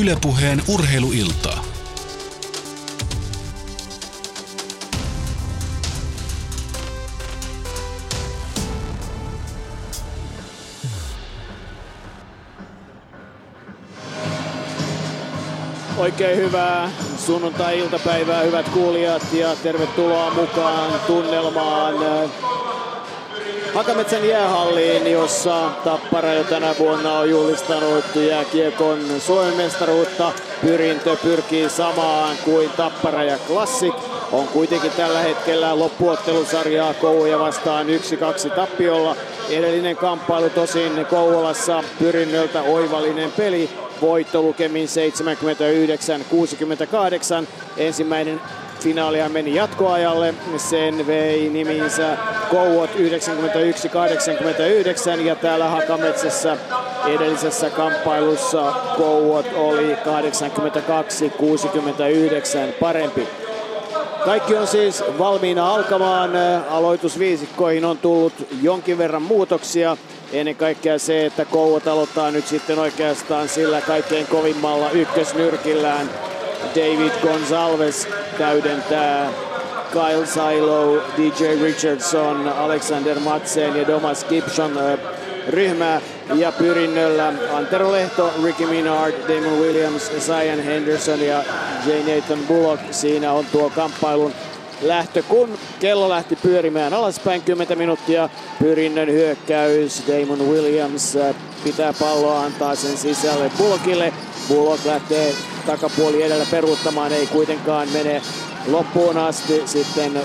Ylepuheen urheiluiltaa. Oikein hyvää sunnuntai-iltapäivää, hyvät kuulijat, ja tervetuloa mukaan tunnelmaan Hakametsän jäähalliin, jossa Tappara jo tänä vuonna on julistanut jääkiekon Suomen mestaruutta. Pyrintö pyrkii samaan kuin Tappara ja Classic. On kuitenkin tällä hetkellä loppuottelusarjaa Kouvoja vastaan 1-2 tappiolla. Edellinen kamppailu tosin Kouvolassa pyrinnöltä oivallinen peli voittolukemin 79-68. Ensimmäinen finaalia meni jatkoajalle. Sen vei niminsä Kouot 91-89 ja täällä Hakametsässä edellisessä kamppailussa Kouot oli 82-69 parempi. Kaikki on siis valmiina alkamaan. Aloitusviisikkoihin on tullut jonkin verran muutoksia. Ennen kaikkea se, että Kouot aloittaa nyt sitten oikeastaan sillä kaikkein kovimmalla ykkösnyrkillään. David Gonzalves täydentää Kyle Silo, DJ Richardson, Alexander Madsen ja Thomas Gibson ryhmää. Ja pyrinnöllä Antero Lehto, Ricky Minard, Damon Williams, Zion Henderson ja J. Nathan Bullock. Siinä on tuo kamppailun lähtö, kun kello lähti pyörimään alaspäin 10 minuuttia. Pyrinnön hyökkäys, Damon Williams pitää palloa, antaa sen sisälle Bullockille. Bullock lähtee takapuoli edellä peruuttamaan, ei kuitenkaan mene loppuun asti. Sitten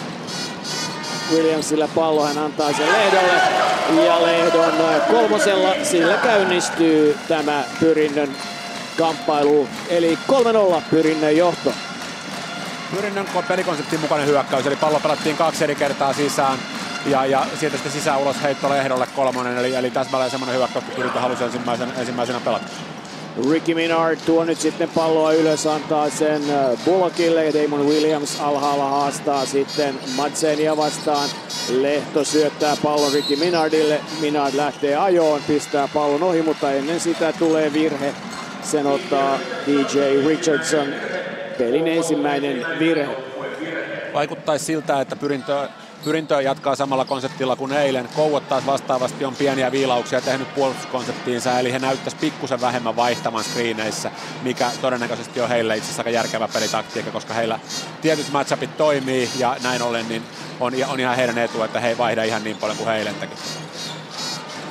Williamsille pallo, hän antaa sen Lehdolle. Ja Lehdon kolmosella sillä käynnistyy tämä Pyrinnön kamppailu. Eli 3-0 Pyrinnön johto. Pyrinnön pelikonseptin mukainen hyökkäys, eli pallo pelattiin kaksi eri kertaa sisään. Ja, ja sieltä sitten sisään ulos heitto Lehdolle kolmonen, eli, eli täsmälleen semmoinen hyökkäys, kun Pyrintö halusi ensimmäisenä, ensimmäisenä pelata. Ricky Minard tuo nyt sitten palloa ylös, antaa sen Bullockille. Damon Williams alhaalla haastaa sitten Madsenia vastaan. Lehto syöttää pallon Ricky Minardille. Minard lähtee ajoon, pistää pallon ohi, mutta ennen sitä tulee virhe. Sen ottaa DJ Richardson. Pelin ensimmäinen virhe. Vaikuttaisi siltä, että pyrintö Pyrintö jatkaa samalla konseptilla kuin eilen. Kouot taas vastaavasti on pieniä viilauksia tehnyt puolustuskonseptiinsa, eli he näyttäisi pikkusen vähemmän vaihtamaan screeneissä, mikä todennäköisesti on heille itse asiassa aika järkevä pelitaktiikka, koska heillä tietyt matchupit toimii ja näin ollen niin on, on ihan heidän etu, että he ei vaihda ihan niin paljon kuin he eilen.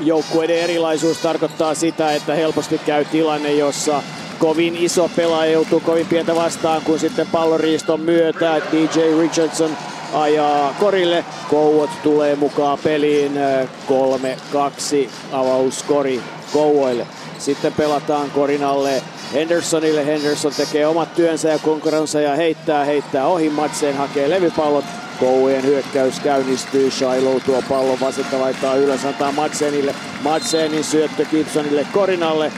Joukkueiden erilaisuus tarkoittaa sitä, että helposti käy tilanne, jossa kovin iso pelaaja joutuu kovin pientä vastaan, kun sitten palloriiston myötä DJ Richardson ajaa korille. Kouot tulee mukaan peliin 3-2 avauskori Kouvoille. Sitten pelataan korin alle Hendersonille. Henderson tekee omat työnsä ja konkurensa ja heittää, heittää ohi. Matseen hakee levypallot. Kouvojen hyökkäys käynnistyy. Shiloh tuo pallon vasenta laittaa ylös, antaa Madsenille. Madsenin syöttö Gibsonille korinalle.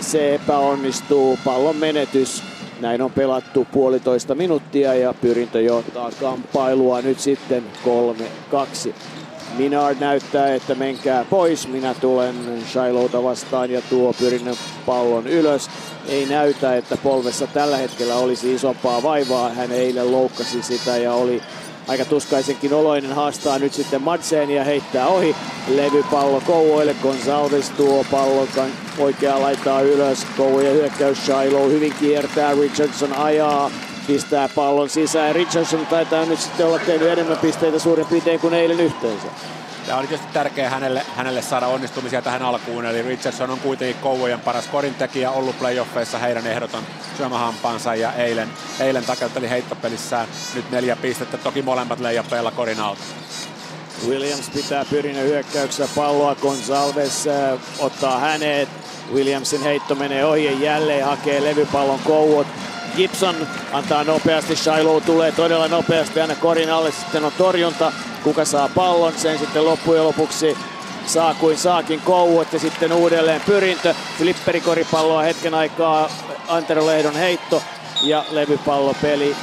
Se epäonnistuu. Pallon menetys näin on pelattu puolitoista minuuttia ja Pyrintö johtaa kamppailua nyt sitten 3-2. Minard näyttää, että menkää pois. Minä tulen Shilota vastaan ja tuo Pyrinnön pallon ylös. Ei näytä, että polvessa tällä hetkellä olisi isompaa vaivaa. Hän eilen loukkasi sitä ja oli aika tuskaisenkin oloinen haastaa nyt sitten Madsen ja heittää ohi. Levypallo Kouvoille, Gonzalves tuo pallon oikea laittaa ylös. Kouvojen hyökkäys Shiloh hyvin kiertää, Richardson ajaa, pistää pallon sisään. Richardson taitaa nyt sitten olla tehnyt enemmän pisteitä suurin piirtein kuin eilen yhteensä. Tämä oli tietysti tärkeää hänelle, hänelle saada onnistumisia tähän alkuun, eli Richardson on kuitenkin Kouvojen paras korintekijä, ollut playoffeissa. Heidän ehdoton syömähampaansa ja eilen, eilen takeutteli heittopelissään nyt neljä pistettä, toki molemmat leijapeilla korin alta. Williams pitää pyrinä hyökkäyksessä palloa, Gonzalves äh, ottaa hänet, Williamsin heitto menee ohi jälleen hakee levypallon Kouot. Gibson antaa nopeasti, Shiloh tulee todella nopeasti aina korin alle, sitten on torjunta, kuka saa pallon, sen sitten loppujen lopuksi saa kuin saakin Kouot ja sitten uudelleen pyrintö, flipperikoripalloa hetken aikaa, Antero Lehdon heitto ja levypallopeli,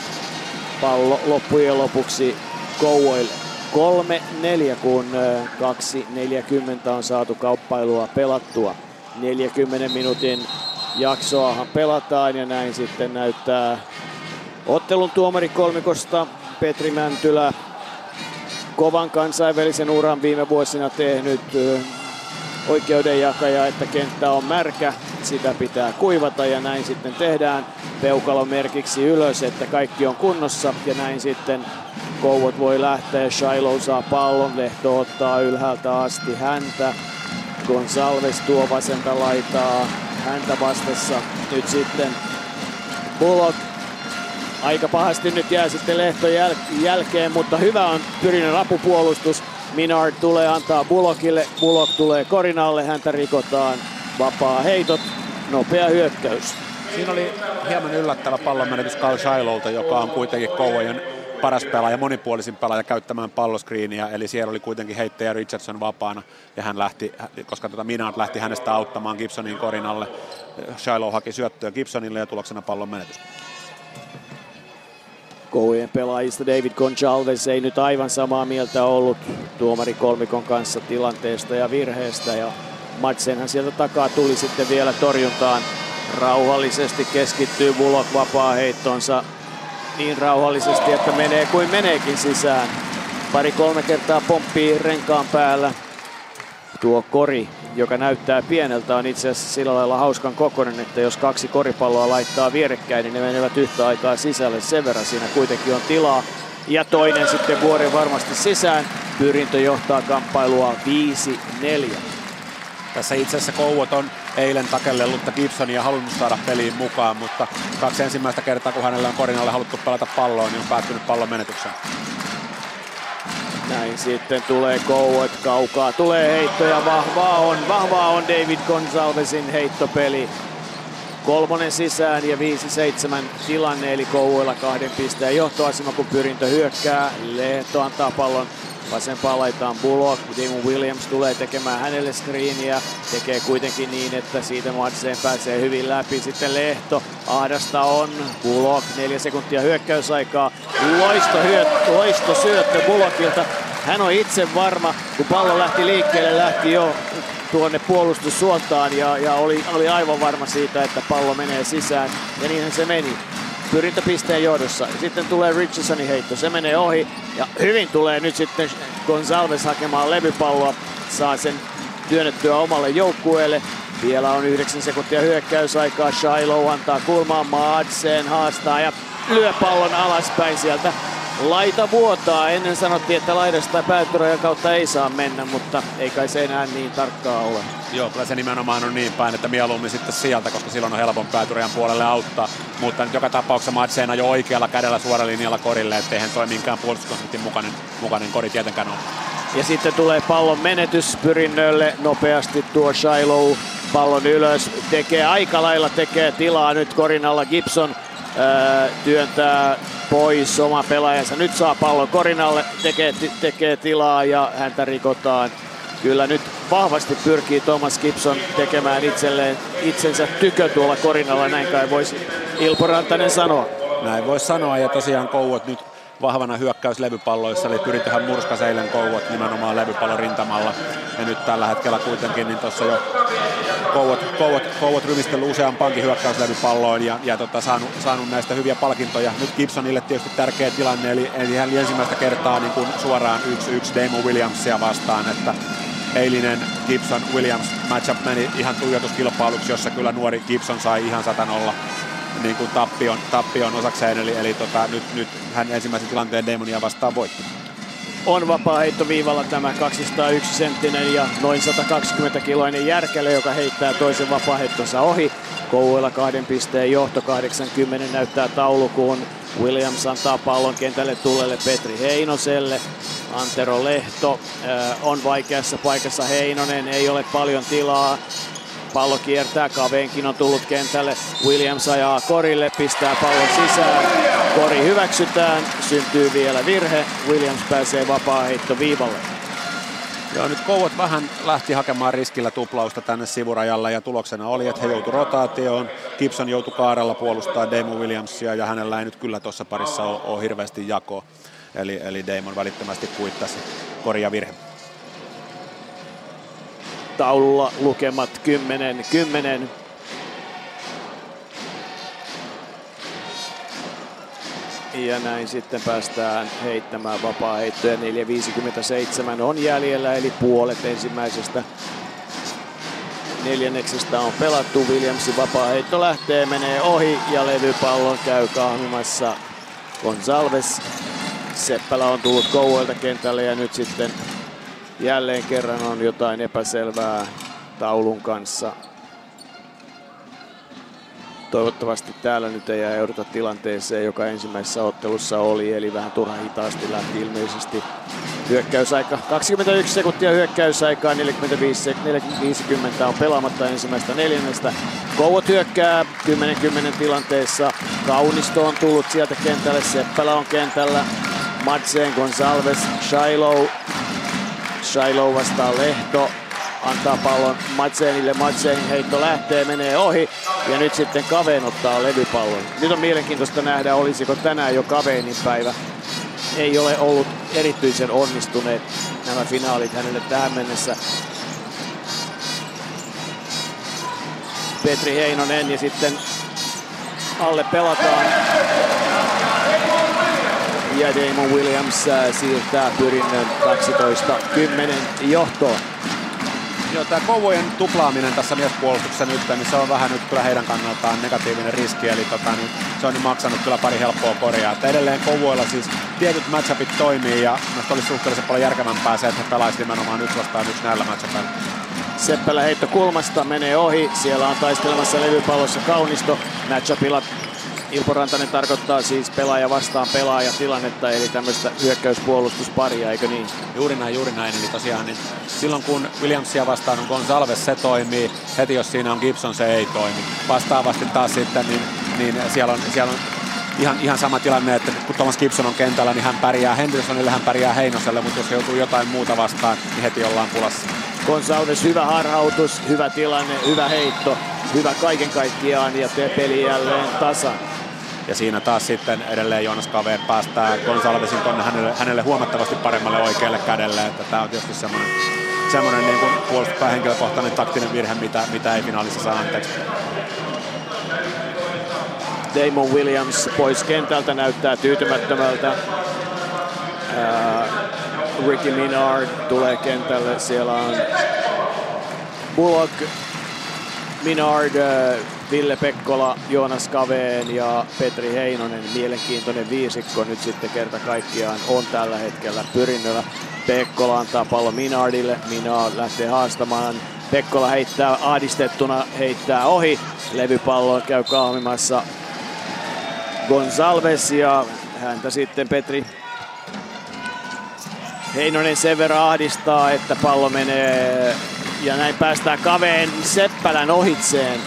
pallo loppujen lopuksi Kouvoille. 3-4, kun 2.40 on saatu kauppailua pelattua. 40 minuutin jaksoahan pelataan ja näin sitten näyttää ottelun tuomari kolmikosta Petri Mäntylä. Kovan kansainvälisen uran viime vuosina tehnyt oikeudenjakaja, että kenttä on märkä, sitä pitää kuivata ja näin sitten tehdään. Peukalon merkiksi ylös, että kaikki on kunnossa ja näin sitten Kouot voi lähteä, Shiloh saa pallon, Lehto ottaa ylhäältä asti häntä, Gonsalves tuo vasenta laitaa häntä vastassa. Nyt sitten Bullock aika pahasti nyt jää sitten Lehto jäl- jälkeen, mutta hyvä on Pyrinen rapupuolustus. Minard tulee antaa Bullockille, Bullock tulee Korinalle, häntä rikotaan. Vapaa heitot, nopea hyökkäys. Siinä oli hieman yllättävä pallonmenetys Carl Shilolta, joka on kuitenkin Kouvojen paras pelaaja, monipuolisin pelaaja käyttämään palloskriiniä, eli siellä oli kuitenkin heittäjä Richardson vapaana, ja hän lähti, koska tuota Minard lähti hänestä auttamaan Gibsonin korinalle. Shiloh haki syöttöä Gibsonille ja tuloksena pallon menetys. Kouvojen pelaajista David Gonçalves ei nyt aivan samaa mieltä ollut tuomari kolmikon kanssa tilanteesta ja virheestä ja Madsenhan sieltä takaa tuli sitten vielä torjuntaan. Rauhallisesti keskittyy Bullock vapaa heittonsa niin rauhallisesti, että menee kuin meneekin sisään. Pari-kolme kertaa pomppii renkaan päällä. Tuo kori, joka näyttää pieneltä, on itse asiassa sillä lailla hauskan kokonen, että jos kaksi koripalloa laittaa vierekkäin, niin ne menevät yhtä aikaa sisälle. Sen verran siinä kuitenkin on tilaa. Ja toinen sitten vuori varmasti sisään. Pyrintö johtaa kamppailua 5-4. Tässä itse asiassa Kouot on eilen takellellutta Gibsonia halunnut saada peliin mukaan, mutta kaksi ensimmäistä kertaa, kun hänellä on korinalle haluttu pelata palloa, niin on päättynyt pallon menetykseen. Näin sitten tulee Kouot kaukaa, tulee heittoja, vahvaa on, vahvaa on David Gonsalvesin heittopeli. Kolmonen sisään ja 5-7 tilanne, eli Kouvoilla kahden pisteen johtoasema, kun pyrintö hyökkää. Lehto antaa pallon Vasempaan laitaan Bullock, Damon Williams tulee tekemään hänelle screeniä. Tekee kuitenkin niin, että siitä Madsen pääsee hyvin läpi. Sitten Lehto, ahdasta on. Bullock, neljä sekuntia hyökkäysaikaa. Loisto, hyö, loisto syöttö Bullockilta. Hän on itse varma, kun pallo lähti liikkeelle, lähti jo tuonne puolustussuontaan ja, ja oli, oli aivan varma siitä, että pallo menee sisään. Ja niinhän se meni pyrintöpisteen johdossa. Sitten tulee Richardsonin heitto, se menee ohi. Ja hyvin tulee nyt sitten Gonsalves hakemaan levypalloa. Saa sen työnnettyä omalle joukkueelle. Vielä on 9 sekuntia hyökkäysaikaa. Shiloh antaa kulmaan Madsen, haastaa ja lyö pallon alaspäin sieltä. Laita vuotaa. Ennen sanottiin, että laidasta päätyrajan kautta ei saa mennä, mutta ei kai se enää niin tarkkaa ole. Joo, kyllä se nimenomaan on niin päin, että mieluummin sitten sieltä, koska silloin on helpon päätyrajan puolelle auttaa. Mutta nyt joka tapauksessa Madsen jo oikealla kädellä suoralla linjalla korille, ettei hän toi minkään puolustuskonseptin mukainen, mukainen kori tietenkään ole. Ja sitten tulee pallon menetys Pyrinnölle. Nopeasti tuo Shiloh pallon ylös. Tekee aika lailla tekee tilaa nyt korinalla Gibson. Öö, työntää pois oma pelaajansa. Nyt saa pallon korinalle, tekee, tekee tilaa ja häntä rikotaan. Kyllä nyt vahvasti pyrkii Thomas Gibson tekemään itselleen, itsensä tykö tuolla korinalla, näin kai voisi Ilpo Rantanen sanoa. Näin voisi sanoa ja tosiaan Kouot nyt vahvana hyökkäyslevypalloissa, eli pyritähän murska eilen Kouot nimenomaan levypallon rintamalla. Ja nyt tällä hetkellä kuitenkin niin tuossa jo Kouot, Kouot, Kouot rymistellyt useampankin hyökkäyslevypalloon ja, ja tota, saanut, saanut, näistä hyviä palkintoja. Nyt Gibsonille tietysti tärkeä tilanne, eli, eli hän ensimmäistä kertaa niin kuin suoraan 1-1 Demo Williamsia vastaan, että eilinen Gibson Williams matchup meni ihan tuijotuskilpailuksi, jossa kyllä nuori Gibson sai ihan satanolla niin kuin tappion, tappion osakseen, eli, eli tota, nyt, nyt hän ensimmäisen tilanteen Demonia vastaan voitti. On vapaa heittoviivalla tämä 201 senttinen ja noin 120 kiloinen järkele, joka heittää toisen vapaa ohi. Kouvoilla kahden pisteen johto 80 näyttää taulukuun. Williams antaa pallon kentälle tulelle Petri Heinoselle. Antero Lehto äh, on vaikeassa paikassa Heinonen, ei ole paljon tilaa. Pallo kiertää, Kaveenkin on tullut kentälle. Williams ajaa korille, pistää pallon sisään. Kori hyväksytään, syntyy vielä virhe. Williams pääsee vapaa heitto viivalle. Joo, nyt Kouot vähän lähti hakemaan riskillä tuplausta tänne sivurajalle ja tuloksena oli, että he joutu rotaatioon. Gibson joutui kaarella puolustaa Damon Williamsia ja hänellä ei nyt kyllä tuossa parissa ole, ole hirveästi jakoa. Eli, eli Damon välittömästi kuittasi korja virhe taululla lukemat 10-10. Ja näin sitten päästään heittämään vapaa heittoja. 4.57 on jäljellä, eli puolet ensimmäisestä neljänneksestä on pelattu. Williamsin vapaa heitto lähtee, menee ohi ja levypallon käy kahmimassa Gonzalves. Seppälä on tullut Kouvoilta kentälle ja nyt sitten jälleen kerran on jotain epäselvää taulun kanssa. Toivottavasti täällä nyt ei ajauduta tilanteeseen, joka ensimmäisessä ottelussa oli, eli vähän turha hitaasti lähti ilmeisesti hyökkäysaika. 21 sekuntia hyökkäysaikaa, 45 50 on pelaamatta ensimmäistä neljännestä. Kouot hyökkää 10-10 tilanteessa. Kaunisto on tullut sieltä kentälle, Seppälä on kentällä. Madsen, Gonsalves, Shiloh. Shiloh vastaa Lehto antaa pallon Madsenille. Madsenin heitto lähtee, menee ohi ja nyt sitten Kaveen ottaa levypallon. Nyt on mielenkiintoista nähdä, olisiko tänään jo Kaveenin päivä. Ei ole ollut erityisen onnistuneet nämä finaalit hänelle tähän mennessä. Petri Heinonen ja sitten alle pelataan. Ja Damon Williams äh, siirtää pyrinnön 12-10 johtoon. Joo, tämä Kouvojen tuplaaminen tässä miespuolustuksessa nyt, niin se on vähän nyt kyllä heidän kannaltaan negatiivinen riski, eli tota, niin se on maksanut kyllä pari helppoa korjaa. Että edelleen Kouvoilla siis tietyt matchupit toimii ja minusta olisi suhteellisen paljon järkevämpää se, että he pelaisivat nimenomaan yksi vastaan yksi näillä matchupeilla. Seppälä heitto kulmasta menee ohi. Siellä on taistelemassa levypallossa Kaunisto. Matchupilla Ilpo Rantanen tarkoittaa siis pelaaja vastaan pelaaja tilannetta, eli tämmöistä hyökkäyspuolustusparia, eikö niin? Juuri näin, juuri näin. Eli tosiaan niin silloin kun Williamsia vastaan on Gonzalves, se toimii. Heti jos siinä on Gibson, se ei toimi. Vastaavasti taas sitten, niin, niin siellä on, siellä on ihan, ihan sama tilanne, että kun Thomas Gibson on kentällä, niin hän pärjää Hendersonille, hän pärjää Heinoselle, mutta jos joutuu jotain muuta vastaan, niin heti ollaan pulassa. Gonsalves hyvä harhautus, hyvä tilanne, hyvä heitto, hyvä kaiken kaikkiaan ja peli jälleen tasan. Ja siinä taas sitten edelleen Joonas Kaveen päästää Gonsalvesin tonne hänelle, hänelle huomattavasti paremmalle oikealle kädelle. Että tämä on tietysti semmoinen, semmoinen niin kuin puolustuspäähenkilökohtainen taktinen virhe, mitä, mitä ei finaalissa saa anteeksi. Damon Williams pois kentältä näyttää tyytymättömältä. Ää, Ricky Minard tulee kentälle. Siellä on Bullock, Minard, Ville Pekkola, Joonas Kaveen ja Petri Heinonen. Mielenkiintoinen viisikko nyt sitten kerta kaikkiaan on tällä hetkellä pyrinnöllä. Pekkola antaa pallo Minardille. Minard lähtee haastamaan. Pekkola heittää ahdistettuna, heittää ohi. Levypallo käy kahmimassa Gonsalves ja häntä sitten Petri Heinonen sen verran ahdistaa, että pallo menee ja näin päästään Kaveen Seppälän ohitseen.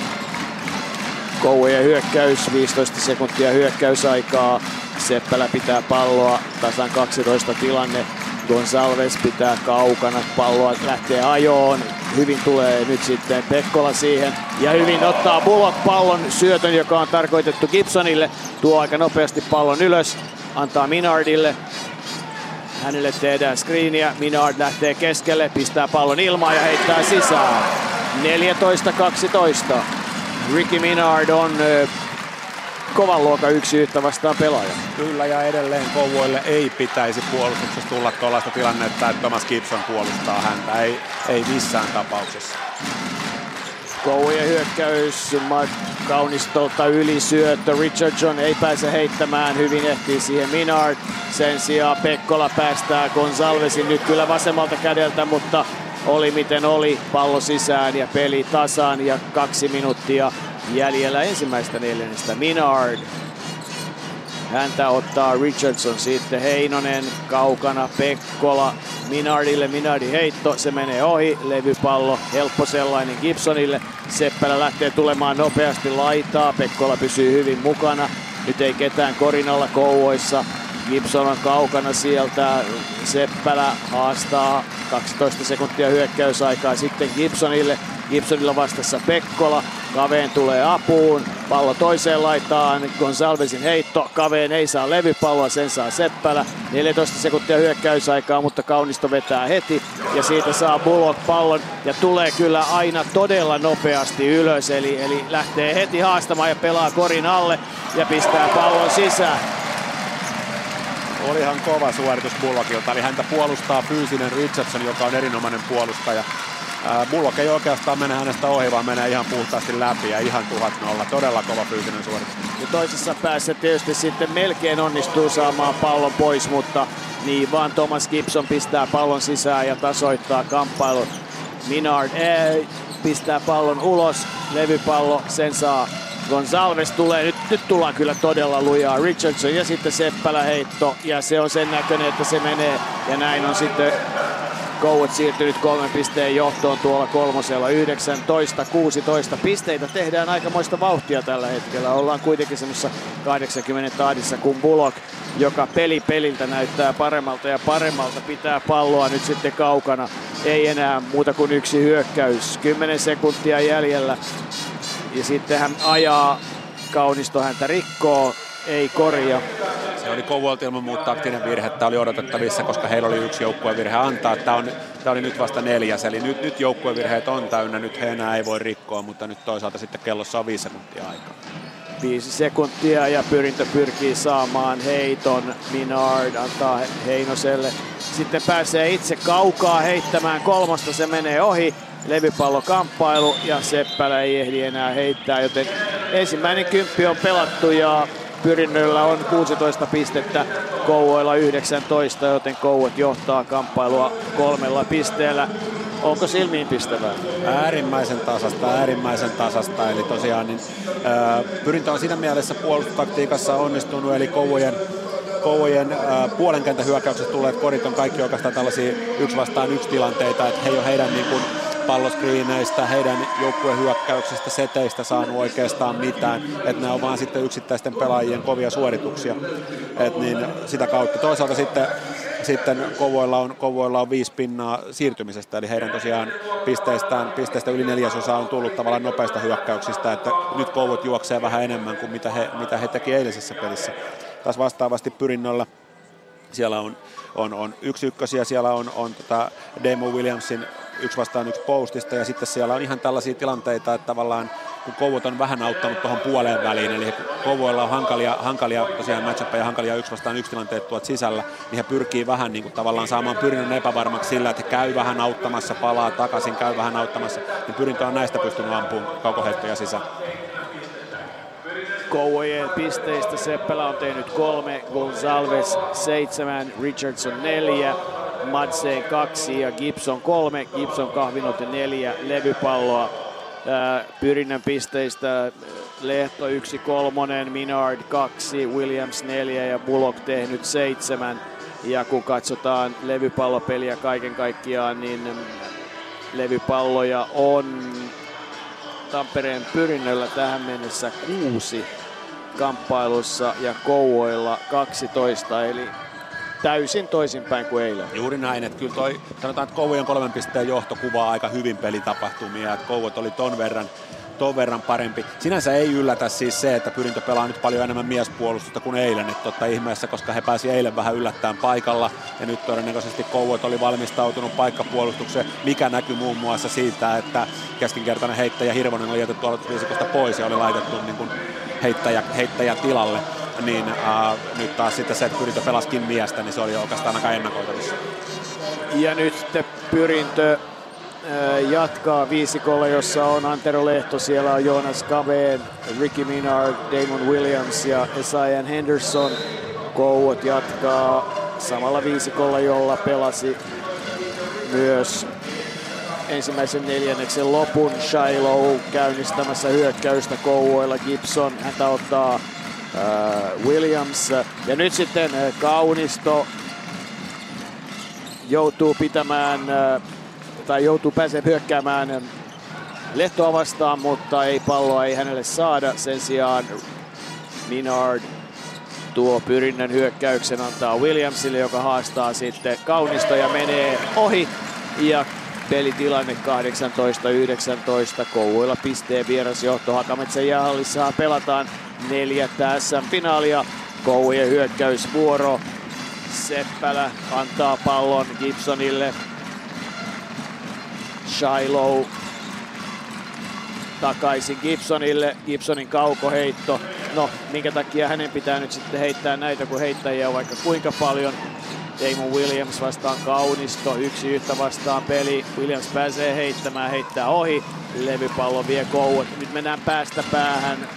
Kouvojen hyökkäys, 15 sekuntia hyökkäysaikaa. Seppälä pitää palloa, tasan 12 tilanne. Gonsalves pitää kaukana, palloa lähtee ajoon. Hyvin tulee nyt sitten Pekkola siihen. Ja hyvin ottaa Bullock pallon syötön, joka on tarkoitettu Gibsonille. Tuo aika nopeasti pallon ylös, antaa Minardille. Hänelle tehdään screeniä, Minard lähtee keskelle, pistää pallon ilmaan ja heittää sisään. 14-12. Ricky Minard on kovan luokan yksi yhtä vastaan pelaaja. Kyllä ja edelleen Kouvoille ei pitäisi puolustuksessa tulla tuollaista tilannetta, että Thomas Gibson puolustaa häntä. Ei, ei missään tapauksessa. Kouvojen hyökkäys Kaunistolta ylisyöttö. Richardson ei pääse heittämään. Hyvin ehtii siihen Minard. Sen sijaan Pekkola päästää Gonsalvesin nyt kyllä vasemmalta kädeltä, mutta oli miten oli. Pallo sisään ja peli tasaan ja kaksi minuuttia jäljellä ensimmäistä neljännestä. Minard Häntä ottaa Richardson, sitten Heinonen kaukana, Pekkola Minardille, Minardi heitto, se menee ohi, levypallo, helppo sellainen Gibsonille. Seppälä lähtee tulemaan nopeasti laitaa, Pekkola pysyy hyvin mukana. Nyt ei ketään korinalla kouvoissa. Gibson on kaukana sieltä, Seppälä haastaa 12 sekuntia hyökkäysaikaa sitten Gibsonille. Gibsonilla vastassa Pekkola, Kaveen tulee apuun, pallo toiseen laitaan, Gonsalvesin heitto, Kaveen ei saa levypalloa, sen saa Seppälä. 14 sekuntia hyökkäysaikaa, mutta Kaunisto vetää heti. Ja siitä saa Bullock pallon. Ja tulee kyllä aina todella nopeasti ylös, eli, eli lähtee heti haastamaan ja pelaa korin alle ja pistää pallon sisään. Olihan kova suoritus Bullockilta, eli häntä puolustaa fyysinen Richardson, joka on erinomainen puolustaja. Bullock ei oikeastaan mene hänestä ohi, vaan menee ihan puhtaasti läpi ja ihan tuhat nolla. Todella kova fyysinen suoritus. Ja toisessa päässä tietysti sitten melkein onnistuu saamaan pallon pois, mutta niin vaan Thomas Gibson pistää pallon sisään ja tasoittaa kamppailun. Minard ei, pistää pallon ulos, levypallo, sen saa Gonzalves tulee, nyt, nyt tullaan kyllä todella lujaa. Richardson ja sitten Seppälä heitto ja se on sen näköinen, että se menee ja näin on sitten Kouet siirtynyt kolmen pisteen johtoon tuolla kolmosella 19-16 pisteitä. Tehdään aikamoista vauhtia tällä hetkellä. Ollaan kuitenkin semmoisessa 80 tahdissa, kun Bullock, joka peli peliltä näyttää paremmalta ja paremmalta, pitää palloa nyt sitten kaukana. Ei enää muuta kuin yksi hyökkäys. 10 sekuntia jäljellä. Ja sitten hän ajaa, Kaunisto häntä rikkoo, ei korja. Se oli Kouvolta ilman muuta taktinen virhe. Tämä oli odotettavissa, koska heillä oli yksi joukkuevirhe antaa. Tämä, on, tämä oli nyt vasta neljäs, eli nyt, nyt joukkuevirheet on täynnä. Nyt he enää ei voi rikkoa, mutta nyt toisaalta sitten kellossa on viisi sekuntia aikaa. Viisi sekuntia ja Pyrintö pyrkii saamaan heiton. Minard antaa Heinoselle. Sitten pääsee itse kaukaa heittämään kolmosta, se menee ohi. Levypallokamppailu ja Seppälä ei ehdi enää heittää, joten ensimmäinen kymppi on pelattu ja Pyrinnöllä on 16 pistettä, Kouvoilla 19, joten Kouvet johtaa kamppailua kolmella pisteellä. Onko silmiin pistävää? Äärimmäisen tasasta, äärimmäisen tasasta. Eli tosiaan niin, ää, pyrintö on siinä mielessä puolustustaktiikassa onnistunut, eli Kouvojen Kouvojen äh, puolenkentän hyökkäyksestä tulleet korit on kaikki oikeastaan tällaisia yksi vastaan yksi tilanteita, että he ei ole heidän niin kuin, palloskriineistä, heidän joukkueen hyökkäyksistä, seteistä saanut oikeastaan mitään. Että ne on vaan sitten yksittäisten pelaajien kovia suorituksia. Et niin sitä kautta. Toisaalta sitten sitten Kovoilla on, Kovoilla on viisi pinnaa siirtymisestä, eli heidän tosiaan pisteistään, pisteistä yli neljäsosa on tullut tavallaan nopeista hyökkäyksistä, että nyt Kovot juoksee vähän enemmän kuin mitä he, mitä he teki eilisessä pelissä. Taas vastaavasti pyrinnöllä siellä on, on, on yksi ykkösiä, siellä on, on tota Demo Williamsin yksi vastaan yksi postista ja sitten siellä on ihan tällaisia tilanteita, että tavallaan kun Kouvot on vähän auttanut tuohon puoleen väliin, eli Kouvoilla on hankalia, hankalia tosiaan matchappeja, hankalia yksi vastaan yksi tilanteet tuot sisällä, niin he pyrkii vähän niin kuin tavallaan saamaan pyrinnön epävarmaksi sillä, että he käy vähän auttamassa, palaa takaisin, käy vähän auttamassa, niin pyrintö on näistä pystynyt ampumaan kaukoheittoja sisään. Kouvojen pisteistä Seppälä on tehnyt kolme, Gonzalves seitsemän, Richardson neljä, Madsen kaksi ja Gibson kolme. Gibson kahvinut neljä levypalloa. Pyrinnän pisteistä Lehto yksi kolmonen, Minard kaksi, Williams neljä ja Bullock tehnyt seitsemän. Ja kun katsotaan levypallopeliä kaiken kaikkiaan, niin levypalloja on Tampereen pyrinnöllä tähän mennessä kuusi kamppailussa ja Kouvoilla 12, eli täysin toisinpäin kuin eilen. Juuri näin, että kyllä toi, sanotaan, että Kouvojen kolmen pisteen johto kuvaa aika hyvin pelitapahtumia, että Kouvot oli ton verran ton verran parempi. Sinänsä ei yllätä siis se, että Pyrintö pelaa nyt paljon enemmän miespuolustusta kuin eilen, että totta ihmeessä, koska he pääsi eilen vähän yllättäen paikalla ja nyt todennäköisesti Kouvoit oli valmistautunut paikkapuolustukseen, mikä näkyy muun muassa siitä, että keskinkertainen heittäjä Hirvonen oli jätetty aloitusviisikosta pois ja oli laitettu niin kuin heittäjä, heittäjä tilalle niin äh, nyt taas sitten se, että Pyrintö pelaskin miestä, niin se oli oikeastaan aika ennakoitavissa. Ja nyt sitten Pyrintö jatkaa viisikolla, jossa on Antero Lehto, siellä on Jonas Kaveen, Ricky Minard, Damon Williams ja Esian Henderson. Kouot jatkaa samalla viisikolla, jolla pelasi myös ensimmäisen neljänneksen lopun. Shiloh käynnistämässä hyökkäystä Kouvoilla. Gibson häntä ottaa Äh, Williams. Ja nyt sitten äh, Kaunisto joutuu pitämään tai joutuu pääsemään hyökkäämään Lehtoa vastaan, mutta ei palloa ei hänelle saada. Sen sijaan Minard tuo pyrinnän hyökkäyksen antaa Williamsille, joka haastaa sitten Kaunisto ja menee ohi. Ja pelitilanne 18-19. Kouvoilla pisteen vierasjohto Hakametsän jäähallissa pelataan neljättä SM-finaalia. Kouvojen hyökkäysvuoro. Seppälä antaa pallon Gibsonille. Shiloh takaisin Gibsonille. Gibsonin kaukoheitto. No, minkä takia hänen pitää nyt sitten heittää näitä, kun heittäjiä on vaikka kuinka paljon. Damon Williams vastaan Kaunisto, yksi yhtä vastaan peli. Williams pääsee heittämään, heittää ohi. Levypallo vie kouot. Nyt mennään päästä päähän.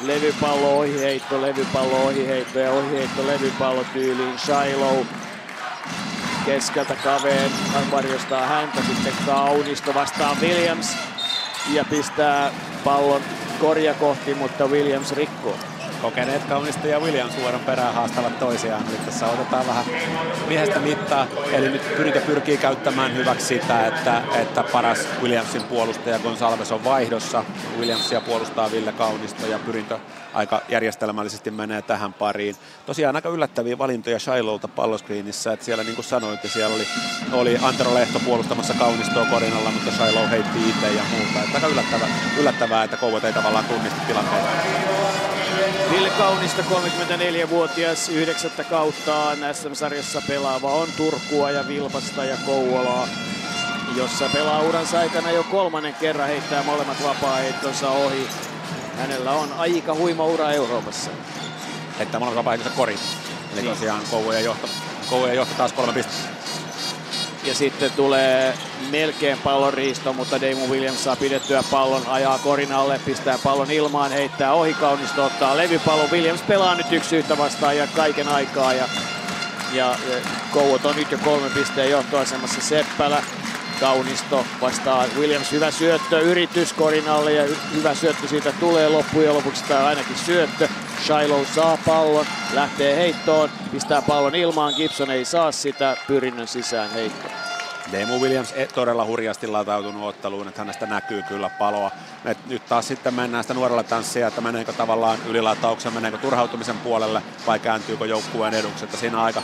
Levypallo ohiheitto, levypallo ohiheitto ja ohiheitto levypallo tyyliin. Shiloh keskeltä kaveen. Varjostaa häntä, sitten Kaunisto vastaan Williams. Ja pistää pallon korja kohti, mutta Williams rikkoo kokeneet Kaunisto ja William suoran perään haastavat toisiaan. Eli tässä otetaan vähän miehestä mittaa. Eli nyt Pyrintö pyrkii käyttämään hyväksi sitä, että, että paras Williamsin puolustaja Gonsalves on vaihdossa. Williamsia puolustaa Ville Kaunisto ja Pyrintö aika järjestelmällisesti menee tähän pariin. Tosiaan aika yllättäviä valintoja Shilolta palloskriinissä, että siellä niin kuin sanoit, siellä oli, oli Antero Lehto puolustamassa Kaunistoa korinalla, mutta Shiloh heitti itse ja muuta. Että aika yllättävää, yllättävää että Kouvat ei tavallaan tunnista tilanteita. Ville Kaunista, 34-vuotias, yhdeksättä kauttaan SM-sarjassa pelaava on Turkua ja Vilpasta ja Kouvolaa, jossa pelaa uransa aikana jo kolmannen kerran heittää molemmat vapaa-heittonsa ohi. Hänellä on aika huima ura Euroopassa. Heittää molemmat vapaa korin. Eli niin. tosiaan Kouvojen johto, Kouvojen johto taas kolme pistettä. Ja sitten tulee melkein pallon riisto, mutta Damon Williams saa pidettyä pallon, ajaa korin alle, pistää pallon ilmaan, heittää ohi kaunisto, ottaa levypallon. Williams pelaa nyt yksi yhtä vastaan ja kaiken aikaa. Ja, ja, ja Kouot on nyt jo kolme pisteen johtoasemassa. Seppälä, Kaunisto vastaa Williams, hyvä syöttö, yritys korinalle ja hyvä syöttö siitä tulee loppujen lopuksi tai ainakin syöttö. Shiloh saa pallon, lähtee heittoon, pistää pallon ilmaan, Gibson ei saa sitä, pyrinnön sisään heitto. Demu Williams ei todella hurjasti latautunut otteluun, että hänestä näkyy kyllä paloa. Et nyt taas sitten mennään sitä nuorella tanssia, että meneekö tavallaan ylilatauksen, meneekö turhautumisen puolelle vai kääntyykö joukkueen eduksi. Että siinä aika,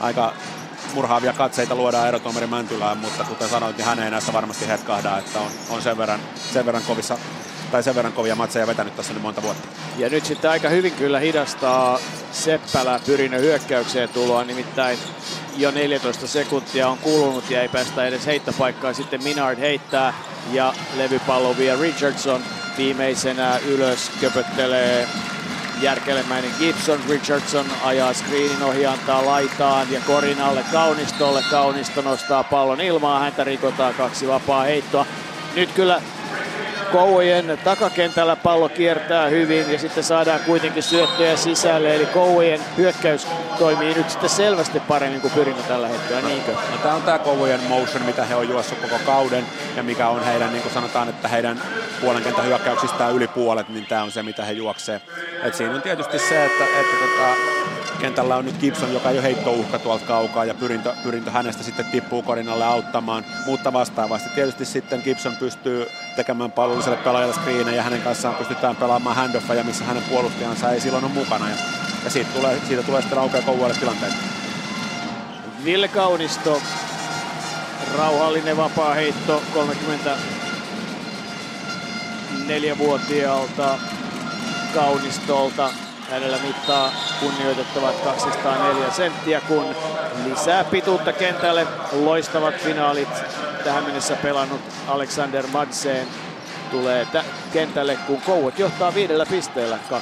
aika murhaavia katseita luodaan erotuomari Mäntylään, mutta kuten sanoit, niin hän ei näistä varmasti hetkahda, että on, on sen, verran, sen verran kovissa tai sen verran kovia matseja vetänyt tässä nyt monta vuotta. Ja nyt sitten aika hyvin kyllä hidastaa Seppälä Pyrinö hyökkäykseen tuloa, nimittäin jo 14 sekuntia on kulunut ja ei päästä edes heittopaikkaa. Sitten Minard heittää ja levypallo via Richardson viimeisenä ylös köpöttelee järkelemäinen Gibson. Richardson ajaa screenin ohi, antaa laitaan ja korin alle Kaunistolle. Kaunisto nostaa pallon ilmaan, häntä rikotaan kaksi vapaa heittoa. Nyt kyllä Kouvojen takakentällä pallo kiertää hyvin ja sitten saadaan kuitenkin syöttöjä sisälle. Eli Kouvojen hyökkäys toimii nyt sitten selvästi paremmin kuin Pyrinä tällä hetkellä, niinkö? No, tämä on tämä Kouvojen motion, mitä he on juossut koko kauden ja mikä on heidän, niin kuin sanotaan, että heidän puolen kentän hyökkäyksistään yli puolet, niin tämä on se, mitä he juoksee. Et siinä on tietysti se, että, että tota, kentällä on nyt Gibson, joka ei ole heittouhka tuolta kaukaa ja pyrintö, pyrintö hänestä sitten tippuu korinalle auttamaan, mutta vastaavasti tietysti sitten Gibson pystyy tekemään pallolliselle pelaajalle screenejä ja hänen kanssaan pystytään pelaamaan handoffia, missä hänen puolustajansa ei silloin ole mukana. Ja, ja siitä, tulee, siitä tulee sitten aukeaa Kouvoille tilanteet. Ville Kaunisto, rauhallinen vapaa heitto 34-vuotiaalta Kaunistolta Hänellä mittaa kunnioitettavat 204 senttiä, kun lisää pituutta kentälle. Loistavat finaalit tähän mennessä pelannut Alexander Madsen tulee tä- kentälle, kun Kouot johtaa viidellä pisteellä 23-18.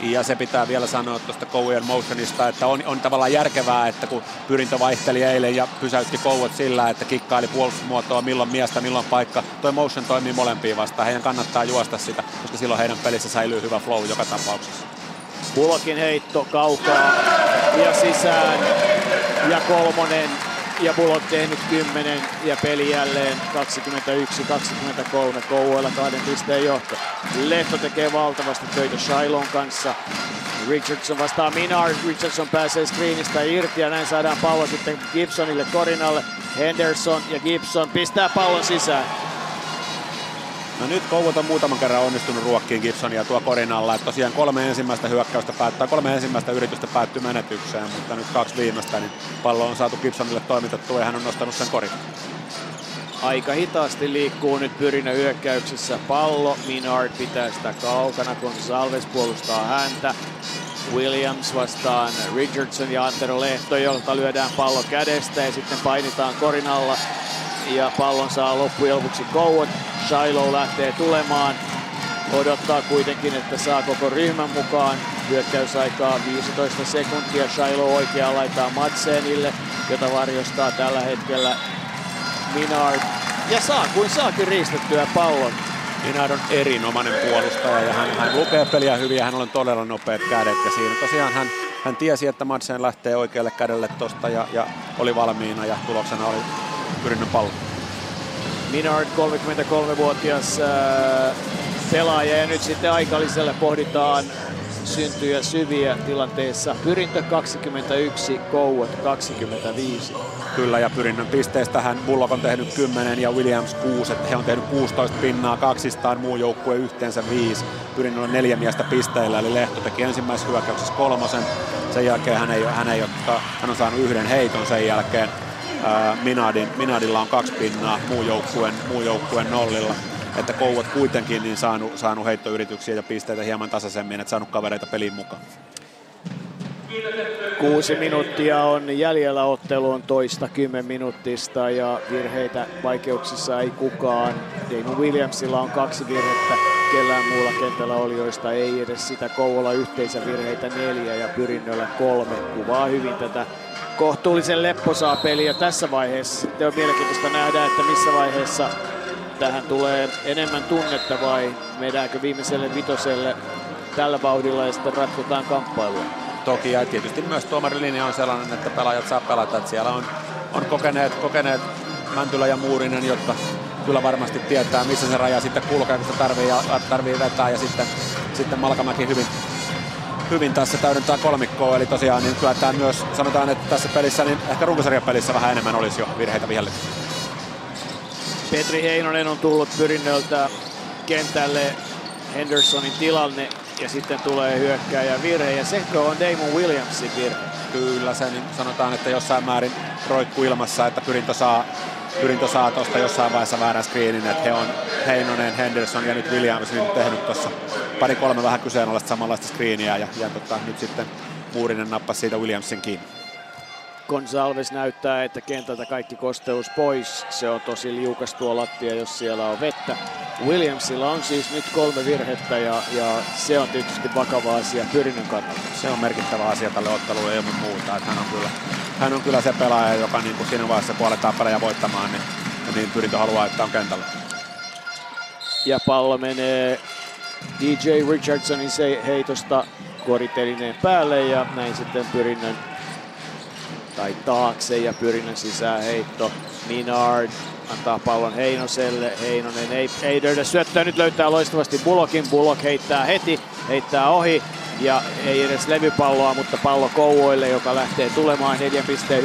Ja se pitää vielä sanoa tuosta Kouvojen motionista, että on, on tavallaan järkevää, että kun pyrintö vaihteli eilen ja pysäytti Kouot sillä, että kikkaili puolustusmuotoa milloin miestä, milloin paikka. Toi motion toimii molempiin vastaan. Heidän kannattaa juosta sitä, koska silloin heidän pelissä säilyy hyvä flow joka tapauksessa. Pulokin heitto kaukaa ja sisään ja kolmonen ja Bullock tehnyt 10 ja peli jälleen 21-23 Kouvoilla kahden pisteen johto. Lehto tekee valtavasti töitä Shilon kanssa. Richardson vastaa Minard. Richardson pääsee screenistä irti ja näin saadaan pallo sitten Gibsonille korinalle. Henderson ja Gibson pistää pallon sisään. No nyt Kouvot on muutaman kerran onnistunut ruokkiin Gibsonia tuo korin alla. Että tosiaan kolme ensimmäistä hyökkäystä päättää, kolme ensimmäistä yritystä päättyy menetykseen, mutta nyt kaksi viimeistä, niin pallo on saatu Gibsonille toimitettua ja hän on nostanut sen korin. Aika hitaasti liikkuu nyt Pyrinä hyökkäyksessä pallo. Minard pitää sitä kaukana, kun Salves puolustaa häntä. Williams vastaan Richardson ja Antero Lehto, jolta lyödään pallo kädestä ja sitten painitaan korin alla. Ja pallon saa loppujen lopuksi Kouot. Shiloh lähtee tulemaan. Odottaa kuitenkin, että saa koko ryhmän mukaan. Hyökkäysaikaa 15 sekuntia. Shiloh oikeaan laittaa Madsenille, jota varjostaa tällä hetkellä Minard. Ja saa kuin saakin riistettyä pallon. Minard on erinomainen puolustaja ja hän, hän lukee peliä hyvin ja hän on todella nopeat kädet. Ja siinä tosiaan hän, hän tiesi, että Madsen lähtee oikealle kädelle tosta ja, ja oli valmiina ja tuloksena oli pyrinnön pallo. Minard 33-vuotias äh, pelaaja ja nyt sitten aikalliselle pohditaan syntyjä syviä tilanteessa. Pyrintö 21, Kouot 25. Kyllä, ja pyrinnön pisteestä hän Bullock on tehnyt 10 ja Williams 6, että he on tehnyt 16 pinnaa, kaksistaan muu joukkue yhteensä 5. Pyrinnön on neljä miestä pisteillä, eli Lehto teki ensimmäisessä hyökkäyksessä kolmosen. Sen jälkeen hän, ei, hän, ei, hän on saanut yhden heiton sen jälkeen. Minadin, Minadilla on kaksi pinnaa, muu joukkueen, muu joukkueen nollilla että Kouvat kuitenkin niin saanut, saanut heittoyrityksiä ja pisteitä hieman tasaisemmin, että saanut kavereita peliin mukaan. Kuusi minuuttia on jäljellä otteluun toista kymmen minuuttista ja virheitä vaikeuksissa ei kukaan. Damon Williamsilla on kaksi virhettä, kellään muulla kentällä olijoista ei edes sitä Kouvola yhteisövirheitä neljä ja pyrinnöllä kolme. Kuvaa hyvin tätä kohtuullisen lepposaa peliä tässä vaiheessa. Sitten on mielenkiintoista nähdä, että missä vaiheessa tähän tulee enemmän tunnetta vai meidäänkö viimeiselle vitoselle tällä vauhdilla ja sitten ratkotaan kamppailua? Toki ja tietysti myös tuomarilinja on sellainen, että pelaajat saa pelata. Että siellä on, on kokeneet, kokeneet Mäntylä ja Muurinen, jotka kyllä varmasti tietää, missä se raja sitten kulkee, kun sitä tarvii, tarvii vetää. Ja sitten, sitten Malkamäki hyvin, hyvin tässä täydentää kolmikkoa. Eli tosiaan niin kyllä tämä myös sanotaan, että tässä pelissä, niin ehkä runkosarjapelissä vähän enemmän olisi jo virheitä vihelletty. Petri Heinonen on tullut pyrinnöltä kentälle Hendersonin tilanne ja sitten tulee hyökkääjä virhe ja sekö on Damon Williamsin virhe. Kyllä, se niin sanotaan, että jossain määrin roikkuu ilmassa, että Pyrintö saa, Pyrintö saa tuosta jossain vaiheessa väärän screenin, että he on Heinonen, Henderson ja nyt Williams niin tehnyt tuossa pari-kolme vähän kyseenalaista samanlaista screeniä ja, ja tota, nyt sitten Muurinen nappasi siitä Williamsin kiinni. Gonsalves näyttää, että kentältä kaikki kosteus pois. Se on tosi liukas tuo lattia, jos siellä on vettä. Williamsilla on siis nyt kolme virhettä ja, ja se on tietysti vakava asia Pyrinnön kannalta. Se on merkittävä asia tälle ottelulle ilman muuta. Että hän, on kyllä, hän on kyllä se pelaaja, joka niin kuin siinä vaiheessa kun aletaan pelejä voittamaan, niin, niin Pyrintö haluaa, että on kentällä. Ja pallo menee DJ Richardsonin heitosta koritelineen päälle ja näin sitten Pyrinnön tai taakse ja Pyrinnön sisään heitto. Minard antaa pallon Heinoselle. Heinonen ei, ei löydä syöttöä. Nyt löytää loistavasti Bulokin. Bullock heittää heti, heittää ohi ja ei edes levypalloa, mutta pallo Kouvoille, joka lähtee tulemaan neljän pisteen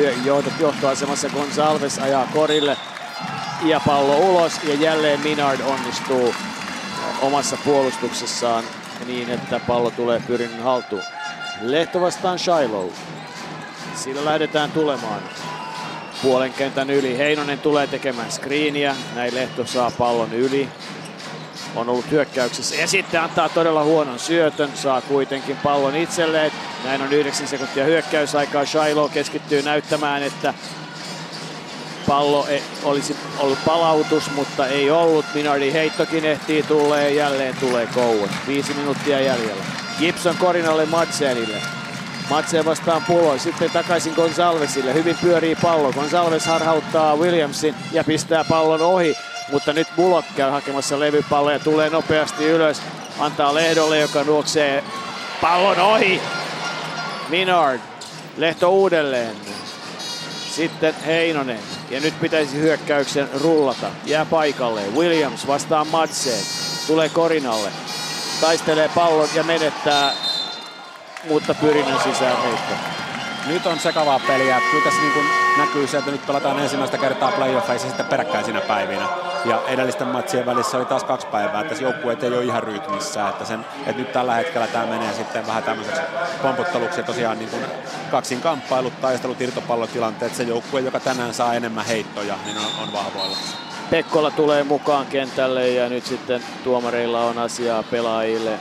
johtoasemassa. Gonsalves ajaa korille ja pallo ulos ja jälleen Minard onnistuu omassa puolustuksessaan niin, että pallo tulee Pyrinnön haltuun. Lehto vastaan Shiloh. Siinä lähdetään tulemaan puolen kentän yli. Heinonen tulee tekemään screeniä. Näin Lehto saa pallon yli. On ollut hyökkäyksessä ja sitten antaa todella huonon syötön. Saa kuitenkin pallon itselleen. Näin on 9 sekuntia hyökkäysaikaa. Shiloh keskittyy näyttämään, että pallo ei, olisi ollut palautus, mutta ei ollut. Minardi heittokin ehtii tulee jälleen tulee Cowan. Viisi minuuttia jäljellä. Gibson Korinalle Madsenille. Matse vastaan Pulo, sitten takaisin Gonsalvesille. Hyvin pyörii pallo. Gonsalves harhauttaa Williamsin ja pistää pallon ohi. Mutta nyt Bullock käy hakemassa levypalloa ja tulee nopeasti ylös. Antaa Lehdolle, joka nuoksee pallon ohi. Minard. Lehto uudelleen. Sitten Heinonen. Ja nyt pitäisi hyökkäyksen rullata. Jää paikalle. Williams vastaa Madseen. Tulee Korinalle. Taistelee pallon ja menettää mutta pyrinnön sisään heitto. Nyt on sekavaa peliä. Kyllä tässä niin näkyy se, että nyt pelataan ensimmäistä kertaa playoffeissa sitten peräkkäisinä päivinä. Ja edellisten matsien välissä oli taas kaksi päivää, että joukkueet ei ole ihan rytmissä. Että, sen, että nyt tällä hetkellä tämä menee sitten vähän tämmöiseksi pomputteluksi ja tosiaan niin kuin kaksin kamppailut, taistelut, irtopallotilanteet. Se joukkue, joka tänään saa enemmän heittoja, niin on, on vahvoilla. Pekkola tulee mukaan kentälle ja nyt sitten tuomareilla on asiaa pelaajille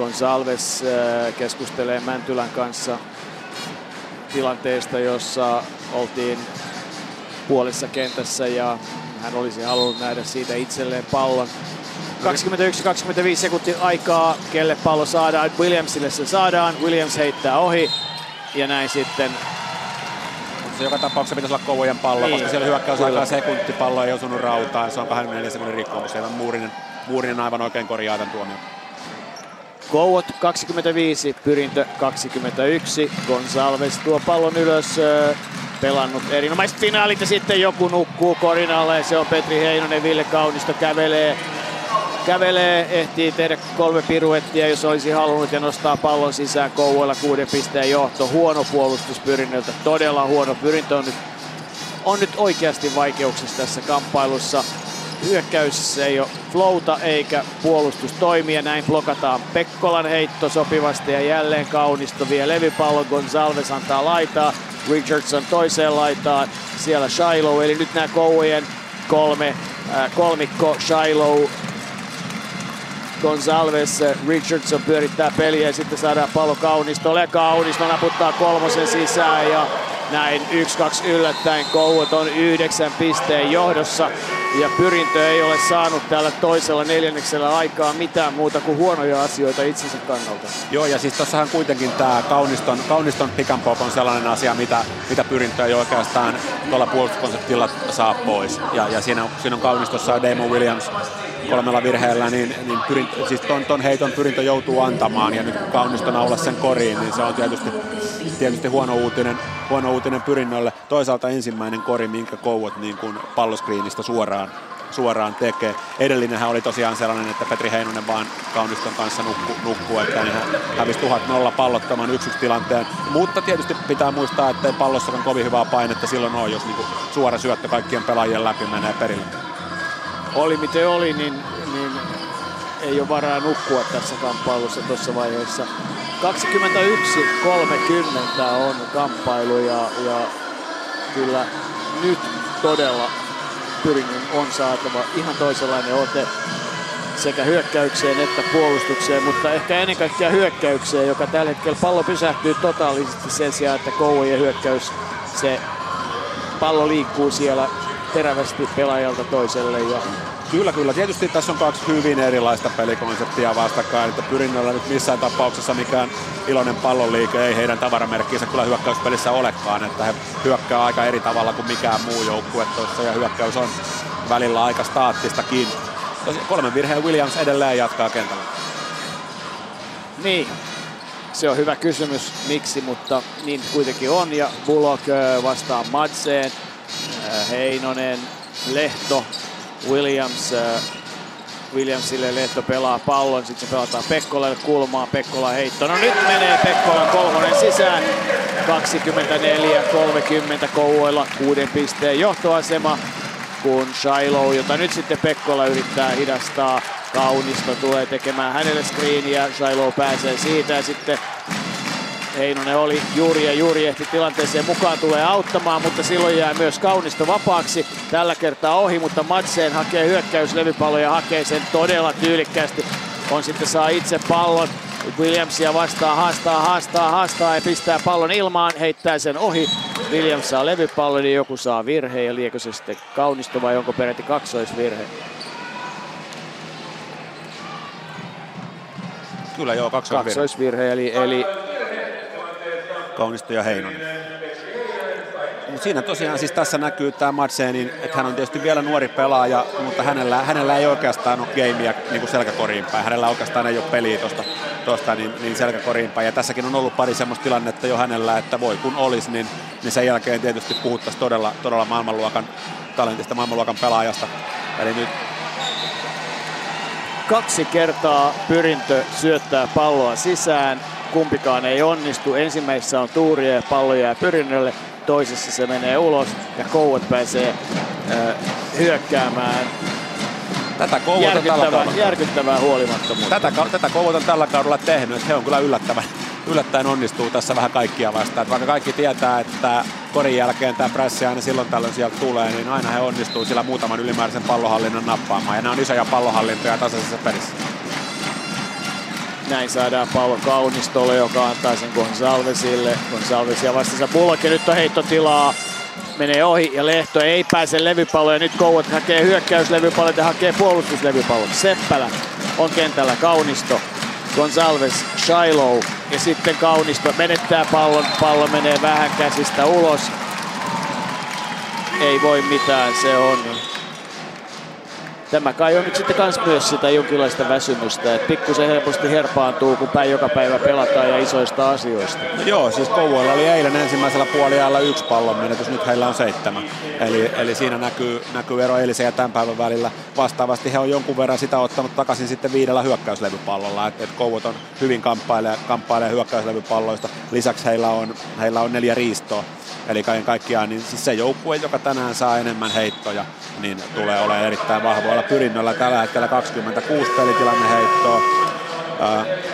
Gonsalves äh, keskustelee Mäntylän kanssa tilanteesta, jossa oltiin puolessa kentässä ja hän olisi halunnut nähdä siitä itselleen pallon. 21-25 sekuntia aikaa, kelle pallo saadaan. Williamsille se saadaan. Williams heittää ohi. Ja näin sitten se joka tapauksessa pitäisi olla kovojen pallo, niin. koska siellä hyökkäysaikaa sekunti pallo ei osunut rautaan. Se on 24 sekunnin rikkomus. Siellä Muurinen, Muurinen aivan oikein korjaa tämän tuomion. Kouot 25, Pyrintö 21. Gonsalves tuo pallon ylös, pelannut erinomaiset finaalit ja sitten joku nukkuu korinalle. Se on Petri Heinonen, Ville Kaunisto kävelee kävelee, ehtii tehdä kolme piruettia, jos olisi halunnut ja nostaa pallon sisään Kouvoilla kuuden pisteen johto. Huono puolustus Pyrinnöltä, todella huono. Pyrintö on nyt, on nyt oikeasti vaikeuksissa tässä kamppailussa. Hyökkäyksessä ei ole flowta eikä puolustus toimia. Näin blokataan Pekkolan heitto sopivasti ja jälleen Kaunisto vie levypallon. Gonzalves antaa laitaa. Richardson toiseen laitaan. Siellä Shiloh, eli nyt nämä Kouvojen kolme, äh, kolmikko Shiloh, Gonzalves, Richardson pyörittää peliä ja sitten saadaan pallo Kaunistolle. Kaunisto naputtaa kolmosen sisään ja näin 1-2 yllättäen Kouot on yhdeksän pisteen johdossa. Ja Pyrintö ei ole saanut täällä toisella neljänneksellä aikaa mitään muuta kuin huonoja asioita itsensä kannalta. Joo, ja siis tossahan kuitenkin tämä Kauniston, Kauniston pick and pop on sellainen asia, mitä, mitä Pyrintö ei oikeastaan tuolla puolustuskonseptilla saa pois. Ja, ja siinä, siinä on Kaunistossa Damon Williams kolmella virheellä, niin, niin pyrin, siis ton, ton heiton pyrintö joutuu antamaan ja nyt kun Kauniston olla sen koriin, niin se on tietysti, tietysti huono, uutinen, huono uutinen pyrinnölle. Toisaalta ensimmäinen kori, minkä kouot niin kuin palloskriinistä suoraan suoraan tekee. Edellinenhän oli tosiaan sellainen, että Petri Heinonen vaan Kauniston kanssa nukkuu, nukku, että niin hän hävisi tuhat nolla pallottoman yksi tilanteen. Mutta tietysti pitää muistaa, että ei pallossakaan kovin hyvää painetta silloin ole, jos niinku suora syöttö kaikkien pelaajien läpi menee perille oli miten oli, niin, niin ei ole varaa nukkua tässä kamppailussa tuossa vaiheessa. 21-30 on kamppailu ja, ja kyllä nyt todella Pyringin on saatava ihan toisenlainen ote sekä hyökkäykseen että puolustukseen, mutta ehkä ennen kaikkea hyökkäykseen, joka tällä hetkellä pallo pysähtyy totaalisesti sen sijaan, että Kouvojen hyökkäys, se pallo liikkuu siellä terävästi pelaajalta toiselle. Ja... Kyllä, kyllä. Tietysti tässä on kaksi hyvin erilaista pelikonseptia vastakkain, että Pyrinnöllä nyt missään tapauksessa mikään iloinen pallonliike ei heidän tavaramerkkiinsä kyllä hyökkäyspelissä olekaan, että he hyökkää aika eri tavalla kuin mikään muu joukkue tuossa ja hyökkäys on välillä aika staattistakin. Kolmen virheen Williams edelleen jatkaa kentällä. Niin, se on hyvä kysymys, miksi, mutta niin kuitenkin on. Ja Bullock vastaa Madseen. Heinonen, Lehto, Williams, äh, Williamsille Lehto pelaa pallon, sitten se pelataan Pekkolalle kulmaa, Pekkola heitto. No nyt menee Pekkola kolmonen sisään. 24-30 Kouvoilla kuuden pisteen johtoasema, kun Shiloh, jota nyt sitten Pekkola yrittää hidastaa, Kaunisto tulee tekemään hänelle screeniä, Shiloh pääsee siitä ja sitten Heinonen oli juuri ja juuri ehti tilanteeseen mukaan tulee auttamaan, mutta silloin jää myös Kaunisto vapaaksi. Tällä kertaa ohi, mutta Matseen hakee hyökkäyslevypallo ja hakee sen todella tyylikkäästi. On sitten saa itse pallon. Williamsia vastaan, haastaa, haastaa, haastaa ja pistää pallon ilmaan, heittää sen ohi. Williams saa levypallon ja joku saa virheen ja liekö se sitten Kaunisto vai onko peräti kaksoisvirhe? Kyllä joo, kaksoisvirhe. Kaksoisvirhe eli, eli Kaunisto ja Heinonen. Mutta siinä tosiaan siis tässä näkyy tämä Madsenin, että hän on tietysti vielä nuori pelaaja, mutta hänellä, hänellä ei oikeastaan ole gameia niin kuin selkäkoriin päin. Hänellä oikeastaan ei ole peliä tuosta tosta, niin, niin selkäkoriin päin. Ja tässäkin on ollut pari semmoista tilannetta jo hänellä, että voi kun olisi, niin, niin sen jälkeen tietysti puhuttaisiin todella, todella maailmanluokan talentista, maailmanluokan pelaajasta. Eli nyt kaksi kertaa pyrintö syöttää palloa sisään kumpikaan ei onnistu. Ensimmäisessä on tuuria ja pallo jää pyrinnölle, toisessa se menee ulos ja Kouot pääsee äh, hyökkäämään. Tätä järkyttävää, järkyttävää huolimattomuutta. Tätä, tätä Kouot on tällä kaudella tehnyt, että he on kyllä yllättävän, yllättäen onnistuu tässä vähän kaikkia vastaan. Että vaikka kaikki tietää, että korin jälkeen tämä pressi aina silloin tällöin sieltä tulee, niin aina he onnistuu sillä muutaman ylimääräisen pallohallinnan nappaamaan. Ja ne on isoja pallohallintoja tasaisessa pelissä. Näin saadaan pallo Kaunistolle, joka antaa sen Gonsalvesille. Gonsalves ja vastassa ja nyt on heittotilaa. menee ohi ja Lehto ei pääse levypalloon ja nyt Kouvat hakee hyökkäyslevypallon ja hakee puolustuslevypallon. Seppälä on kentällä Kaunisto, Gonzalves, Shiloh ja sitten Kaunisto menettää pallon, pallo menee vähän käsistä ulos. Ei voi mitään, se on tämä kai on nyt sitten kans myös sitä jonkinlaista väsymystä, että pikkusen helposti herpaantuu, kun päin joka päivä pelataan ja isoista asioista. No joo, siis Kouvoilla oli eilen ensimmäisellä puoliajalla yksi pallon menetys, nyt heillä on seitsemän. Eli, eli siinä näkyy, näkyy ero eilisen ja tämän päivän välillä. Vastaavasti he on jonkun verran sitä ottanut takaisin sitten viidellä hyökkäyslevypallolla, että et Kouvot on hyvin kamppailee, kamppailee hyökkäyslevypalloista. Lisäksi heillä on, heillä on neljä riistoa. Eli kaiken kaikkiaan niin siis se joukkue, joka tänään saa enemmän heittoja, niin tulee olemaan erittäin vahvoilla pyrinnöllä. Tällä hetkellä 26 pelitilanne heittoa.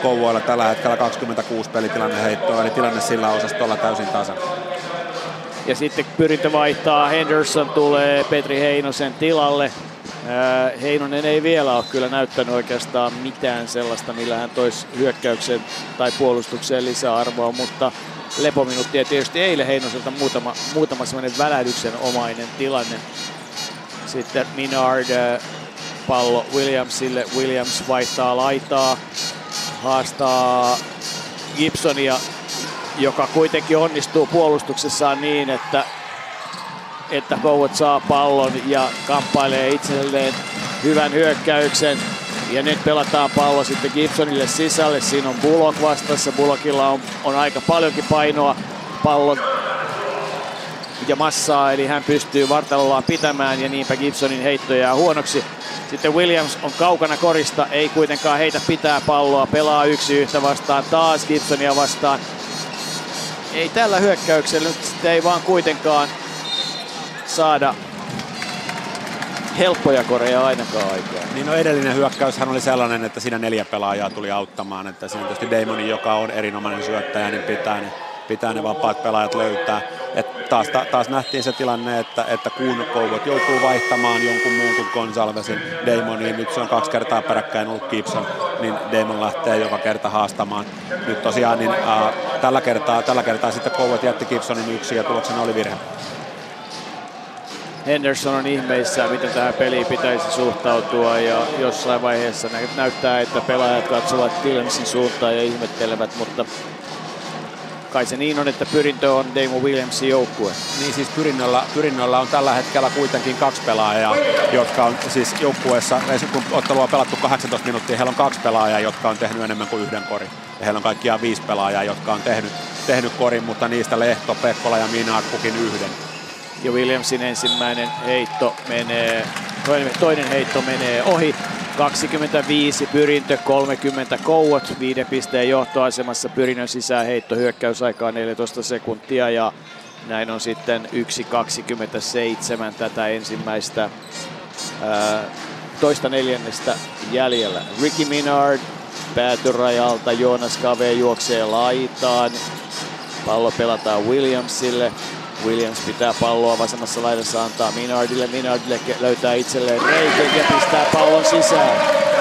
Kouvoilla tällä hetkellä 26 pelitilanne heittoa, eli tilanne sillä osastolla täysin tasan. Ja sitten pyrintö vaihtaa, Henderson tulee Petri Heinosen tilalle. Heinonen ei vielä ole kyllä näyttänyt oikeastaan mitään sellaista, millä hän toisi hyökkäyksen tai puolustukseen lisäarvoa, mutta lepominuuttia tietysti eilen Heinoselta muutama, muutama semmoinen välähdyksen omainen tilanne. Sitten Minard pallo Williamsille. Williams vaihtaa laitaa, haastaa Gibsonia, joka kuitenkin onnistuu puolustuksessaan niin, että, että Howard saa pallon ja kamppailee itselleen hyvän hyökkäyksen. Ja nyt pelataan pallo sitten Gibsonille sisälle. Siinä on Bullock vastassa. Bullockilla on, on aika paljonkin painoa pallon ja massaa, eli hän pystyy vartalollaan pitämään ja niinpä Gibsonin heitto jää huonoksi. Sitten Williams on kaukana korista, ei kuitenkaan heitä pitää palloa, pelaa yksi yhtä vastaan, taas Gibsonia vastaan. Ei tällä hyökkäyksellä nyt sitten ei vaan kuitenkaan saada helppoja koreja ainakaan aikaa. Niin no edellinen hyökkäyshän oli sellainen, että siinä neljä pelaajaa tuli auttamaan, että siinä tietysti Damoni, joka on erinomainen syöttäjä, niin pitää ne, pitää ne vapaat pelaajat löytää. Et taas, ta, taas nähtiin se tilanne, että, että kun Kouvot joutuu vaihtamaan jonkun muun kuin Gonsalvesin Damoniin, nyt se on kaksi kertaa peräkkäin ollut Gibson, niin Damon lähtee joka kerta haastamaan. Nyt tosiaan niin, äh, tällä, kertaa, tällä kertaa sitten Kouvot jätti Gibsonin yksi ja tuloksena oli virhe. Henderson on ihmeissä, miten tähän peliin pitäisi suhtautua ja jossain vaiheessa näyttää, että pelaajat katsovat Williamsin suuntaan ja ihmettelevät, mutta kai se niin on, että pyrintö on Damo Williamsin joukkue. Niin siis pyrinnöllä, pyrinnöllä on tällä hetkellä kuitenkin kaksi pelaajaa, jotka on siis joukkueessa, kun ottelua on pelattu 18 minuuttia, heillä on kaksi pelaajaa, jotka on tehnyt enemmän kuin yhden korin. Ja heillä on kaikkiaan viisi pelaajaa, jotka on tehnyt, tehnyt korin, mutta niistä Lehto, Pekkola ja Minard kukin yhden ja Williamsin ensimmäinen heitto menee, toinen heitto menee ohi. 25 pyrintö, 30 kouot, viiden pisteen johtoasemassa pyrinnön sisään heitto hyökkäysaikaa 14 sekuntia ja näin on sitten 1.27 tätä ensimmäistä ää, toista neljännestä jäljellä. Ricky Minard päätyrajalta, Jonas Kave juoksee laitaan. Pallo pelataan Williamsille. Williams pitää palloa vasemmassa laidassa, antaa Minardille. Minardille löytää itselleen reikin ja pistää pallon sisään.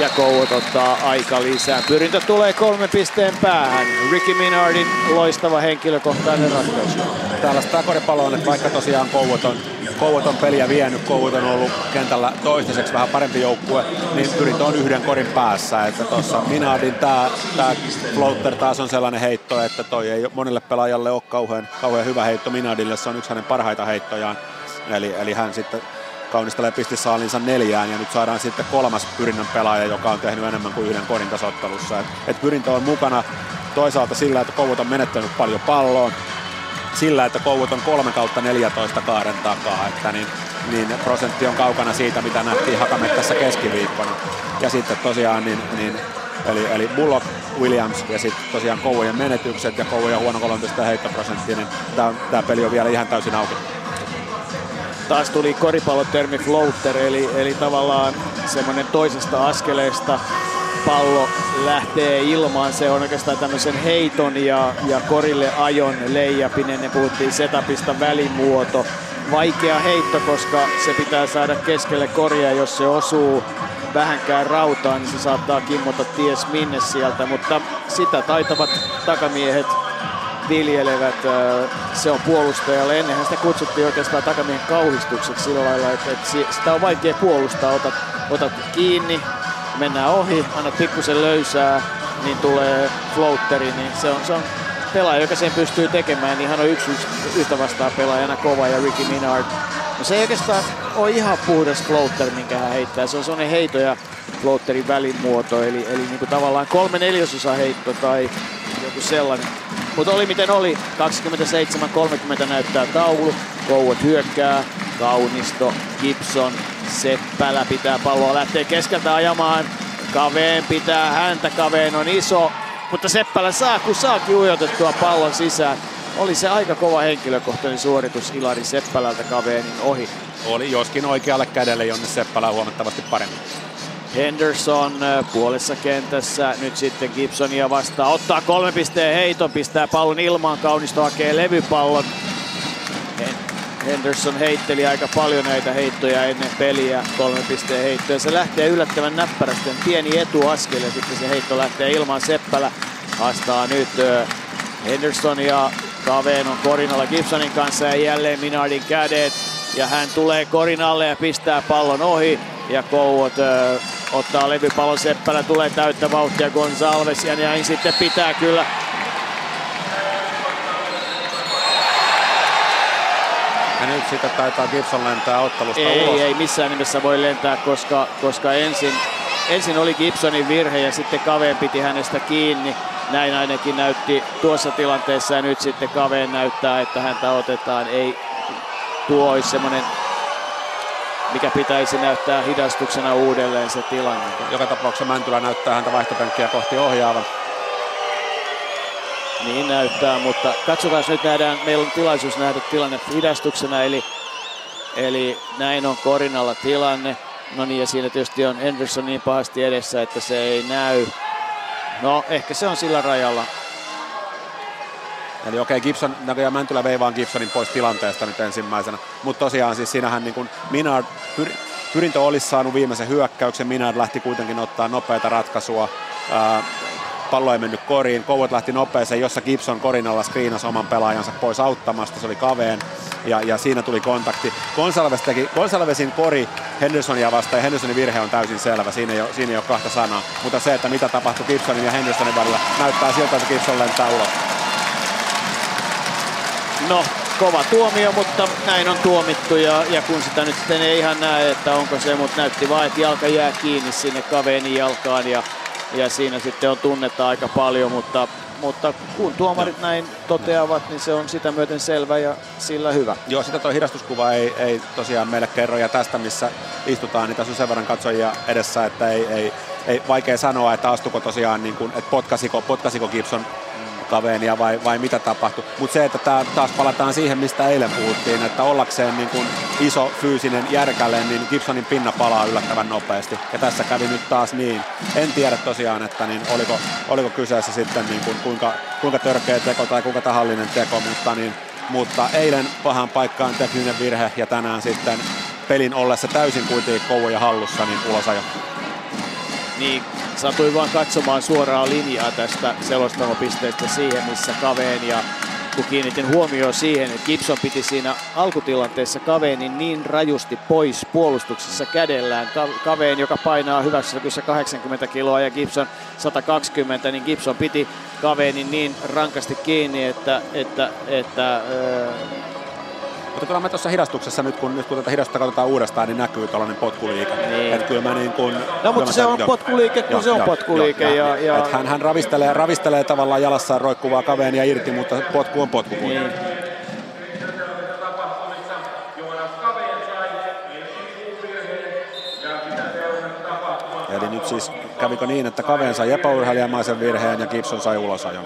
Ja Kouot ottaa aika lisää. Pyrintö tulee kolme pisteen päähän. Ricky Minardin loistava henkilökohtainen ratkaisu. Tällaista koripalloa on, että vaikka tosiaan Kouot on Kouot on peliä vienyt, Kouot on ollut kentällä toistaiseksi vähän parempi joukkue, niin pyrit on yhden korin päässä. Että tuossa Minardin tämä tää floater taas on sellainen heitto, että toi ei monelle pelaajalle ole kauhean, kauhean hyvä heitto Minardille, se on yksi hänen parhaita heittojaan. Eli, eli hän sitten kaunistelee pistissaalinsa neljään ja nyt saadaan sitten kolmas pyrinnön pelaaja, joka on tehnyt enemmän kuin yhden korin tasottelussa. Et, et pyrintö on mukana toisaalta sillä, että Kouot on menettänyt paljon palloa, sillä, että Koulut on 3 kautta 14 kaaren takaa, että niin, niin prosentti on kaukana siitä, mitä nähtiin Hakamettässä keskiviikkona. Ja sitten tosiaan niin, niin Eli, eli Bullock, Williams ja sitten tosiaan Kouvojen menetykset ja Kouvojen huono 13 heittoprosenttia, niin tämä peli on vielä ihan täysin auki. Taas tuli koripallotermi floater, eli, eli tavallaan semmoinen toisesta askeleesta pallo lähtee ilmaan. Se on oikeastaan tämmöisen heiton ja, ja korille ajon leijapinen. Ne puhuttiin setupista välimuoto. Vaikea heitto, koska se pitää saada keskelle koria. Jos se osuu vähänkään rautaan, niin se saattaa kimmota ties minne sieltä. Mutta sitä taitavat takamiehet viljelevät. Se on puolustajalle. Ennenhän sitä kutsuttiin oikeastaan takamiehen kauhistukseksi sillä lailla, että, että sitä on vaikea puolustaa. Otat, otat kiinni, mennään ohi, annat pikkusen löysää, niin tulee floateri, niin se on, se on pelaaja, joka sen pystyy tekemään, niin hän on yksi, yhtä vastaan pelaajana kova ja Ricky Minard. No se ei oikeastaan ole ihan puhdas floater, minkä hän heittää. Se on sellainen heito ja floaterin välimuoto, eli, eli niin kuin tavallaan kolme neljäsosa heitto tai joku sellainen. Mutta oli miten oli, 27-30 näyttää taulu, Kouot hyökkää, Kaunisto, Gibson, Seppälä pitää palloa lähteä keskeltä ajamaan, Kaveen pitää häntä, Kaveen on iso, mutta Seppälä saa, kun saakin ujotettua pallon sisään. Oli se aika kova henkilökohtainen suoritus Ilari Seppälältä Kaveenin ohi. Oli joskin oikealle kädelle, jonne Seppälä huomattavasti paremmin. Henderson puolessa kentässä, nyt sitten Gibsonia vastaan, ottaa kolme pisteen heiton, pistää pallon ilmaan, Kaunisto hakee levypallon. Henderson heitteli aika paljon näitä heittoja ennen peliä, kolme pisteen heittoja. Se lähtee yllättävän näppärästi, pieni etuaskel ja sitten se heitto lähtee ilmaan. Seppälä haastaa nyt Henderson ja Kaveen on korinalla Gibsonin kanssa ja jälleen Minardin kädet. Ja hän tulee korinalle ja pistää pallon ohi. Ja Kouot ö, ottaa levypallon Seppälä, tulee täyttä vauhtia Gonzalves ja näin sitten pitää kyllä Ja nyt sitten taitaa Gibson lentää ottelusta ei, ulos. Ei, missään nimessä voi lentää, koska, koska ensin, ensin oli Gibsonin virhe ja sitten Kaveen piti hänestä kiinni. Näin ainakin näytti tuossa tilanteessa ja nyt sitten Kaveen näyttää, että häntä otetaan. Ei tuo olisi semmoinen mikä pitäisi näyttää hidastuksena uudelleen se tilanne. Joka tapauksessa Mäntylä näyttää häntä vaihtopenkkiä kohti ohjaavan. Niin näyttää, mutta katsotaan nyt nähdään, meillä on tilaisuus nähdä tilanne hidastuksena, eli, eli näin on Korinalla tilanne. No niin, ja siinä tietysti on Henderson niin pahasti edessä, että se ei näy. No, ehkä se on sillä rajalla. Eli okei, okay, Gibson, näköjään Mäntylä vei vaan Gibsonin pois tilanteesta nyt ensimmäisenä. Mutta tosiaan siis siinähän niin kuin Minard, pyr, pyrintö olisi saanut viimeisen hyökkäyksen, Minard lähti kuitenkin ottaa nopeita ratkaisua. Ää, pallo ei mennyt koriin, Kouot lähti nopeeseen, jossa Gibson korinalla screenasi oman pelaajansa pois auttamasta, se oli kaveen ja, ja siinä tuli kontakti. Gonsalves teki, Gonsalvesin kori Hendersonia vastaan ja Hendersonin virhe on täysin selvä, siinä ei, ole, siinä ei ole kahta sanaa. Mutta se, että mitä tapahtui Gibsonin ja Hendersonin välillä, näyttää siltä, että Gibson lentää ulos. No, kova tuomio, mutta näin on tuomittu ja, ja kun sitä nyt sitten ei ihan näe, että onko se, mutta näytti vaan, että jalka jää kiinni sinne Kaveenin jalkaan ja ja siinä sitten on tunnetta aika paljon, mutta, mutta kun tuomarit no. näin toteavat, niin se on sitä myöten selvä ja sillä hyvä. Joo, sitä tuo hidastuskuva ei, ei tosiaan meille kerro ja tästä missä istutaan, niin tässä on sen verran katsojia edessä, että ei, ei, ei vaikea sanoa, että astuko tosiaan, niin kuin, että potkasiko, potkasiko Gibson Kaveenia vai, vai mitä tapahtui. Mutta se, että tää, taas palataan siihen, mistä eilen puhuttiin, että ollakseen niin kun iso fyysinen järkälle, niin Gibsonin pinna palaa yllättävän nopeasti. Ja tässä kävi nyt taas niin. En tiedä tosiaan, että niin oliko, oliko kyseessä sitten niin kun, kuinka, kuinka törkeä teko tai kuinka tahallinen teko, mutta, niin, mutta eilen pahan paikkaan tekninen virhe ja tänään sitten pelin ollessa täysin kuitenkin kouvoja hallussa, niin ulosajo. Niin, satuin vaan katsomaan suoraa linjaa tästä selostamopisteestä siihen, missä Kaveen ja kun kiinnitin huomioon siihen, että Gibson piti siinä alkutilanteessa Kaveenin niin rajusti pois puolustuksessa kädellään. Kaveen, joka painaa hyvässä 80 kiloa ja Gibson 120, niin Gibson piti Kaveenin niin rankasti kiinni, että, että, että öö, mutta kyllä me tuossa hidastuksessa nyt, kun, nyt kun tätä hidastusta katsotaan uudestaan, niin näkyy tällainen potkuliike. Niin. Että kyllä mä niin kuin, no mutta se on jo, potkuliike, kun jo, se on jo, potkuliike. Jo, ja, ja, ja... hän, hän ravistelee, ravistelee tavallaan jalassaan roikkuvaa kaveenia irti, mutta potku on potku. Niin. Eli nyt siis kävikö niin, että Kaveen sai epäurheilijamaisen virheen ja Gibson sai ulosajon.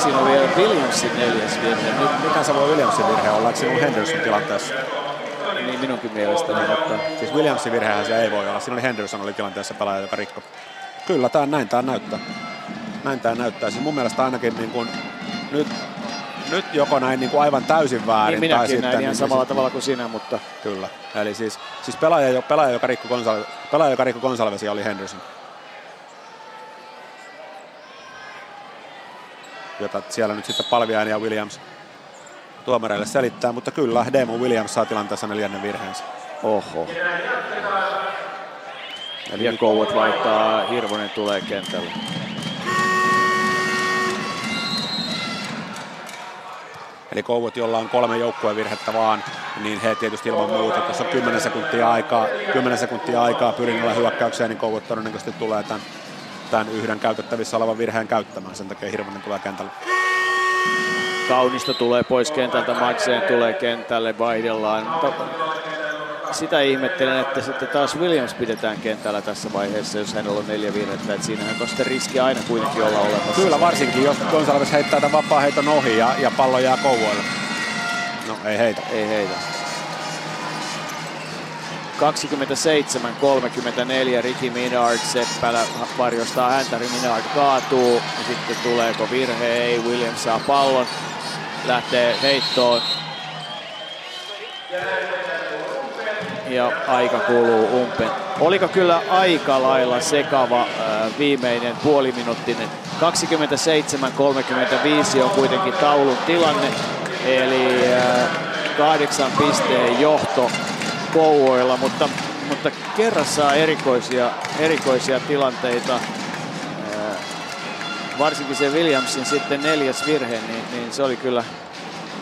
Siinä vielä Williamsin neljäs virhe. Nyt, mikä se voi Williamsin virhe olla? Eikö on Henderson tilanteessa? Niin minunkin mielestäni. Mutta... Siis Williamsin virhehän se ei voi olla. Siinä oli Henderson oli tilanteessa pelaaja, joka rikko. Kyllä, tää, näin tämä näyttää. Näin tämä näyttää. Siis mun mielestä ainakin niin kun, nyt nyt joko näin niin kuin aivan täysin väärin. Niin minäkin tai näin sitten, ihan niin samalla sit- tavalla kuin sinä, mutta Kyllä. Eli siis, siis pelaaja, pelaaja, joka rikko Gonsalves, pelaaja, joka rikko Gonsalvesia oli Henderson. Jota siellä nyt sitten Palviainen ja Williams tuomareille selittää, mutta kyllä, Damon Williams saa tilanteessa neljännen virheensä. oho. Eli Ja Kouvat vaihtaa, Hirvonen tulee kentälle. Eli Kouvot, jolla on kolme joukkuevirhettä vaan, niin he tietysti ilman muuta, tuossa on 10 sekuntia aikaa, 10 sekuntia aikaa pyrinnöllä hyökkäykseen, niin Kouvot todennäköisesti tulee tämän, tämän yhden käytettävissä olevan virheen käyttämään. Sen takia Hirvonen tulee kentälle. Kaunisto tulee pois kentältä, Madsen tulee kentälle, vaihdellaan. Mutta sitä ihmettelen, että sitten taas Williams pidetään kentällä tässä vaiheessa, jos hänellä on neljä virhettä. Että siinähän on sitten riski aina kuitenkin olla olemassa. Kyllä varsinkin, jos Gonsalves heittää tämän vapaa heiton ohi ja, ja pallo jää Kouvoille. No ei heitä. Ei heitä. 27-34 Ricky Minard, Seppälä varjostaa häntä, Minard kaatuu ja sitten tuleeko virhe, ei, Williams saa pallon, lähtee heittoon. Ja aika kuluu umpeen. Oliko kyllä aika lailla sekava ää, viimeinen puoliminuuttinen. 27-35 on kuitenkin taulun tilanne. Eli ää, kahdeksan pisteen johto Kouvoilla, mutta, mutta kerrassaan erikoisia, erikoisia tilanteita. Varsinkin se Williamsin sitten neljäs virhe, niin, niin se oli kyllä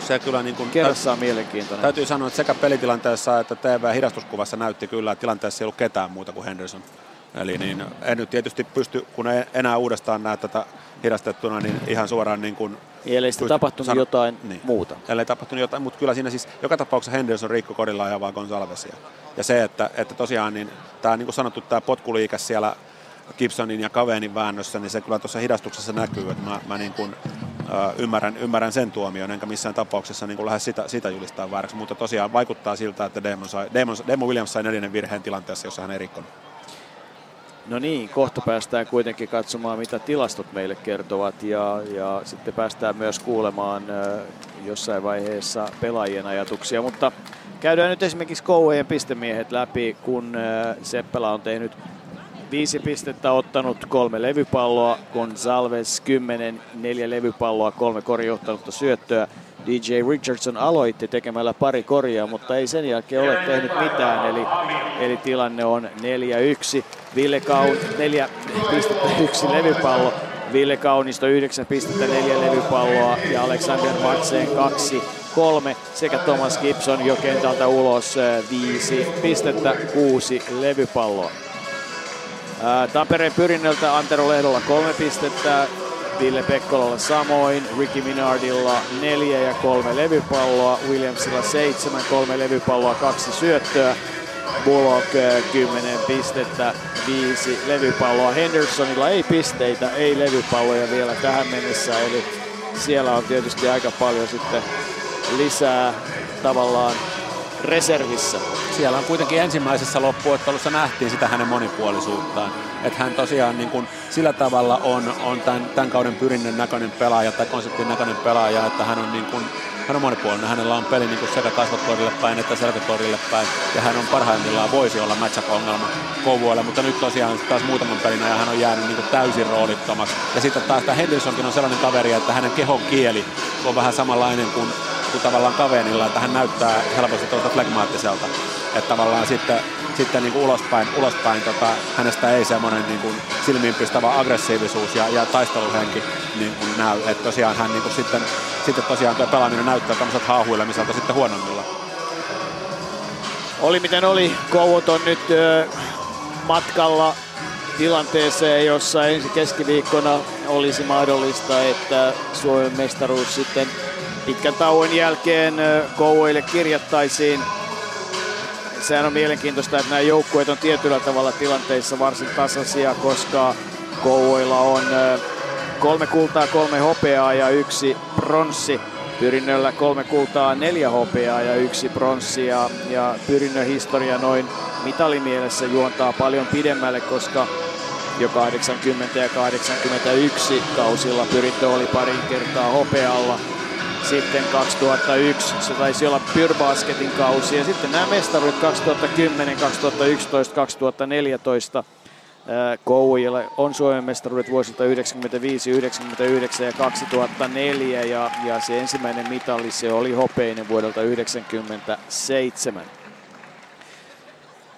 Se kyllä niin kuin, kerrassaan mielenkiintoinen. täytyy sanoa, että sekä pelitilanteessa että TV-hidastuskuvassa näytti kyllä, että tilanteessa ei ollut ketään muuta kuin Henderson. Eli niin, en nyt tietysti pysty, kun ei enää uudestaan näe tätä hidastettuna, niin ihan suoraan niin kuin Ellei sitten tapahtunut sano- jotain niin. muuta. Ellei tapahtunut jotain, mutta kyllä siinä siis joka tapauksessa Henderson rikko kodilla ajavaa Gonsalvesia. Ja se, että, että tosiaan niin, tämä niin kuin sanottu, tämä potkuliike siellä Gibsonin ja Kavenin väännössä, niin se kyllä tuossa hidastuksessa näkyy, että mä, mä niin kuin, ymmärrän, ymmärrän sen tuomion, enkä missään tapauksessa niin kuin lähde sitä, sitä julistaa vääräksi, mutta tosiaan vaikuttaa siltä, että Damon, sai, Damon, Damon Williams sai neljännen virheen tilanteessa, jossa hän ei rikkonut. No niin, kohta päästään kuitenkin katsomaan, mitä tilastot meille kertovat ja, ja sitten päästään myös kuulemaan jossain vaiheessa pelaajien ajatuksia. Mutta käydään nyt esimerkiksi Kouvojen pistemiehet läpi, kun ö, Seppälä on tehnyt viisi pistettä, ottanut kolme levypalloa, Gonsalves 10, neljä levypalloa, kolme korjohtanutta syöttöä. DJ Richardson aloitti tekemällä pari korjaa, mutta ei sen jälkeen ole tehnyt mitään, eli, eli tilanne on 4-1. Ville Kaun 4 pistettä, yksi levypallo. Ville Kaunisto 9 pistettä, neljä levypalloa ja Alexander Madsen 2 kolme sekä Thomas Gibson jo kentältä ulos 5 pistettä, kuusi levypalloa. Tampereen pyrinnöltä Antero Lehdolla kolme pistettä, Ville Pekkolalla samoin, Ricky Minardilla neljä ja kolme levypalloa, Williamsilla seitsemän, kolme levypalloa, kaksi syöttöä, Bullock ää, 10 pistettä, viisi levypalloa. Hendersonilla ei pisteitä, ei levypalloja vielä tähän mennessä, eli siellä on tietysti aika paljon sitten lisää tavallaan reservissä. Siellä on kuitenkin ensimmäisessä loppuottelussa nähtiin sitä hänen monipuolisuuttaan. Että hän tosiaan niin kuin sillä tavalla on, on tämän, tämän kauden pyrinnön näköinen pelaaja tai konseptin näköinen pelaaja, että hän on, niin kuin, hän on monipuolinen. Hänellä on peli niin kuin sekä kasvotkorille päin että selkäkorille päin. Ja hän on parhaimmillaan voisi olla matchup-ongelma Kouvoille, mutta nyt tosiaan taas muutaman pelin ajan hän on jäänyt niin kuin täysin roolittomaksi. Ja sitten taas tämä Hendersonkin on sellainen kaveri, että hänen kehon kieli on vähän samanlainen kuin kuin tavallaan kavenilla, että hän näyttää helposti tuolta flegmaattiselta. Että tavallaan sitten, sitten niin kuin ulospäin, ulospäin tota, hänestä ei semmoinen niin kuin silmiinpistävä aggressiivisuus ja, ja taisteluhenki niin kuin näy. Että tosiaan hän niin kuin sitten, sitten tosiaan tuo pelaaminen näyttää tämmöiset haahuilemiselta sitten huonommilla. Oli miten oli, Kouvot on nyt ö, matkalla tilanteeseen, jossa ensi keskiviikkona olisi mahdollista, että Suomen mestaruus sitten pitkän tauon jälkeen Kouvoille kirjattaisiin. Sehän on mielenkiintoista, että nämä joukkueet on tietyllä tavalla tilanteissa varsin tasaisia, koska Kouvoilla on kolme kultaa, kolme hopeaa ja yksi pronssi. Pyrinnöllä kolme kultaa, neljä hopeaa ja yksi pronssi. Ja, Pyrinnön historia noin mitalimielessä juontaa paljon pidemmälle, koska jo 80 ja 81 kausilla Pyrintö oli parin kertaa hopealla. Sitten 2001, se taisi olla Pyrbasketin kausi. Ja sitten nämä mestaruudet 2010, 2011, 2014. Kouvojalle on Suomen mestaruudet vuosilta 95, 99 ja 2004 ja, ja se ensimmäinen mitalli se oli hopeinen vuodelta 97.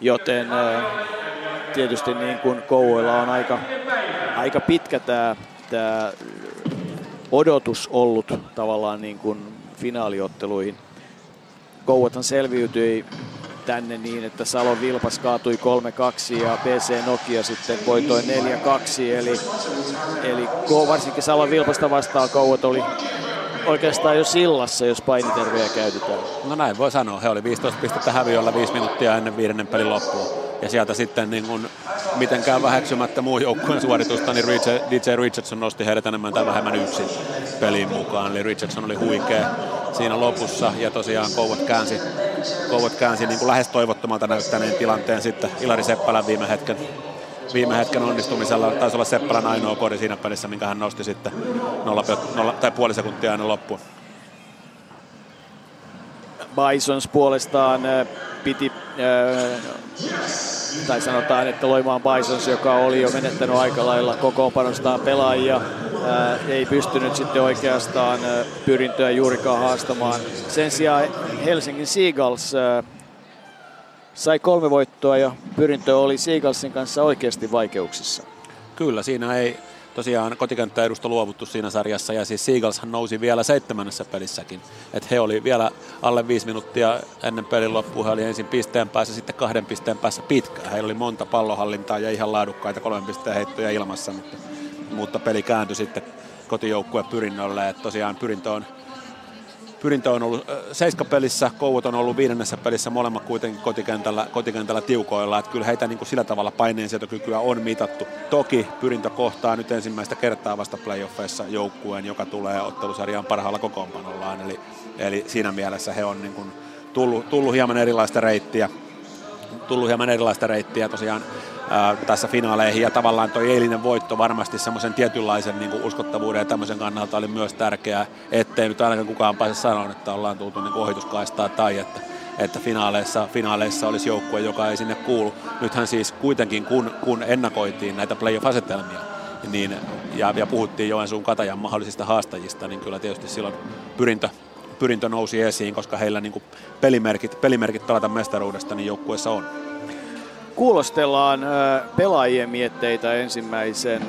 Joten tietysti niin kuin Kouvoilla on aika, aika pitkä tämä, tämä odotus ollut tavallaan niin kuin finaaliotteluihin. Kouvathan selviytyi tänne niin, että Salon Vilpas kaatui 3-2 ja BC Nokia sitten voitoi 4-2. Eli, eli varsinkin Salon Vilpasta vastaan Kouvat oli oikeastaan jo sillassa, jos painitervejä käytetään. No näin voi sanoa. He oli 15 pistettä häviöllä 5 minuuttia ennen viidennen pelin loppua ja sieltä sitten niin kun mitenkään väheksymättä muun joukkueen suoritusta, niin DJ Richardson nosti heidät enemmän tai vähemmän yksin peliin mukaan. Eli Richardson oli huikea siinä lopussa ja tosiaan Kouvat käänsi, Kouvat käänsi niin kuin lähes toivottomalta näyttäneen tilanteen sitten Ilari Seppälän viime hetken viime hetken onnistumisella taisi olla Seppälän ainoa kori siinä pelissä, minkä hän nosti sitten 0, 0 tai puoli sekuntia ennen loppua. Bisons puolestaan piti, tai sanotaan, että Loimaan Bisons, joka oli jo menettänyt aika lailla kokoonpanostaan pelaajia, ei pystynyt sitten oikeastaan pyrintöä juurikaan haastamaan. Sen sijaan Helsingin Seagulls sai kolme voittoa ja pyrintö oli Seagullsin kanssa oikeasti vaikeuksissa. Kyllä, siinä ei tosiaan kotikenttäedusta luovuttu siinä sarjassa ja siis Seagullshan nousi vielä seitsemännessä pelissäkin. että he oli vielä alle viisi minuuttia ennen pelin loppua, he oli ensin pisteen päässä, sitten kahden pisteen päässä pitkään. Heillä oli monta pallohallintaa ja ihan laadukkaita kolmen pisteen heittoja ilmassa, mutta, mutta peli kääntyi sitten kotijoukkueen pyrinnölle, että tosiaan pyrintö on Pyrintö on ollut seiskapelissä, Kouvat on ollut viidennessä pelissä, molemmat kuitenkin kotikentällä, kotikentällä tiukoilla. Että kyllä heitä niin kuin sillä tavalla paineensietokykyä on mitattu. Toki Pyrintö kohtaa nyt ensimmäistä kertaa vasta playoffeissa joukkueen, joka tulee ottelusarjaan parhaalla kokoonpanollaan. Eli, eli siinä mielessä he on niin kuin tullut, tullut hieman erilaista reittiä tullut hieman erilaista reittiä tosiaan tässä finaaleihin. Ja tavallaan tuo eilinen voitto varmasti semmoisen tietynlaisen niin kuin uskottavuuden ja tämmöisen kannalta oli myös tärkeää, ettei nyt ainakaan kukaan pääse sanoa, että ollaan tultu niin ohituskaistaa tai että että finaaleissa, finaaleissa olisi joukkue, joka ei sinne kuulu. Nythän siis kuitenkin, kun, kun ennakoitiin näitä playoff-asetelmia, niin, ja, ja puhuttiin Joensuun Katajan mahdollisista haastajista, niin kyllä tietysti silloin pyrintö, pyrintö nousi esiin, koska heillä niin pelimerkit, pelimerkit pelata mestaruudesta niin joukkueessa on. Kuulostellaan pelaajien mietteitä ensimmäisen,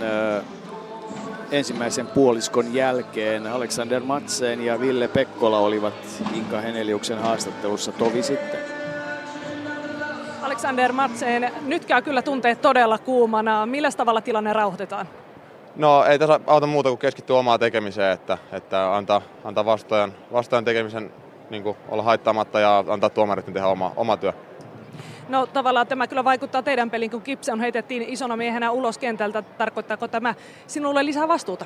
ensimmäisen puoliskon jälkeen. Alexander Matsen ja Ville Pekkola olivat Inka Heneliuksen haastattelussa tovi sitten. Alexander Matsen, nyt käy kyllä tunteet todella kuumana. Millä tavalla tilanne rauhoitetaan? No ei tässä auta muuta kuin keskittyä omaan tekemiseen, että, että antaa, antaa vastaajan, vastaajan tekemisen niin kuin olla haittaamatta ja antaa tuomarit tehdä oma, oma työ. No tavallaan tämä kyllä vaikuttaa teidän peliin, kun Gibson heitettiin isona miehenä ulos kentältä. Tarkoittaako tämä sinulle lisää vastuuta?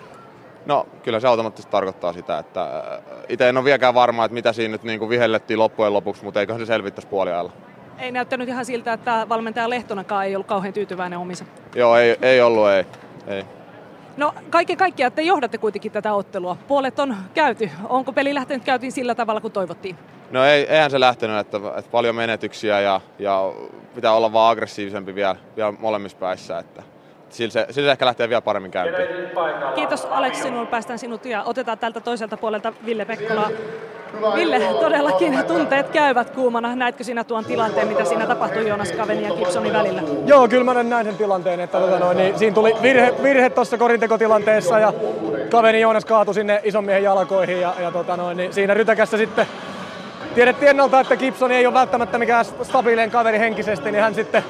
No kyllä se automaattisesti tarkoittaa sitä, että äh, itse en ole vieläkään varma, että mitä siinä nyt niin kuin vihellettiin loppujen lopuksi, mutta eiköhän se selvittäisi puoliajalla. Ei näyttänyt ihan siltä, että valmentaja Lehtonakaan ei ollut kauhean tyytyväinen omissa. Joo, ei, ei ollut, ei. ei. No kaiken kaikkiaan te johdatte kuitenkin tätä ottelua. Puolet on käyty. Onko peli lähtenyt käytiin sillä tavalla kuin toivottiin? No ei, eihän se lähtenyt, että, että paljon menetyksiä ja, ja pitää olla vaan aggressiivisempi vielä, vielä molemmissa päissä. Että, sillä se, sillä se ehkä lähtee vielä paremmin käyntiin. Kiitos Alex sinulle, päästään sinut ja otetaan tältä toiselta puolelta Ville Pekkola. Ville, todellakin tunteet käyvät kuumana. Näetkö sinä tuon tilanteen, mitä siinä tapahtui Joonas Kaveni ja Gibsonin välillä? Joo, kyllä mä näin sen tilanteen, että tota noin, niin siinä tuli virhe, virhe tuossa korintekotilanteessa ja Kaveni Joonas kaatui sinne ison miehen jalkoihin ja, ja tota noin, niin siinä rytäkässä sitten tiedettiin ennalta, että Gibson ei ole välttämättä mikään stabiilen kaveri henkisesti, niin hän sitten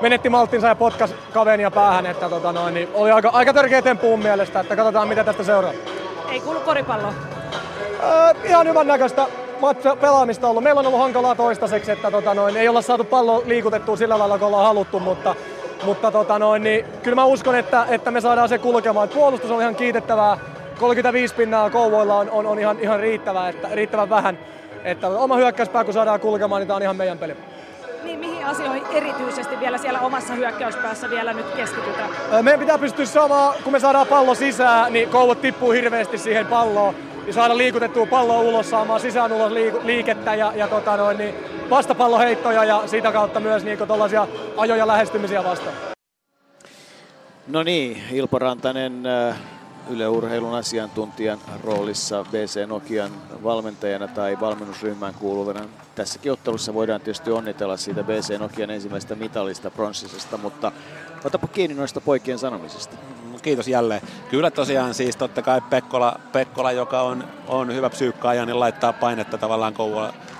menetti malttinsa ja potkas kavenia päähän, että tota noin, niin oli aika, aika törkeä temppu mielestä, että katsotaan mitä tästä seuraa. Ei kuulu koripallo. Äh, ihan hyvän näköistä pelaamista ollut. Meillä on ollut hankalaa toistaiseksi, että tota noin, ei olla saatu pallo liikutettua sillä lailla, kun ollaan haluttu, mutta, mutta tota noin, niin kyllä mä uskon, että, että me saadaan se kulkemaan. Puolustus on ihan kiitettävää. 35 pinnaa Kouvoilla on, on, on ihan, ihan riittävää, että riittävän vähän. Että oma hyökkäyspää kun saadaan kulkemaan, niin tämä on ihan meidän peli. Mihin asioihin erityisesti vielä siellä omassa hyökkäyspäässä vielä nyt keskitytään? Meidän pitää pystyä saamaan, kun me saadaan pallo sisään, niin Kouvat tippuu hirveästi siihen palloon niin saada liikutettua palloa ulos, saamaan sisään ulos liikettä ja, ja tota noin, niin vastapalloheittoja ja sitä kautta myös niin tuollaisia ajoja lähestymisiä vastaan. No niin, Ilpo Rantanen äh, Yle Urheilun asiantuntijan roolissa BC Nokian valmentajana tai valmennusryhmään kuuluvana. Tässäkin ottelussa voidaan tietysti onnitella siitä BC Nokian ensimmäistä mitalista pronssisesta, mutta otapa kiinni noista poikien sanomisista. Kiitos jälleen. Kyllä tosiaan siis totta kai Pekkola, Pekkola joka on, on hyvä psyykkaaja, niin laittaa painetta tavallaan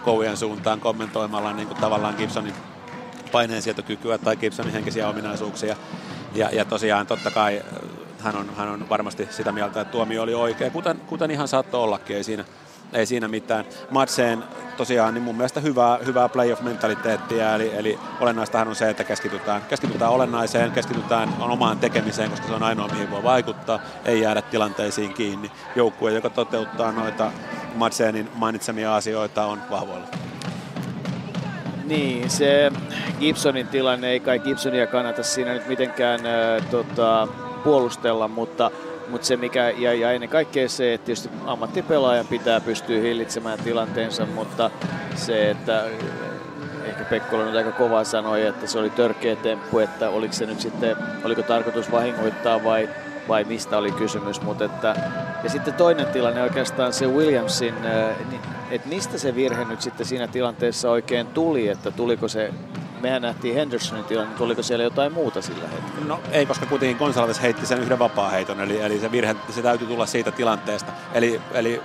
koujen suuntaan kommentoimalla niin kuin tavallaan Gibsonin paineensietokykyä tai Gibsonin henkisiä ominaisuuksia. Ja, ja tosiaan totta kai hän on, hän on varmasti sitä mieltä, että tuomio oli oikea, kuten, kuten ihan saattoi ollakin, ei siinä, ei siinä mitään. Matseen tosiaan niin mun mielestä hyvää, hyvää playoff-mentaliteettiä, eli, eli olennaistahan on se, että keskitytään, keskitytään olennaiseen, keskitytään omaan tekemiseen, koska se on ainoa, mihin voi vaikuttaa, ei jäädä tilanteisiin kiinni. Joukkue, joka toteuttaa noita Matseenin mainitsemia asioita, on vahvoilla. Niin, se Gibsonin tilanne, ei kai Gibsonia kannata siinä nyt mitenkään äh, tota, puolustella, mutta, mutta se mikä, ja, ja ennen kaikkea se, että tietysti ammattipelaajan pitää pystyä hillitsemään tilanteensa, mutta se, että ehkä Pekkola nyt aika kovaa sanoi, että se oli törkeä temppu, että oliko se nyt sitten, oliko tarkoitus vahingoittaa vai, vai mistä oli kysymys, mutta että, ja sitten toinen tilanne oikeastaan se Williamsin, että mistä se virhe nyt sitten siinä tilanteessa oikein tuli, että tuliko se mehän nähtiin Hendersonin tilanne, niin oliko siellä jotain muuta sillä hetkellä? No ei, koska kuitenkin Gonsalves heitti sen yhden vapaa-heiton, eli, eli se virhe, se täytyy tulla siitä tilanteesta. Eli, eli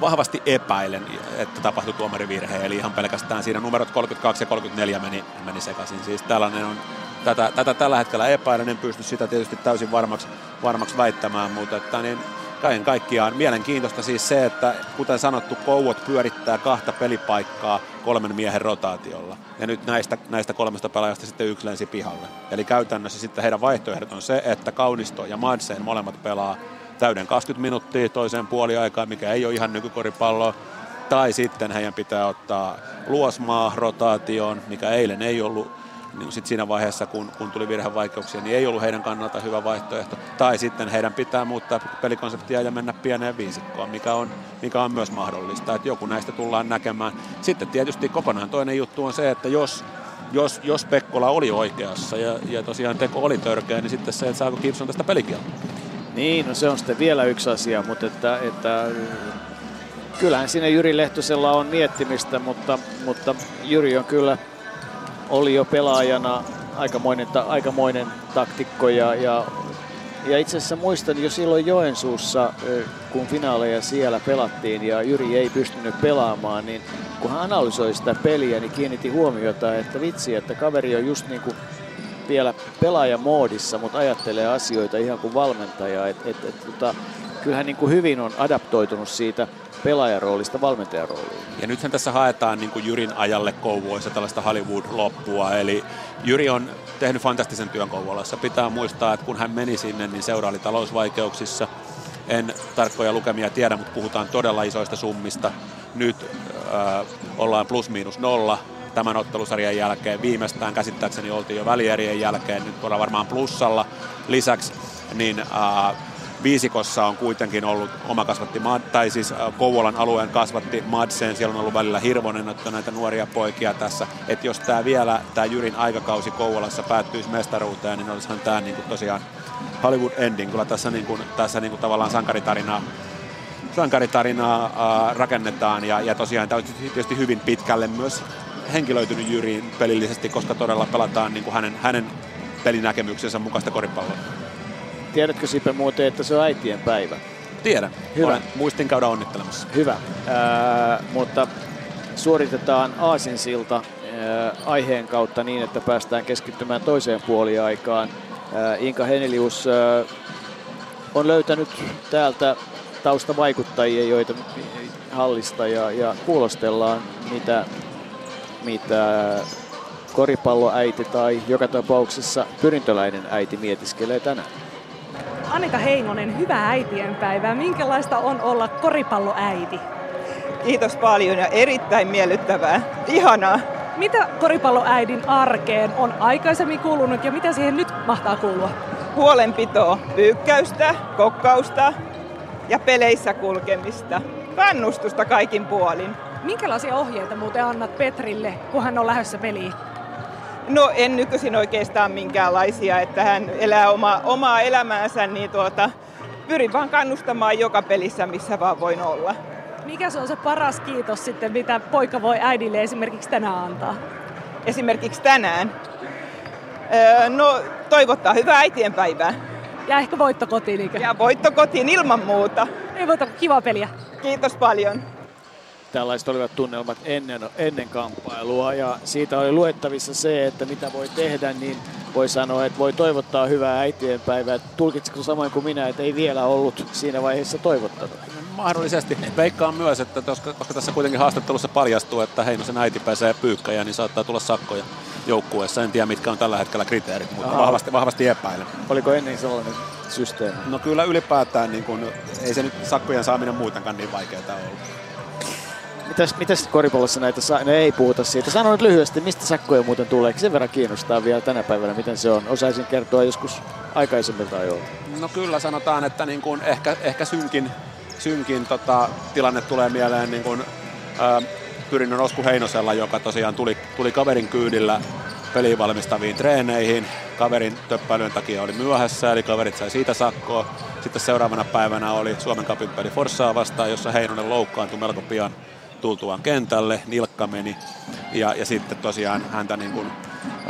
vahvasti epäilen, että tapahtui tuomarivirhe, eli ihan pelkästään siinä numerot 32 ja 34 meni, meni sekaisin. Siis tällainen on, tätä, tätä tällä hetkellä epäilen, en pysty sitä tietysti täysin varmaksi, varmaksi väittämään, mutta että niin, kaiken kaikkiaan mielenkiintoista siis se, että kuten sanottu, Kouot pyörittää kahta pelipaikkaa kolmen miehen rotaatiolla. Ja nyt näistä, näistä kolmesta pelaajasta sitten yksi lensi pihalle. Eli käytännössä sitten heidän vaihtoehdot on se, että Kaunisto ja Madsen molemmat pelaa täyden 20 minuuttia toiseen puoliaikaan, mikä ei ole ihan nykykoripalloa. Tai sitten heidän pitää ottaa luosmaa rotaatioon, mikä eilen ei ollut niin sit siinä vaiheessa, kun, kun tuli virhevaikeuksia, niin ei ollut heidän kannalta hyvä vaihtoehto. Tai sitten heidän pitää muuttaa pelikonseptia ja mennä pieneen viisikkoon, mikä on, mikä on myös mahdollista. Että joku näistä tullaan näkemään. Sitten tietysti kokonaan toinen juttu on se, että jos jos, jos Pekkola oli oikeassa ja, ja tosiaan teko oli törkeä, niin sitten se, että saako Gibson tästä pelikieltä. Niin, no se on sitten vielä yksi asia, mutta että, että kyllähän siinä Jyri Lehtosella on miettimistä, mutta, mutta Jyri on kyllä oli jo pelaajana aikamoinen, ta, aikamoinen taktikko ja, ja, ja itse asiassa muistan jo silloin Joensuussa, kun finaaleja siellä pelattiin ja Jyri ei pystynyt pelaamaan, niin kun hän analysoi sitä peliä, niin kiinnitti huomiota, että vitsi, että kaveri on just niin kuin vielä pelaajamoodissa, mutta ajattelee asioita ihan kuin valmentaja. Et, et, et, tota, kyllähän niin kuin hyvin on adaptoitunut siitä pelaajaroolista valmentajarooliin. Ja nythän tässä haetaan niin kuin Jyrin ajalle Kouvoissa tällaista Hollywood-loppua, eli Jyri on tehnyt fantastisen työn Kouvolassa. Pitää muistaa, että kun hän meni sinne, niin seura oli talousvaikeuksissa. En tarkkoja lukemia tiedä, mutta puhutaan todella isoista summista. Nyt äh, ollaan plus miinus nolla tämän ottelusarjan jälkeen. Viimeistään käsittääkseni oltiin jo välierien jälkeen, nyt ollaan varmaan plussalla. Lisäksi niin äh, viisikossa on kuitenkin ollut oma kasvatti, tai siis äh, Kouvolan alueen kasvatti Madsen, siellä on ollut välillä Hirvonen, että näitä nuoria poikia tässä, että jos tämä vielä, tämä Jyrin aikakausi Kouvolassa päättyisi mestaruuteen, niin olisihan tämä niin tosiaan Hollywood ending, kyllä tässä, niin kuin, tässä niin kuin tavallaan sankaritarinaa sankaritarinaa äh, rakennetaan. Ja, ja tosiaan tämä on tietysti hyvin pitkälle myös henkilöitynyt Jyriin pelillisesti, koska todella pelataan niin kuin hänen, hänen pelinäkemyksensä mukaista koripalloa. Tiedätkö Sipe muuten, että se on äitien päivä? Tiedän. Hyvä. Olen, muistin käydä onnittelemassa. Hyvä. Ää, mutta suoritetaan Aasinsilta ää, aiheen kautta niin, että päästään keskittymään toiseen puoliaikaan. Ää, Inka Henelius ää, on löytänyt täältä taustavaikuttajia, joita hallista ja, ja kuulostellaan, mitä, mitä koripalloäiti tai joka tapauksessa pyrintöläinen äiti mietiskelee tänään. Annika Heinonen, hyvää äitienpäivää. Minkälaista on olla koripalloäiti? Kiitos paljon ja erittäin miellyttävää. Ihanaa. Mitä koripalloäidin arkeen on aikaisemmin kuulunut ja mitä siihen nyt mahtaa kuulua? Huolenpitoa, pyykkäystä, kokkausta, ja peleissä kulkemista. Kannustusta kaikin puolin. Minkälaisia ohjeita muuten annat Petrille, kun hän on lähdössä peliin? No en nykyisin oikeastaan minkäänlaisia, että hän elää oma, omaa elämäänsä, niin tuota, pyrin vaan kannustamaan joka pelissä, missä vaan voin olla. Mikä se on se paras kiitos sitten, mitä poika voi äidille esimerkiksi tänään antaa? Esimerkiksi tänään. Öö, no toivottaa hyvää äitienpäivää. Ja ehkä voitto kotiin, eikö? Ja voitto kotiin ilman muuta. Ei voitto, kiva peliä. Kiitos paljon. Tällaiset olivat tunnelmat ennen, ennen kamppailua ja siitä oli luettavissa se, että mitä voi tehdä, niin voi sanoa, että voi toivottaa hyvää äitienpäivää. Tulkitsiko samoin kuin minä, että ei vielä ollut siinä vaiheessa toivottanut? Mahdollisesti. Veikkaan myös, että koska, koska tässä kuitenkin haastattelussa paljastuu, että Heinosen äiti pääsee pyykkäjä, niin saattaa tulla sakkoja joukkueessa. En tiedä, mitkä on tällä hetkellä kriteerit, mutta vahvasti, vahvasti epäilen. Oliko ennen sellainen systeemi? No kyllä ylipäätään, niin kun, ei se nyt sakkojen saaminen muutenkaan niin vaikeaa ollut. Mitäs, mitäs koripallossa näitä saa? No ei puhuta siitä. Sano nyt lyhyesti, mistä sakkoja muuten tulee. Sen verran kiinnostaa vielä tänä päivänä, miten se on. Osaisin kertoa joskus aikaisemmilta ajoilta. No kyllä sanotaan, että niin kun ehkä, ehkä synkin, synkin tota, tilanne tulee mieleen niin kun, ää, Pyrinnön Osku Heinosella, joka tosiaan tuli, tuli kaverin kyydillä peliin valmistaviin treeneihin. Kaverin töppäilyn takia oli myöhässä, eli kaverit sai siitä sakkoa. Sitten seuraavana päivänä oli Suomen kapin peli Forssaa vastaan, jossa Heinonen loukkaantui melko pian tultuaan kentälle, nilkka meni ja, ja sitten tosiaan häntä niin kuin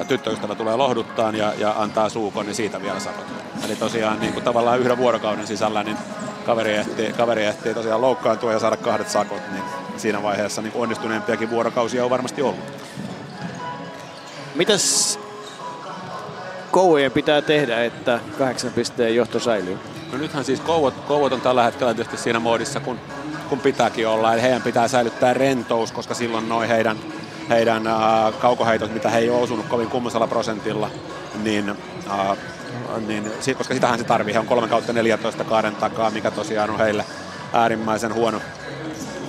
tyttöystävä tulee lohduttaan ja, ja antaa suukon, niin siitä vielä sakot. Eli tosiaan niin kuin tavallaan yhden vuorokauden sisällä niin kaveri ehti, kaveri ehti tosiaan loukkaantua ja saada kahdet sakot, niin siinä vaiheessa niin onnistuneempiakin vuorokausia on varmasti ollut. Mitäs kouvojen pitää tehdä, että kahdeksan pisteen johto säilyy? No nythän siis Kouvot, Kouvot on tällä hetkellä tietysti siinä moodissa, kun, kun pitääkin olla. Eli heidän pitää säilyttää rentous, koska silloin noin heidän, heidän äh, kaukoheitot, mitä he ei ole osunut kovin kummasella prosentilla, niin, äh, niin, koska sitähän se tarvii. He on 3 kautta 14 kaaren takaa, mikä tosiaan on heille äärimmäisen huono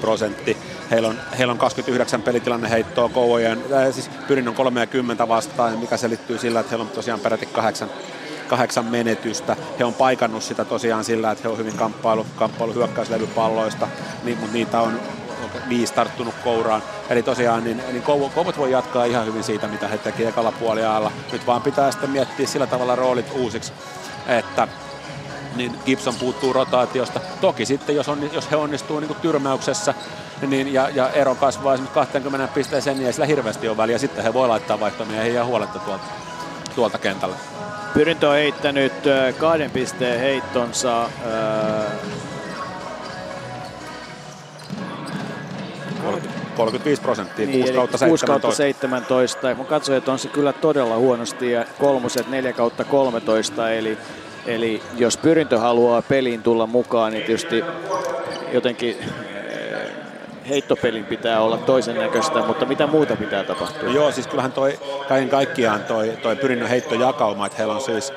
prosentti. Heillä on, heillä on 29 pelitilanne heittoa Kouvojen, äh, siis Pyrinnön 30 vastaan, mikä selittyy sillä, että heillä on tosiaan peräti kahdeksan, kahdeksan menetystä. He on paikannut sitä tosiaan sillä, että he on hyvin kamppailu, kamppailu hyökkäyslevypalloista, niin, mutta niitä on viisi tarttunut kouraan. Eli tosiaan niin, niin Kouvot voi jatkaa ihan hyvin siitä, mitä he teki ekalla puoliajalla. Nyt vaan pitää sitten miettiä sillä tavalla roolit uusiksi, että niin Gibson puuttuu rotaatiosta. Toki sitten, jos, on, jos he onnistuu niin tyrmäyksessä niin, ja, ja ero kasvaa esimerkiksi 20 pisteeseen, niin ei sillä hirveästi ole väliä. Sitten he voi laittaa vaihtomiehiä ja huoletta tuolta, tuolta kentällä. Pyrintö on heittänyt kahden pisteen heittonsa. Äh, 35 prosenttia, niin, 6 kautta 6 kautta 17. 17. Kun katsoin, että on se kyllä todella huonosti ja kolmoset 4 kautta 13, eli, eli jos pyrintö haluaa peliin tulla mukaan, niin tietysti jotenkin heittopelin pitää olla toisen näköistä, mutta mitä muuta pitää tapahtua? No joo, siis kyllähän toi kaiken kaikkiaan toi, toi pyrinnön heittojakauma, että heillä on siis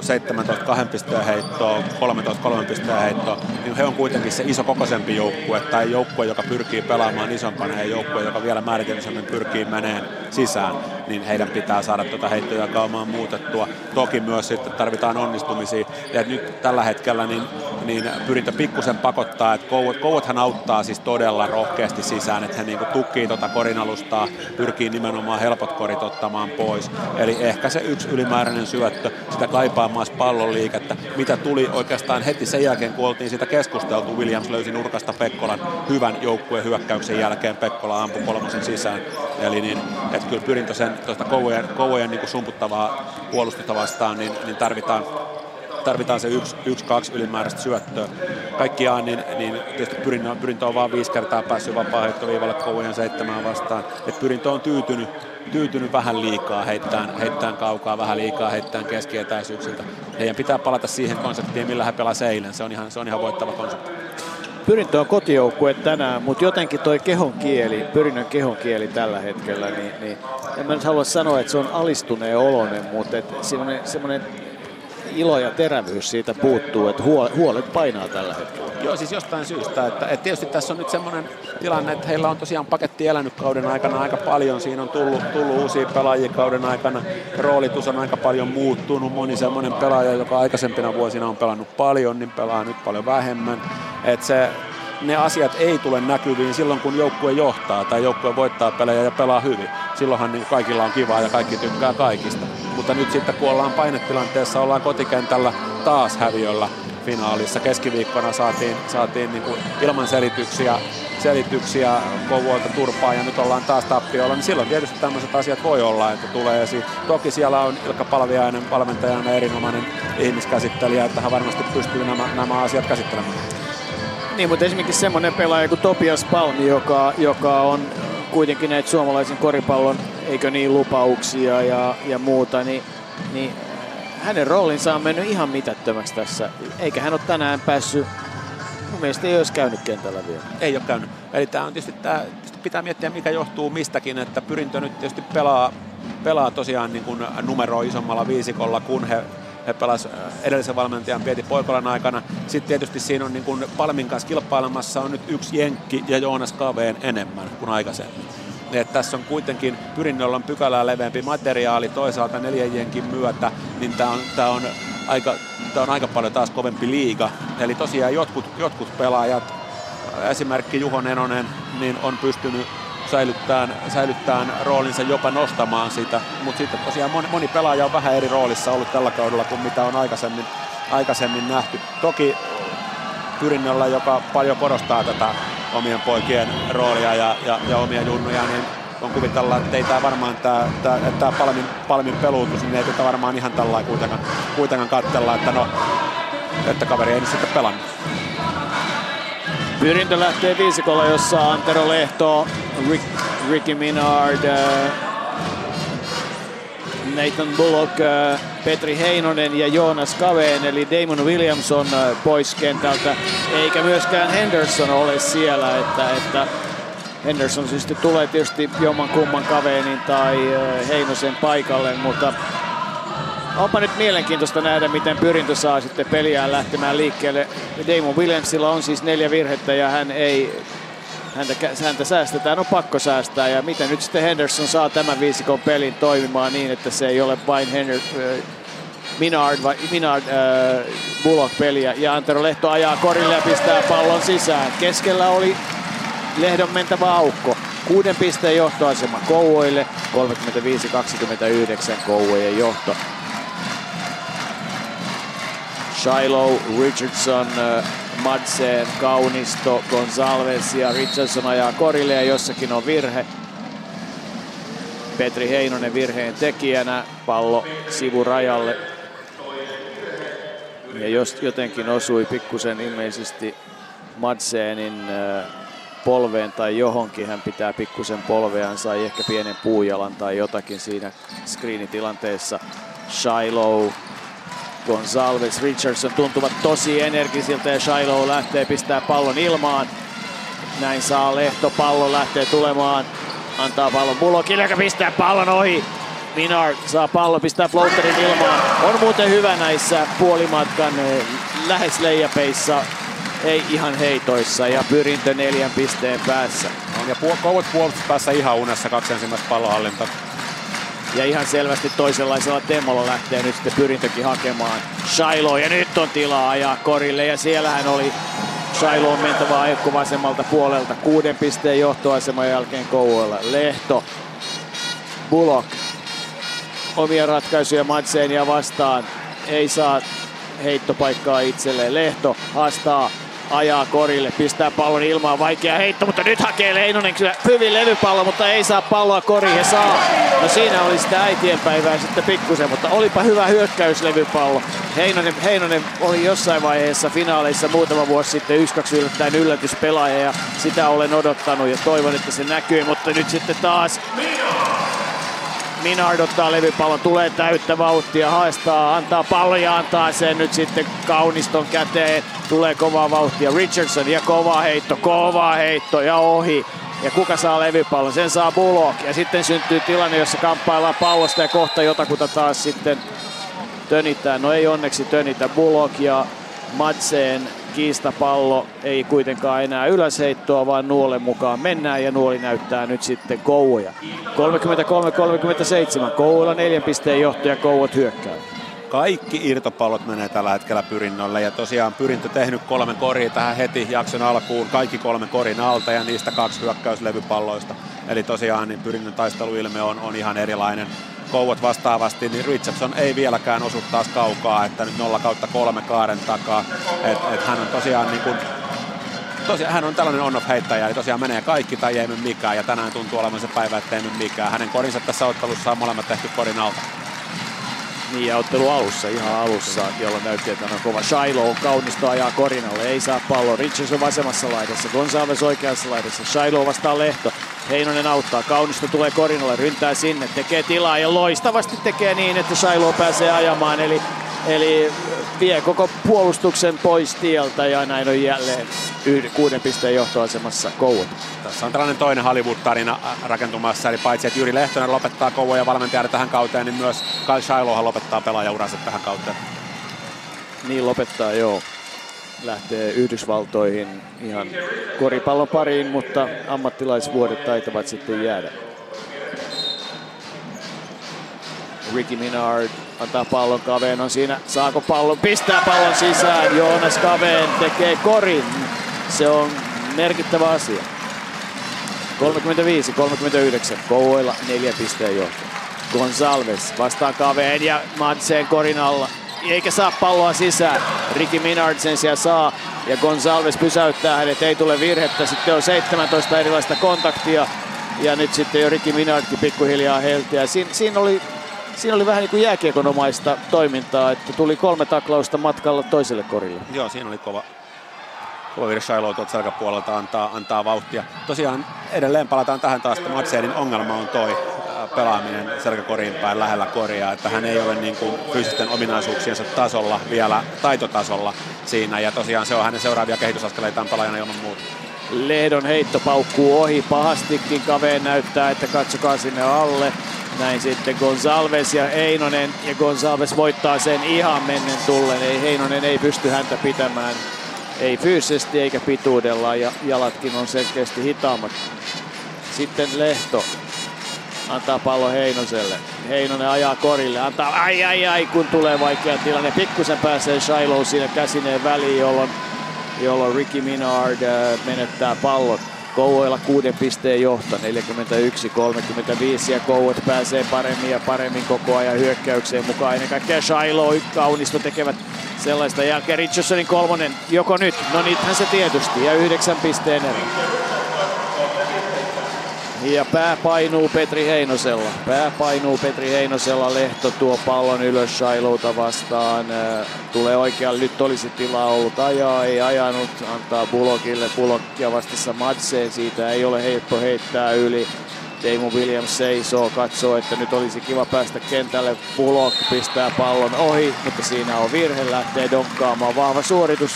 17 kahden pisteen heittoa, 13 kolmen pisteen heittoa, niin he on kuitenkin se iso kokoisempi joukkue, tai joukkue, joka pyrkii pelaamaan isompana, ja joukkue, joka vielä määritelmisemmin pyrkii meneen sisään, niin heidän pitää saada tuota heittojakaumaa muutettua. Toki myös sitten tarvitaan onnistumisia, ja nyt tällä hetkellä niin, niin pyrintö pikkusen pakottaa, että Kouot, Kouothan auttaa siis todella rohkeasti sisään, että he niinku tukkii tuota korinalustaa, pyrkii nimenomaan helpot korit ottamaan pois. Eli ehkä se yksi ylimääräinen syöttö, sitä kaipaamaan pallon liikettä, mitä tuli oikeastaan heti sen jälkeen, kun oltiin siitä keskusteltu. Williams löysi nurkasta Pekkolan hyvän joukkueen hyökkäyksen jälkeen. Pekkola ampui kolmosen sisään. Eli niin, että kyllä pyrintö sen tuosta Kouvojen, Kouvojen niin sumputtavaa puolustusta vastaan, niin, niin tarvitaan tarvitaan se yksi, yksi kaksi ylimääräistä syöttöä. Kaikkiaan niin, niin tietysti pyrintö, pyrintö on vain viisi kertaa päässyt vapaa-heittoviivalle Kouvojen seitsemään vastaan. Et pyrintö on tyytynyt, tyytynyt vähän liikaa heittämään, heittämään kaukaa, vähän liikaa heittämään keskietäisyyksiltä. Heidän pitää palata siihen konseptiin, millä he pelasivat eilen. Se on ihan, se on ihan voittava konsepti. Pyrintö on kotijoukkue tänään, mutta jotenkin toi kehon kieli, pyrinnön kehon kieli tällä hetkellä, niin, niin en mä nyt halua sanoa, että se on alistuneen oloinen, mutta semmoinen ilo ja terävyys siitä puuttuu, että huolet painaa tällä hetkellä. Joo, siis jostain syystä. Että, että tietysti tässä on nyt semmoinen tilanne, että heillä on tosiaan paketti elänyt kauden aikana aika paljon. Siinä on tullut, tullut uusia pelaajia kauden aikana. Roolitus on aika paljon muuttunut. Moni semmoinen pelaaja, joka aikaisempina vuosina on pelannut paljon, niin pelaa nyt paljon vähemmän. Että se, ne asiat ei tule näkyviin silloin, kun joukkue johtaa tai joukkue voittaa pelejä ja pelaa hyvin. Silloinhan niin kaikilla on kivaa ja kaikki tykkää kaikista. Mutta nyt sitten kun ollaan painetilanteessa, ollaan kotikentällä taas häviöllä finaalissa. Keskiviikkona saatiin, saatiin niin kuin ilman selityksiä, selityksiä Kouvoilta turpaa ja nyt ollaan taas tappiolla, niin silloin tietysti tämmöiset asiat voi olla, että tulee esiin. Toki siellä on Ilkka Palviainen valmentajana erinomainen ihmiskäsittelijä, että hän varmasti pystyy nämä, nämä asiat käsittelemään. Niin, mutta esimerkiksi semmoinen pelaaja kuin Topias Palmi, joka, joka on kuitenkin näitä suomalaisen koripallon, eikö niin, lupauksia ja, ja muuta, niin, niin hänen roolinsa on mennyt ihan mitättömäksi tässä. Eikä hän ole tänään päässyt, mun mielestä ei olisi käynyt kentällä vielä. Ei ole käynyt. Eli tämä on tietysti, tämä, tietysti pitää miettiä, mikä johtuu mistäkin, että pyrintö nyt tietysti pelaa, pelaa tosiaan niin kuin numero isommalla viisikolla, kun he he pelasivat äh, edellisen valmentajan Pieti Poikolan aikana. Sitten tietysti siinä on niin kuin Palmin kanssa kilpailemassa on nyt yksi Jenkki ja Joonas Kaveen enemmän kuin aikaisemmin. Et tässä on kuitenkin pyrinnöllä pykälää leveämpi materiaali toisaalta neljän jenkin myötä, niin tämä on, tää on, aika, tää on aika paljon taas kovempi liiga. Eli tosiaan jotkut, jotkut pelaajat, esimerkki Juho Nenonen, niin on pystynyt säilyttämään, säilyttämään roolinsa, jopa nostamaan sitä. Mutta sitten tosiaan moni, moni pelaaja on vähän eri roolissa ollut tällä kaudella kuin mitä on aikaisemmin, aikaisemmin nähty. Toki Pyrinnöllä, joka paljon korostaa tätä omien poikien roolia ja, ja, ja omia junnuja, niin on kuvitella, että ei tämä varmaan tämä, tämä, tämä Palmin, Palmin peluutus, niin ei tätä varmaan ihan tällä kuitenkaan, kuitenkaan katsella, että no, että kaveri ei nyt sitten pelannut. Pyrintö lähtee viisikolla, jossa Antero Lehto, Rick, Ricky Minard, äh, Nathan Bullock, äh, Petri Heinonen ja Joonas Kaveen, eli Damon Williamson äh, pois kentältä, eikä myöskään Henderson ole siellä, että, että Henderson siis tulee tietysti jomman kumman Kaveenin tai Heinosen paikalle, mutta onpa nyt mielenkiintoista nähdä, miten Pyrintö saa sitten peliään lähtemään liikkeelle. Damon Williamsilla on siis neljä virhettä ja hän ei häntä, häntä säästetään, on pakko säästää. Ja miten nyt sitten Henderson saa tämän viisikon pelin toimimaan niin, että se ei ole vain Henry, äh, Minard, vai, Minard äh, Bullock peliä. Ja Antero Lehto ajaa korille ja pistää pallon sisään. Keskellä oli Lehdon mentävä aukko. Kuuden pisteen johtoasema Kouvoille, 35-29 Kouvojen johto. Shiloh, Richardson, äh, Madsen, Kaunisto, Gonzalves ja Richardson ajaa korille ja jossakin on virhe. Petri Heinonen virheen tekijänä, pallo sivurajalle. Ja jos jotenkin osui pikkusen ilmeisesti Madsenin äh, polveen tai johonkin, hän pitää pikkusen polveaan, sai ehkä pienen puujalan tai jotakin siinä screenitilanteessa. Shiloh Gonzalves, Richardson tuntuvat tosi energisiltä ja Shiloh lähtee pistää pallon ilmaan. Näin saa Lehto pallon, lähtee tulemaan. Antaa pallon Bullockille, joka pistää pallon ohi. Minard saa pallon, pistää floaterin ilmaan. On muuten hyvä näissä puolimatkan eh, lähes leijapeissa, ei ihan heitoissa ja pyrintö neljän pisteen päässä. On ja Kouvat puolustuspäässä ihan unessa kaksi ensimmäistä pallonhallinta ja ihan selvästi toisenlaisella temmolla lähtee nyt sitten pyrintökin hakemaan Shiloh. Ja nyt on tilaa ajaa korille ja siellähän oli Shiloh mentävä ajakko vasemmalta puolelta. Kuuden pisteen johtoaseman jälkeen Kouvoilla. Lehto, Bullock. Omia ratkaisuja Madseenia vastaan. Ei saa heittopaikkaa itselleen. Lehto haastaa ajaa korille, pistää pallon ilmaan, vaikea heitto, mutta nyt hakee Leinonen kyllä hyvin levypallo, mutta ei saa palloa koriin ja saa. No siinä oli sitä äitienpäivää sitten pikkusen, mutta olipa hyvä hyökkäyslevypallo. Heinonen, Heinonen oli jossain vaiheessa finaaleissa muutama vuosi sitten 1-2 yllättäen yllätyspelaaja ja sitä olen odottanut ja toivon, että se näkyy, mutta nyt sitten taas Minard ottaa levypallon, tulee täyttä vauhtia, haastaa, antaa pallon ja antaa sen nyt sitten Kauniston käteen. Tulee kovaa vauhtia Richardson ja kova heitto, kova heitto ja ohi. Ja kuka saa levypallon? Sen saa Bullock. Ja sitten syntyy tilanne, jossa kamppaillaan pauosta ja kohta jotakuta taas sitten tönitään. No ei onneksi tönitä. Bullock ja Matseen kiistapallo ei kuitenkaan enää ylösheittoa, vaan Nuolen mukaan mennään ja Nuoli näyttää nyt sitten Kouvoja. 33-37, Kouvola neljän pisteen johtaja, Kouvat hyökkää. Kaikki irtopallot menee tällä hetkellä pyrinnölle ja tosiaan pyrintö tehnyt kolme koria tähän heti jakson alkuun, kaikki kolme korin alta ja niistä kaksi hyökkäyslevypalloista. Eli tosiaan niin pyrinnön taisteluilme on, on ihan erilainen. Kouvat vastaavasti, niin Richardson ei vieläkään osu taas kaukaa, että nyt 0 kautta kolme kaaren takaa. Et, et hän on tosiaan niin kuin, tosiaan hän on tällainen on-off heittäjä, eli tosiaan menee kaikki tai ei mene mikään, ja tänään tuntuu olevan se päivä, että ei mikään. Hänen korinsa tässä ottelussa on molemmat tehty korin alta. Niin ja ottelu alussa, ihan alussa, jolloin näytti, että on kova. Shiloh kaunisto ajaa Korinalle, ei saa pallo. Richardson vasemmassa laidassa, Gonzalez oikeassa laidassa. Shiloh vastaa Lehto. Heinonen auttaa, Kaunisto tulee Korinalle, ryntää sinne, tekee tilaa ja loistavasti tekee niin, että Shiloh pääsee ajamaan. Eli, eli vie koko puolustuksen pois tieltä ja näin on jälleen yhden, kuuden pisteen johtoasemassa Kouot. Tässä on tällainen toinen Hollywood-tarina rakentumassa, eli paitsi että Jyri Lehtonen lopettaa Kouvoja valmentajana tähän kauteen, niin myös Kyle Shiloh lopettaa pelaajauransa tähän kauteen. Niin lopettaa, joo. Lähtee Yhdysvaltoihin ihan koripallon pariin, mutta ammattilaisvuodet taitavat sitten jäädä. Ricky Minard antaa pallon Kaveen on siinä. Saako pallon? Pistää pallon sisään. Joonas Kaveen tekee korin. Se on merkittävä asia. 35-39. Kouvoilla neljä pisteen johto. Gonsalves vastaan Kaveen ja Madsen korin alla. Eikä saa palloa sisään. Ricky Minard sen sijaan saa. Ja Gonsalves pysäyttää hänet. Ei tule virhettä. Sitten on 17 erilaista kontaktia. Ja nyt sitten jo Ricky Minardkin pikkuhiljaa heltiä. Siin, siinä oli siinä oli vähän niin kuin jääkiekonomaista toimintaa, että tuli kolme taklausta matkalla toiselle korille. Joo, siinä oli kova, kova virhe Shiloh tuolta selkäpuolelta antaa, antaa vauhtia. Tosiaan edelleen palataan tähän taas, että Madsenin ongelma on toi pelaaminen selkäkoriin päin lähellä koria, että hän ei ole niin kuin fyysisten ominaisuuksiensa tasolla vielä taitotasolla siinä ja tosiaan se on hänen seuraavia kehitysaskeleita pelaajana ilman muuta. Lehdon heitto paukkuu ohi pahastikin, Kaveen näyttää, että katsokaa sinne alle. Näin sitten Gonsalves ja Heinonen ja Gonsalves voittaa sen ihan mennen tullen. Ei, Heinonen ei pysty häntä pitämään, ei fyysisesti eikä pituudella ja jalatkin on selkeästi hitaammat. Sitten Lehto antaa pallo Heinoselle. Heinonen ajaa korille, antaa ai ai ai kun tulee vaikea tilanne. Pikkusen pääsee Shiloh siinä käsineen väliin, jolloin, jolloin Ricky Minard äh, menettää pallot. Kouvoilla kuuden pisteen johto, 41-35 ja Kouvat pääsee paremmin ja paremmin koko ajan hyökkäykseen mukaan. Ennen kaikkea Shiloh, Kaunisto tekevät sellaista jälkeen. Richardsonin kolmonen, joko nyt? No nythän se tietysti ja yhdeksän pisteen ero. Ja pää painuu Petri Heinosella. Pää painuu Petri Heinosella. Lehto tuo pallon ylös Shailouta vastaan. Tulee oikealle. Nyt olisi tilaa ollut ajaa. Ei ajanut. Antaa Bulokille. Bulokkia vastassa Madseen. Siitä ei ole helppo heittää yli. Damon Williams seisoo, katsoo, että nyt olisi kiva päästä kentälle. Bullock pistää pallon ohi, mutta siinä on virhe, lähtee donkkaamaan. Vahva suoritus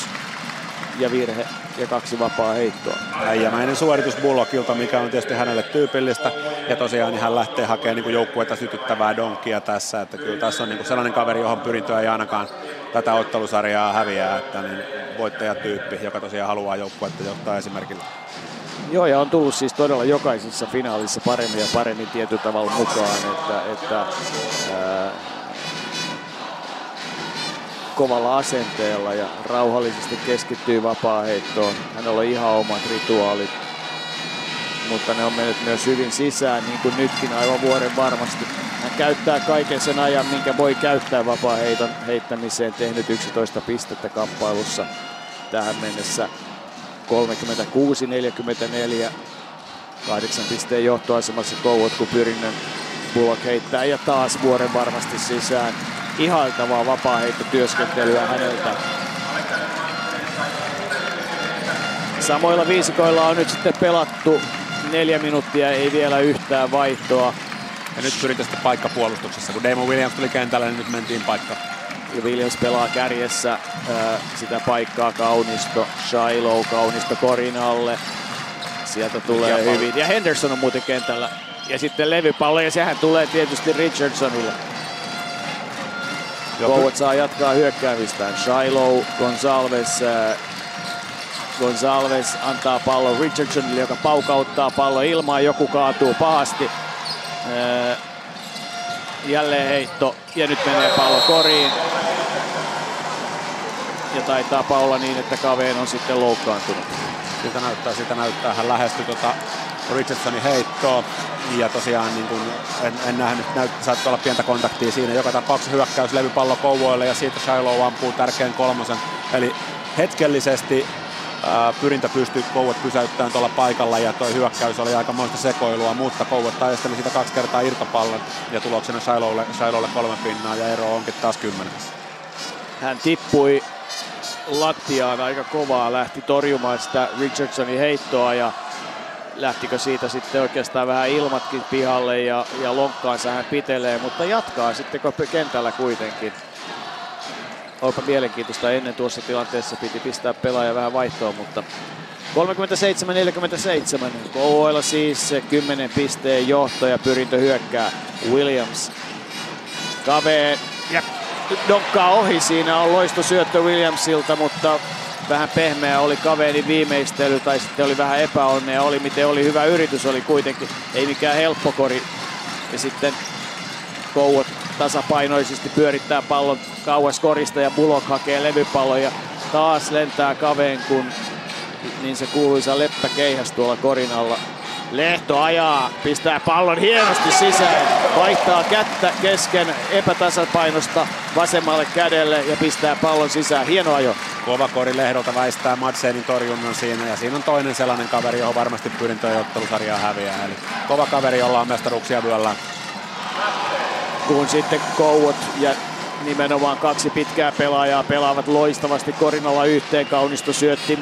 ja virhe ja kaksi vapaa heittoa. Äijämäinen suoritus Bullockilta, mikä on tietysti hänelle tyypillistä. Ja tosiaan niin hän lähtee hakemaan niin joukkuetta sytyttävää donkia tässä. Että kyllä tässä on niin sellainen kaveri, johon pyrintöä ei ainakaan tätä ottelusarjaa häviää. Että niin voittajatyyppi, joka tosiaan haluaa joukkuetta johtaa esimerkillä. Joo, ja on tullut siis todella jokaisessa finaalissa paremmin ja paremmin tietyllä tavalla mukaan, että, että ää, kovalla asenteella ja rauhallisesti keskittyy vapaa-heittoon. Hänellä on ihan omat rituaalit, mutta ne on mennyt myös hyvin sisään, niin kuin nytkin aivan vuoden varmasti. Hän käyttää kaiken sen ajan, minkä voi käyttää vapaa-heiton heittämiseen, tehnyt 11 pistettä kamppailussa tähän mennessä. 36-44, kahdeksan pisteen johtoasemassa Kouot, kun Pyrinnön Bullock heittää ja taas vuoren varmasti sisään ihailtavaa vapaa-heittotyöskentelyä häneltä. Samoilla viisikoilla on nyt sitten pelattu neljä minuuttia, ei vielä yhtään vaihtoa. Ja nyt pyritään sitten paikkapuolustuksessa. Kun Damon Williams tuli kentälle, niin nyt mentiin paikka. Ja Williams pelaa kärjessä äh, sitä paikkaa Kaunisto, Shiloh, Kaunisto Korinalle. Sieltä tulee ja hyvin. Ja Henderson on muuten kentällä. Ja sitten levypallo, ja sehän tulee tietysti Richardsonille. Kouvat saa jatkaa hyökkäämistään. Shiloh, Gonsalves, äh, Gonsalves antaa pallon Richardsonille, joka paukauttaa pallon ilmaan. Joku kaatuu pahasti. Äh, jälleen heitto ja nyt menee pallo koriin. Ja taitaa olla niin, että Kaveen on sitten loukkaantunut. Siltä näyttää, sitä näyttää. Hän lähestyi tuota Richardsonin heittoa. Ja tosiaan niin kun en, en nähnyt, näyt, saattoi olla pientä kontaktia siinä. Joka tapauksessa hyökkäys levypallo Kouvoille ja siitä Shiloh ampuu tärkeän kolmosen. Eli hetkellisesti ää, pyrintä pystyi Kouvet pysäyttämään tuolla paikalla ja tuo hyökkäys oli aika monta sekoilua, mutta Kouvet taisteli sitä kaksi kertaa irtopallon ja tuloksena Shilohille, Shilohille kolme pinnaa ja ero onkin taas kymmenen. Hän tippui lattiaan aika kovaa, lähti torjumaan sitä Richardsonin heittoa ja lähtikö siitä sitten oikeastaan vähän ilmatkin pihalle ja, ja lonkkaansa hän pitelee, mutta jatkaa sitten kentällä kuitenkin. Olipa mielenkiintoista ennen tuossa tilanteessa piti pistää pelaaja vähän vaihtoon, mutta 37-47. Kouvoilla siis 10 pisteen johto ja pyrintö hyökkää Williams. Kave ja donkkaa ohi. Siinä on loistosyöttö Williamsilta, mutta vähän pehmeä oli Kaveeni viimeistely tai sitten oli vähän epäonnea. Oli miten oli, hyvä yritys oli kuitenkin. Ei mikään helppo kori. Ja sitten Kouot tasapainoisesti pyörittää pallon kauas korista ja Bullock hakee levypallon ja taas lentää Kaveen, kun niin se kuuluisa leppä keihäs tuolla korin alla. Lehto ajaa, pistää pallon hienosti sisään, vaihtaa kättä kesken epätasapainosta vasemmalle kädelle ja pistää pallon sisään. Hieno ajo. Kova kori Lehdolta väistää Madsenin torjunnan siinä ja siinä on toinen sellainen kaveri, johon varmasti pyrintö ja ottelusarjaa häviää. Eli kova kaveri, jolla on mestaruuksia vyöllä. Kun sitten Kouot ja nimenomaan kaksi pitkää pelaajaa pelaavat loistavasti Korinalla yhteen. Kaunisto syötti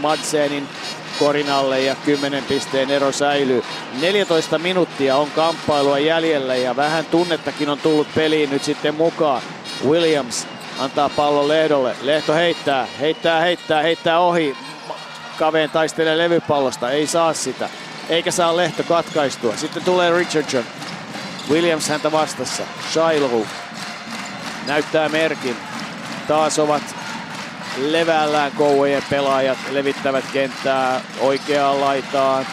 Madsenin Korinalle ja 10 pisteen ero säilyy. 14 minuuttia on kamppailua jäljellä ja vähän tunnettakin on tullut peliin nyt sitten mukaan. Williams antaa pallon Lehdolle. Lehto heittää, heittää, heittää, heittää ohi. Kaveen taistelee levypallosta, ei saa sitä. Eikä saa Lehto katkaistua. Sitten tulee Richardson. Williams häntä vastassa. Shiloh näyttää merkin. Taas ovat levällään kouvojen pelaajat levittävät kenttää oikeaan laitaan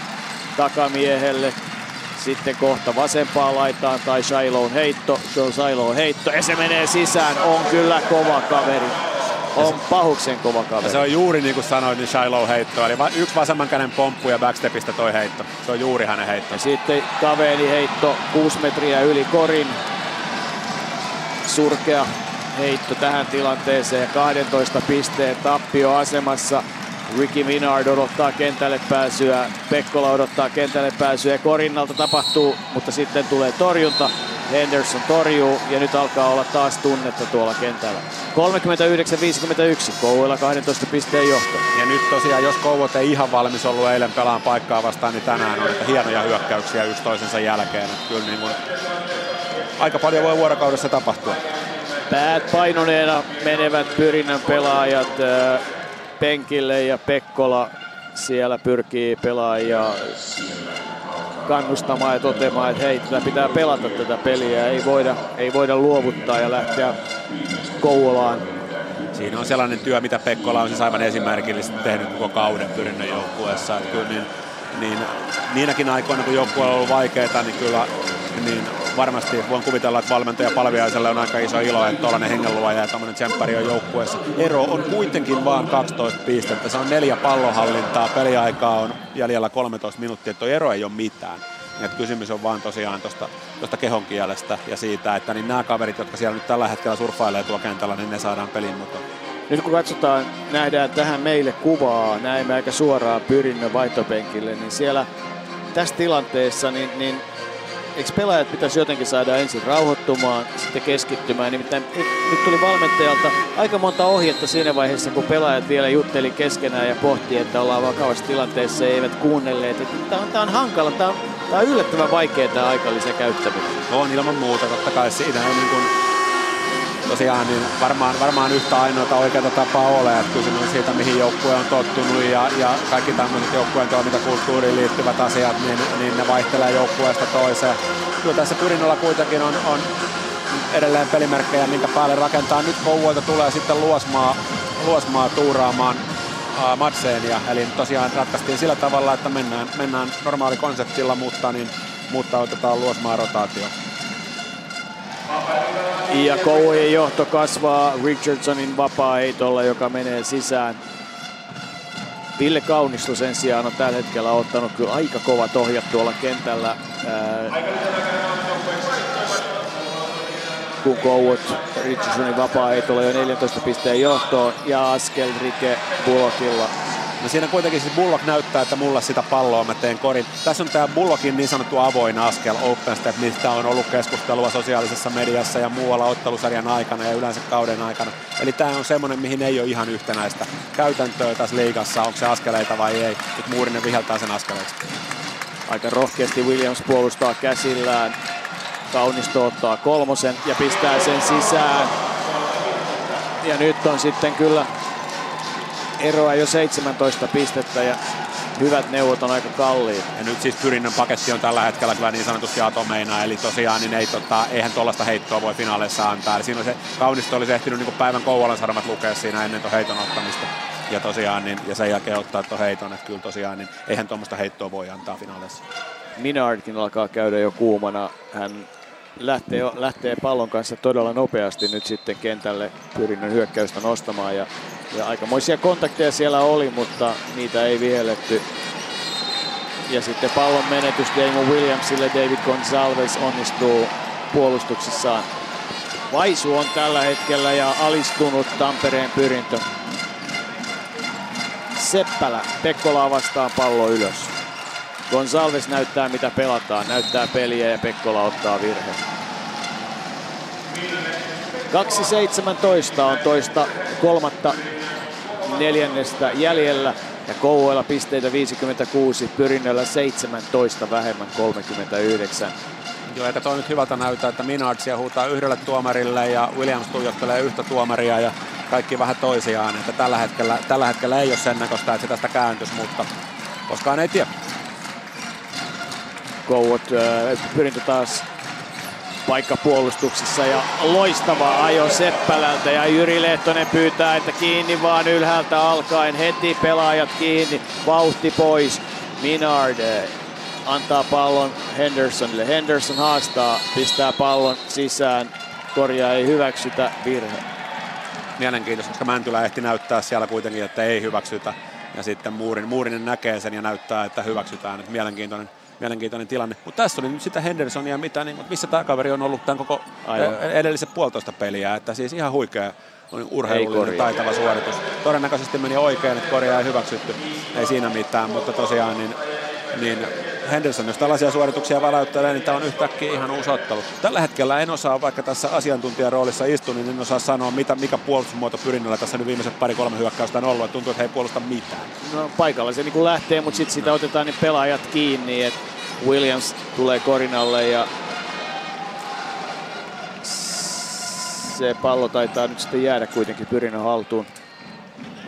takamiehelle. Sitten kohta vasempaan laitaan tai Shiloh heitto. Joe Shiloh heitto ja se menee sisään. On kyllä kova kaveri. On pahuksen kova kaveri. Ja se on juuri niin kuin sanoin, niin Shiloh heitto. Eli yksi vasemman käden pomppu ja backstepistä toi heitto. Se on juuri hänen heitto. Ja sitten Kaveni heitto 6 metriä yli korin. Surkea heitto tähän tilanteeseen. 12 pisteen tappio asemassa. Ricky Minard odottaa kentälle pääsyä, Pekkola odottaa kentälle pääsyä Korinnalta tapahtuu, mutta sitten tulee torjunta. Henderson torjuu ja nyt alkaa olla taas tunnetta tuolla kentällä. 39-51, Kouvoilla 12 pisteen johto. Ja nyt tosiaan, jos Kouvoit ei ihan valmis ollut eilen pelaan paikkaa vastaan, niin tänään on että hienoja hyökkäyksiä yksi toisensa jälkeen. Kyllä niin kuin, aika paljon voi vuorokaudessa tapahtua. Päät painoneena menevät pyrinnän pelaajat penkille ja Pekkola siellä pyrkii pelaajia kannustamaan ja toteamaan, että hei, tätä pitää pelata tätä peliä, ei voida, ei voida luovuttaa ja lähteä Kouvolaan. Siinä on sellainen työ, mitä Pekkola on siis aivan esimerkillisesti tehnyt koko kauden pyrinnön joukkueessa. Kyllä niin, niin, niinäkin aikoina, kun joukkue on ollut vaikeaa, niin kyllä niin varmasti voin kuvitella, että valmentaja Palviaiselle on aika iso ilo, että tuollainen hengenluoja ja tämmöinen tsemppari on joukkueessa. Ero on kuitenkin vain 12 pistettä. Se on neljä pallohallintaa, peliaikaa on jäljellä 13 minuuttia, että ero ei ole mitään. Et kysymys on vaan tosiaan tuosta kehon kielestä ja siitä, että niin nämä kaverit, jotka siellä nyt tällä hetkellä surffailee tuolla kentällä, niin ne saadaan pelin mukaan. Nyt kun katsotaan, nähdään tähän meille kuvaa, näemme aika suoraan pyrinnön vaihtopenkille, niin siellä tässä tilanteessa niin, niin eikö pelaajat pitäisi jotenkin saada ensin rauhoittumaan, sitten keskittymään. Nimittäin nyt, nyt tuli valmentajalta aika monta ohjetta siinä vaiheessa, kun pelaajat vielä jutteli keskenään ja pohti, että ollaan vakavassa tilanteessa ja eivät kuunnelleet. Tämä on, tämä on hankala, tämä on, tämä on yllättävän vaikea tämä aikalisä käyttäminen. On ilman muuta, totta kai siinä on niin kuin tosiaan niin varmaan, varmaan yhtä ainoata oikeata tapaa ole, että kysymys on siitä, mihin joukkue on tottunut ja, ja kaikki tämmöiset joukkueen toimintakulttuuriin liittyvät asiat, niin, niin ne vaihtelee joukkueesta toiseen. Kyllä tässä Pyrinnolla kuitenkin on, on edelleen pelimerkkejä, minkä päälle rakentaa. Nyt Kouvolta tulee sitten Luosmaa, Luosmaa tuuraamaan uh, Madseenia. Eli tosiaan ratkaistiin sillä tavalla, että mennään, mennään normaali konseptilla, mutta, niin, mutta otetaan Luosmaa rotaatio. Ja Kouvojen johto kasvaa Richardsonin vapaa-heitolla, joka menee sisään. Ville Kaunisto sen sijaan on tällä hetkellä ottanut kyllä aika kovat ohjat tuolla kentällä. Ää, kun Kouot Richardsonin vapaa-heitolla jo 14 pisteen johtoon ja askel Rike Bullockilla No siinä kuitenkin siis Bullock näyttää, että mulla sitä palloa mä teen korin. Tässä on tämä Bullockin niin sanottu avoin askel, open step, mistä on ollut keskustelua sosiaalisessa mediassa ja muualla ottelusarjan aikana ja yleensä kauden aikana. Eli tämä on semmoinen, mihin ei ole ihan yhtenäistä käytäntöä tässä liigassa, onko se askeleita vai ei. Nyt Muurinen viheltää sen askeleiksi. Aika rohkeasti Williams puolustaa käsillään. Kaunisto ottaa kolmosen ja pistää sen sisään. Ja nyt on sitten kyllä eroa jo 17 pistettä ja hyvät neuvot on aika kalliit. Ja nyt siis pyrinnön paketti on tällä hetkellä kyllä niin sanotusti atomeina, eli tosiaan niin ei, tota, eihän tuollaista heittoa voi finaaleissa antaa. Eli siinä on se, Kaunisto olisi ehtinyt niin päivän Kouvolan sanomat lukea siinä ennen tuon heiton ottamista. Ja tosiaan, niin, ja sen jälkeen ottaa tuon heiton, että kyllä tosiaan, niin eihän tuommoista heittoa voi antaa finaaleissa. Minardkin alkaa käydä jo kuumana. Hän lähtee, lähtee pallon kanssa todella nopeasti nyt sitten kentälle pyrinnön hyökkäystä nostamaan ja ja aikamoisia kontakteja siellä oli, mutta niitä ei vihelletty. Ja sitten pallon menetys Damon Williamsille. David Gonzalez onnistuu puolustuksessaan. Vaisu on tällä hetkellä ja alistunut Tampereen pyrintö. Seppälä Pekkolaa vastaan pallo ylös. Gonzalez näyttää mitä pelataan, näyttää peliä ja Pekkola ottaa virhe. 2.17 on toista kolmatta neljännestä jäljellä ja Kouvoilla pisteitä 56, Pyrinnöllä 17 vähemmän 39. Joo, eikä toi nyt hyvältä näytä, että Minardsia huutaa yhdelle tuomarille ja Williams tuijottelee yhtä tuomaria ja kaikki vähän toisiaan. Että tällä, hetkellä, tällä hetkellä ei ole sen näköistä, että se tästä kääntys, mutta koskaan ei tiedä. Kouot, äh, pyrintö taas paikka puolustuksessa ja loistava ajo Seppälältä ja Jyri Lehtonen pyytää, että kiinni vaan ylhäältä alkaen heti pelaajat kiinni, vauhti pois. Minard eh, antaa pallon Hendersonille. Henderson haastaa, pistää pallon sisään, korjaa ei hyväksytä, virhe. Mielenkiintoista, koska Mäntylä ehti näyttää siellä kuitenkin, että ei hyväksytä. Ja sitten Muurin, Muurinen näkee sen ja näyttää, että hyväksytään. Mielenkiintoinen mielenkiintoinen tilanne. Mutta tässä oli nyt sitä Hendersonia, mitä, niin, missä tämä kaveri on ollut tämän koko Aivan. edelliset puolitoista peliä. Että siis ihan huikea urheilullinen taitava suoritus. Todennäköisesti meni oikein, että korjaa ei hyväksytty. Ei siinä mitään, mutta tosiaan niin, niin Henderson, jos tällaisia suorituksia väläyttelee, niin tämä on yhtäkkiä ihan uusi ottelu. Tällä hetkellä en osaa, vaikka tässä asiantuntijan roolissa istun, niin en osaa sanoa, mitä, mikä puolustusmuoto pyrinnöllä tässä nyt viimeiset pari-kolme hyökkäystä on ollut. Että tuntuu, että he ei puolusta mitään. No paikalla se niin lähtee, mutta sitten sitä otetaan niin pelaajat kiinni. Että Williams tulee korinalle ja se pallo taitaa nyt sitten jäädä kuitenkin pyrinnön haltuun.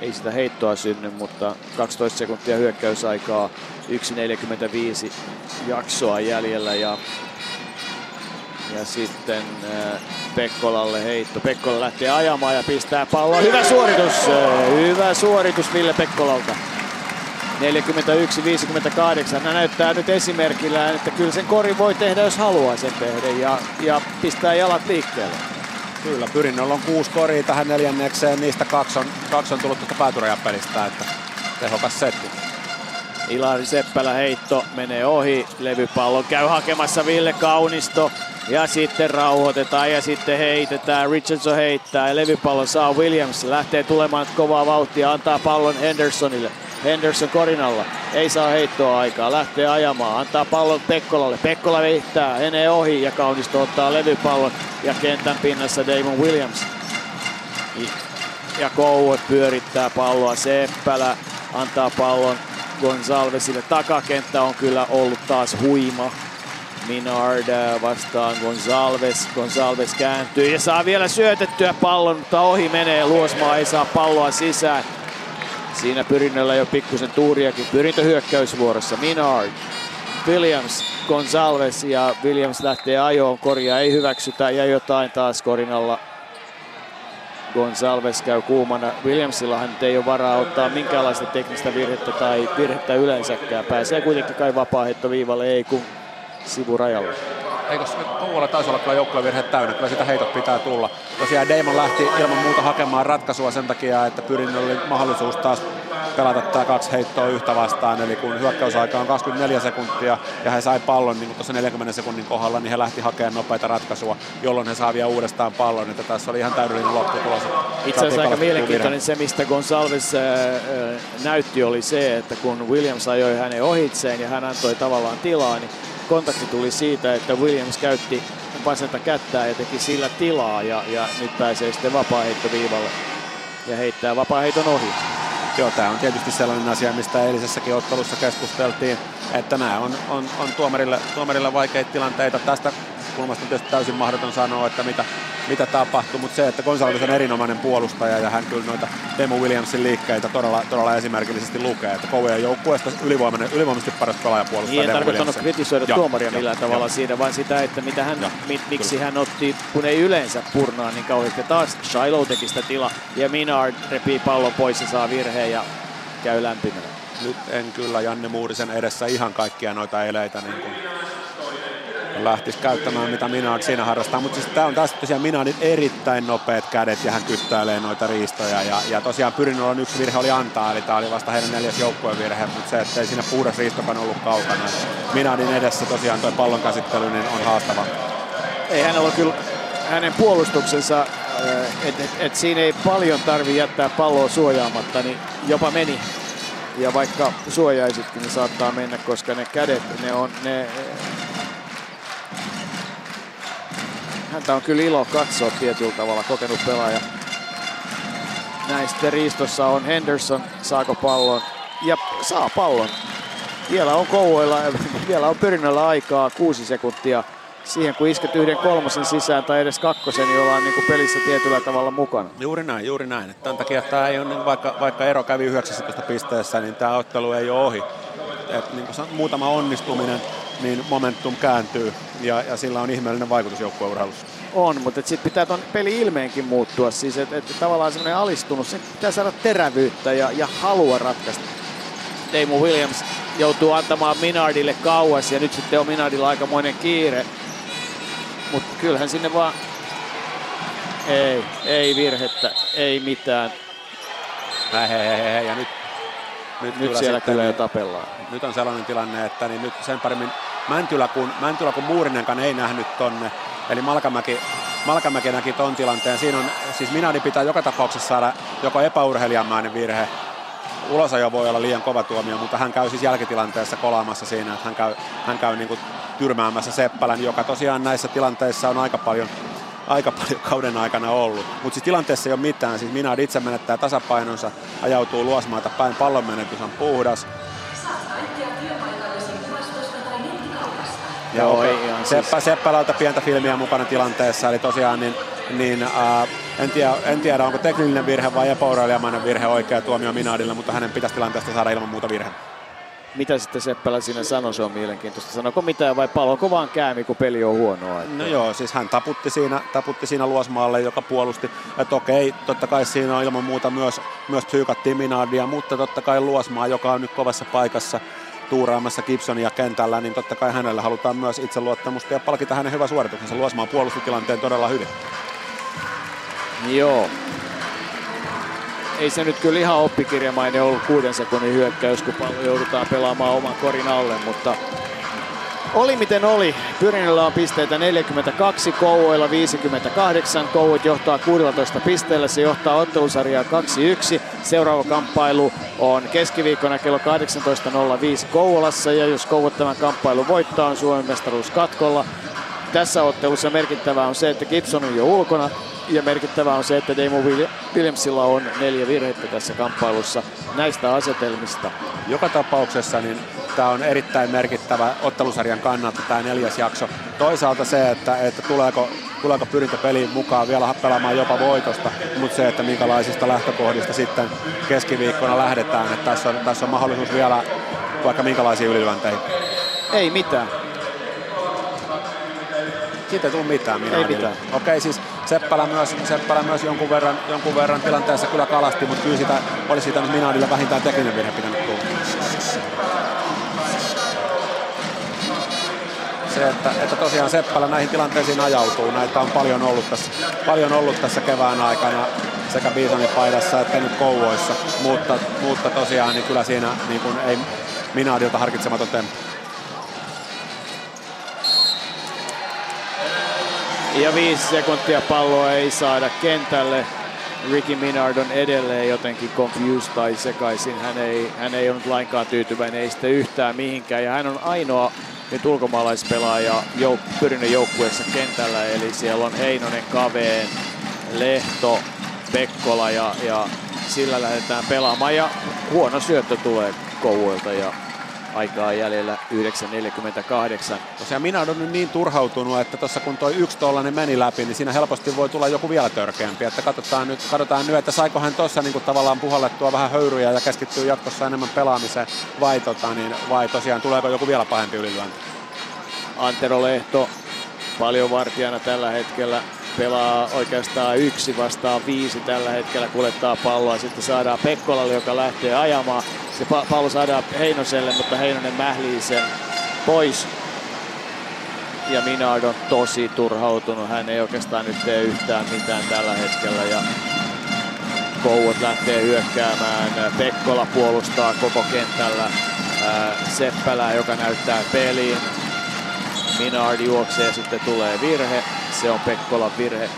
Ei sitä heittoa synny, mutta 12 sekuntia hyökkäysaikaa, 1.45 jaksoa jäljellä ja, ja sitten äh, Pekkolalle heitto. Pekkola lähtee ajamaan ja pistää palloa. Hyvä suoritus, äh, hyvä suoritus Ville Pekkolalta. 41-58. Hän näyttää nyt esimerkillä, että kyllä sen kori voi tehdä, jos haluaa sen tehdä ja, ja pistää jalat liikkeelle. Kyllä, Pyrinnöllä on kuusi koria tähän neljännekseen, niistä kaksi on, kaksi on tullut tuosta päätyrajapelistä, että tehokas setti. Ilari Seppälä heitto menee ohi, levypallon käy hakemassa Ville Kaunisto ja sitten rauhoitetaan ja sitten heitetään. Richardson heittää ja levypallon saa Williams. Lähtee tulemaan kovaa vauhtia, antaa pallon Hendersonille. Henderson korinalla. Ei saa heittoa aikaa. Lähtee ajamaan. Antaa pallon Pekkolalle. Pekkola viittää. Menee ohi ja Kaunisto ottaa levypallon. Ja kentän pinnassa Damon Williams. Ja Kouot pyörittää palloa. Seppälä antaa pallon Gonzalvesille. Takakenttä on kyllä ollut taas huima. Minard äh, vastaan Gonzalves. Gonzalves kääntyy ja saa vielä syötettyä pallon, mutta ohi menee. Luosmaa ei saa palloa sisään. Siinä pyrinnöllä jo pikkusen tuuriakin. Pyrintö hyökkäysvuorossa. Minard. Williams Gonzalez ja Williams lähtee ajoon, korjaa ei hyväksytä ja jotain taas korinalla. Gonzalez käy kuumana. Williamsillahan ei ole varaa ottaa minkäänlaista teknistä virhettä tai virhettä yleensäkään. Pääsee kuitenkin kai vapaa viivalle, ei kun sivurajalle. Eikö Kouvola taisi olla kyllä joukkueen virhe täynnä, kyllä sitä heitot pitää tulla. Tosiaan Damon lähti ilman muuta hakemaan ratkaisua sen takia, että Pyrin oli mahdollisuus taas pelata tämä kaksi heittoa yhtä vastaan. Eli kun hyökkäysaika on 24 sekuntia ja he sai pallon niin tuossa 40 sekunnin kohdalla, niin he lähti hakemaan nopeita ratkaisua, jolloin he saa vielä uudestaan pallon. Että tässä oli ihan täydellinen lopputulos. Itse asiassa aika mielenkiintoinen se, mistä Gonsalves näytti, oli se, että kun Williams ajoi hänen ohitseen ja hän antoi tavallaan tilaa, niin kontakti tuli siitä, että Williams käytti vasenta kättää ja teki sillä tilaa ja, ja nyt pääsee sitten vapaa-heittoviivalle ja heittää vapaa-heiton ohi. Joo, tämä on tietysti sellainen asia, mistä eilisessäkin ottelussa keskusteltiin, että nämä on, on, on tuomarille, tuomarille vaikeita tilanteita. Tästä kulmasta on tietysti täysin mahdoton sanoa, että mitä, mitä tapahtuu, mutta se, että Gonzalez on erinomainen puolustaja ja hän kyllä noita Demo Williamsin liikkeitä todella, todella esimerkillisesti lukee, että kovien joukkueesta ylivoimainen, ylivoimaisesti paras pelaajapuolustaja Niin, ei tarkoittanut kritisoida ja, tuomaria ja, millään ja, tavalla ja, siinä, vaan sitä, että mitä hän, ja, mi, miksi kyllä. hän otti, kun ei yleensä purnaa niin kauheasti. Taas Shiloh teki sitä tila ja Minard repii pallon pois ja saa virheen ja käy lämpimänä. Nyt en kyllä Janne Muurisen edessä ihan kaikkia noita eleitä niin kuin lähtisi käyttämään, mitä Minard siinä harrastaa. Mutta siis tämä on taas tosiaan Minardin erittäin nopeat kädet ja hän kyttäilee noita riistoja. Ja, ja tosiaan Pyrinolon yksi virhe oli antaa, eli tämä oli vasta heidän neljäs joukkueen virhe, mutta se, että ei siinä puhdas riistokan ollut kaukana. Minardin edessä tosiaan tuo pallon käsittely niin on haastava. Ei hän ole kyllä hänen puolustuksensa, että et, et siinä ei paljon tarvi jättää palloa suojaamatta, niin jopa meni ja vaikka suojaisitkin, niin saattaa mennä, koska ne kädet, ne on, ne, häntä on kyllä ilo katsoa tietyllä tavalla, kokenut pelaaja. Näin sitten riistossa on Henderson, saako pallon? Ja saa pallon. Vielä on kouvoilla, vielä on pyrinnöllä aikaa, kuusi sekuntia siihen, kun isket yhden kolmosen sisään tai edes kakkosen, niin ollaan niin kuin pelissä tietyllä tavalla mukana. Juuri näin, juuri näin. Tämän takia tämä ei ole, niin vaikka, vaikka ero kävi 19 pisteessä, niin tämä ottelu ei ole ohi. Et niin kuin muutama onnistuminen, niin momentum kääntyy ja, ja sillä on ihmeellinen vaikutus joukkueurheilussa. On, mutta sitten pitää tuon peli ilmeenkin muuttua. Siis että et tavallaan semmoinen alistunut, se pitää saada terävyyttä ja, ja halua ratkaista. Teemu Williams joutuu antamaan Minardille kauas ja nyt sitten on Minardilla aikamoinen kiire. Mutta kyllähän sinne vaan... Ei, ei virhettä, ei mitään. Hei, hei, hei, hei. ja nyt nyt, nyt siellä sitten, kyllä jo tapellaan. Nyt on sellainen tilanne, että niin nyt sen paremmin Mäntylä kuin, Mäntylä kuin Muurinenkaan ei nähnyt tonne. Eli Malkamäki, Malkamäki näki ton tilanteen. Siinä on, siis Minadi pitää joka tapauksessa saada joko epäurheilijamainen virhe, ulosajo voi olla liian kova tuomio, mutta hän käy siis jälkitilanteessa kolaamassa siinä, että hän käy, hän käy niin kuin tyrmäämässä Seppälän, joka tosiaan näissä tilanteissa on aika paljon aika paljon kauden aikana ollut. Mutta siis tilanteessa ei ole mitään. Siis minä itse menettää tasapainonsa, ajautuu luosmaata päin, pallon menetys on puhdas. Ja Joo, ei, ihan Seppä, siis. Seppälältä pientä filmiä mukana tilanteessa, eli tosiaan niin, niin äh, en, tiedä, en tiedä, onko tekninen virhe vai epäurailijamainen virhe oikea tuomio Minadille, mutta hänen pitäisi tilanteesta saada ilman muuta virhe mitä sitten Seppälä sinne sanoi, se on mielenkiintoista. Sanoiko mitään vai palonko vaan käämi, kun peli on huonoa? Että... No joo, siis hän taputti siinä, taputti siinä Luosmaalle, joka puolusti. Että okei, totta kai siinä on ilman muuta myös, myös psyykattiin Minardia, mutta totta kai Luosmaa, joka on nyt kovassa paikassa, tuuraamassa Gibsonia kentällä, niin totta kai hänelle halutaan myös itseluottamusta ja palkita hänen hyvä suorituksensa. Luosmaa puolusti tilanteen todella hyvin. Joo, ei se nyt kyllä ihan oppikirjamainen ollut kuuden sekunnin hyökkäys, kun joudutaan pelaamaan oman korin alle, mutta oli miten oli. Pyrinillä on pisteitä 42, Kouvoilla 58. Kouvoit johtaa 16 pisteellä, se johtaa ottelusarjaa 2-1. Seuraava kamppailu on keskiviikkona kello 18.05 Kouvolassa ja jos Kouvoit tämän kamppailun voittaa on Suomen mestaruus katkolla. Tässä ottelussa merkittävää on se, että Gibson on jo ulkona ja merkittävää on se, että Damo Williamsilla on neljä virhettä tässä kamppailussa näistä asetelmista. Joka tapauksessa niin tämä on erittäin merkittävä ottelusarjan kannalta tämä neljäs jakso. Toisaalta se, että, että tuleeko, tuleeko pyrintä peliin mukaan vielä pelaamaan jopa voitosta, mutta se, että minkälaisista lähtökohdista sitten keskiviikkona lähdetään. Että tässä, on, tässä on mahdollisuus vielä vaikka minkälaisiin ylilyönteihin. Ei mitään. Siitä ei tullut mitään minä Ei mitään. Okei, siis Seppälä myös, Seppälä myös jonkun, verran, jonkun verran tilanteessa kyllä kalasti, mutta kyllä sitä, oli siitä nyt Minadille vähintään tekninen virhe pitänyt tulla. Se, että, että tosiaan Seppälä näihin tilanteisiin ajautuu. Näitä on paljon ollut tässä, paljon ollut tässä kevään aikana sekä Bisonin paidassa että nyt Kouvoissa. Mutta, mutta tosiaan niin kyllä siinä niin kuin ei Minadilta harkitsematon temppu. Ja viisi sekuntia palloa ei saada kentälle. Ricky Minard on edelleen jotenkin confused tai sekaisin. Hän ei, hän ei ollut lainkaan tyytyväinen, ei sitten yhtään mihinkään. Ja hän on ainoa nyt ulkomaalaispelaaja jouk- pyrinnön joukkueessa kentällä. Eli siellä on Heinonen, Kaveen, Lehto, Pekkola ja, ja sillä lähdetään pelaamaan. Ja huono syöttö tulee Kouvoilta ja aikaa jäljellä 9.48. Tosiaan minä olen nyt niin turhautunut, että tuossa kun toi yksi tollanen meni läpi, niin siinä helposti voi tulla joku vielä törkeämpi. Että katsotaan nyt, katsotaan nyt että saiko hän tuossa niin tavallaan puhallettua vähän höyryjä ja keskittyy jatkossa enemmän pelaamiseen, vai, tota, niin, vai tosiaan tuleeko joku vielä pahempi ylilyönti. Antero Lehto paljon vartijana tällä hetkellä pelaa oikeastaan yksi vastaan viisi tällä hetkellä, kuljettaa palloa. Sitten saadaan Pekkolalle, joka lähtee ajamaan. Se pallo saadaan Heinoselle, mutta Heinonen mählii sen pois. Ja Minard on tosi turhautunut. Hän ei oikeastaan nyt tee yhtään mitään tällä hetkellä. Ja Kouot lähtee hyökkäämään. Pekkola puolustaa koko kentällä. Seppälää, joka näyttää peliin. Minard juoksee, sitten tulee virhe. Se on Pekkolan virhe.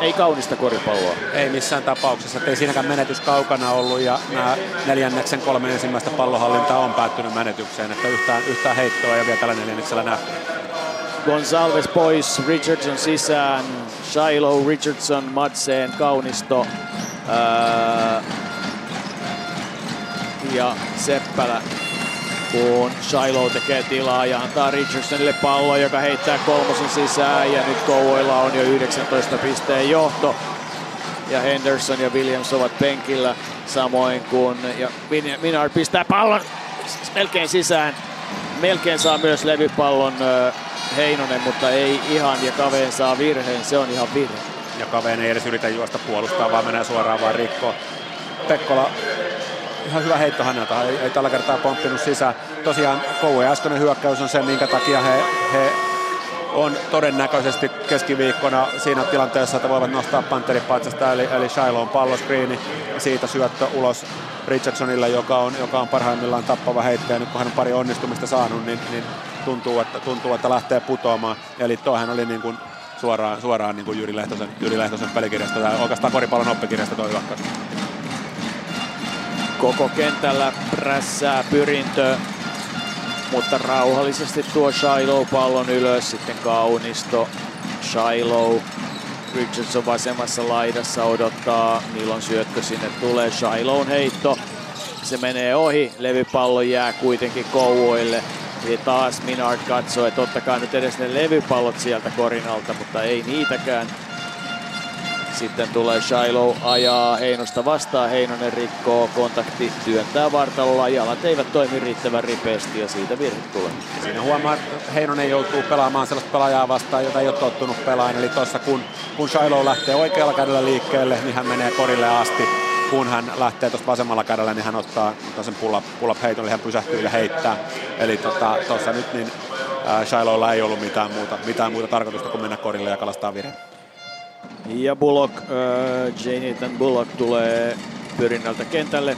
Ei kaunista koripalloa. Ei missään tapauksessa, ei siinäkään menetys kaukana ollut ja nämä neljänneksen kolme ensimmäistä pallohallintaa on päättynyt menetykseen, että yhtään, yhtään heittoa ei vielä tällä neljänneksellä nähty. Gonsalves pois, Richardson sisään, Shiloh, Richardson, Madsen, Kaunisto ää, ja Seppälä kun Shiloh tekee tilaa ja antaa Richardsonille pallo, joka heittää kolmosen sisään ja nyt Kouvoilla on jo 19 pisteen johto. Ja Henderson ja Williams ovat penkillä samoin kuin ja Minard pistää pallon melkein sisään. Melkein saa myös levypallon Heinonen, mutta ei ihan ja Kaveen saa virheen, se on ihan virhe. Ja Kaveen ei edes yritä juosta puolustaa, vaan menee suoraan vaan rikkoon. Pekkola ihan hyvä heitto häneltä, ei, ei tällä kertaa pomppinut sisään. Tosiaan Kouvojen äskeinen hyökkäys on se, minkä takia he, he on todennäköisesti keskiviikkona siinä tilanteessa, että voivat nostaa panteripatsasta, eli, eli Shiloh palloskriini, siitä syöttö ulos Richardsonille, joka on, joka on parhaimmillaan tappava heittäjä. Nyt kun hän on pari onnistumista saanut, niin, niin tuntuu, että, tuntuu, että lähtee putoamaan. Eli toihan oli niin kuin suoraan, suoraan niin kuin Jyri Lehtosen, Jyri Lehtosen pelikirjasta, tai oikeastaan koripallon oppikirjasta toi hyökkäys koko kentällä prässää pyrintö, mutta rauhallisesti tuo Shiloh pallon ylös, sitten Kaunisto, Shiloh, Richardson vasemmassa laidassa odottaa, milloin syöttö sinne tulee, Shiloh heitto, se menee ohi, levypallo jää kuitenkin Kouvoille. Ja taas Minard katsoo, että ottakaa nyt edes ne levypallot sieltä korinalta, mutta ei niitäkään. Sitten tulee Shiloh ajaa Heinosta vastaan. Heinonen rikkoo kontakti, työntää vartalolla. Jalat eivät toimi riittävän ripeästi ja siitä virhe tulee. Siinä huomaa, että Heinonen joutuu pelaamaan sellaista pelaajaa vastaan, jota ei ole tottunut pelaamaan. Eli tuossa kun, kun Shiloh lähtee oikealla kädellä liikkeelle, niin hän menee korille asti. Kun hän lähtee tuossa vasemmalla kädellä, niin hän ottaa sen pull-up, pull heiton, eli hän pysähtyy ja heittää. Eli tuossa tota, nyt niin Shilohilla ei ollut mitään muuta, mitään muuta tarkoitusta kuin mennä korille ja kalastaa virhe. Ja Bullock, äh, Jonathan Bullock tulee pyrinnältä kentälle.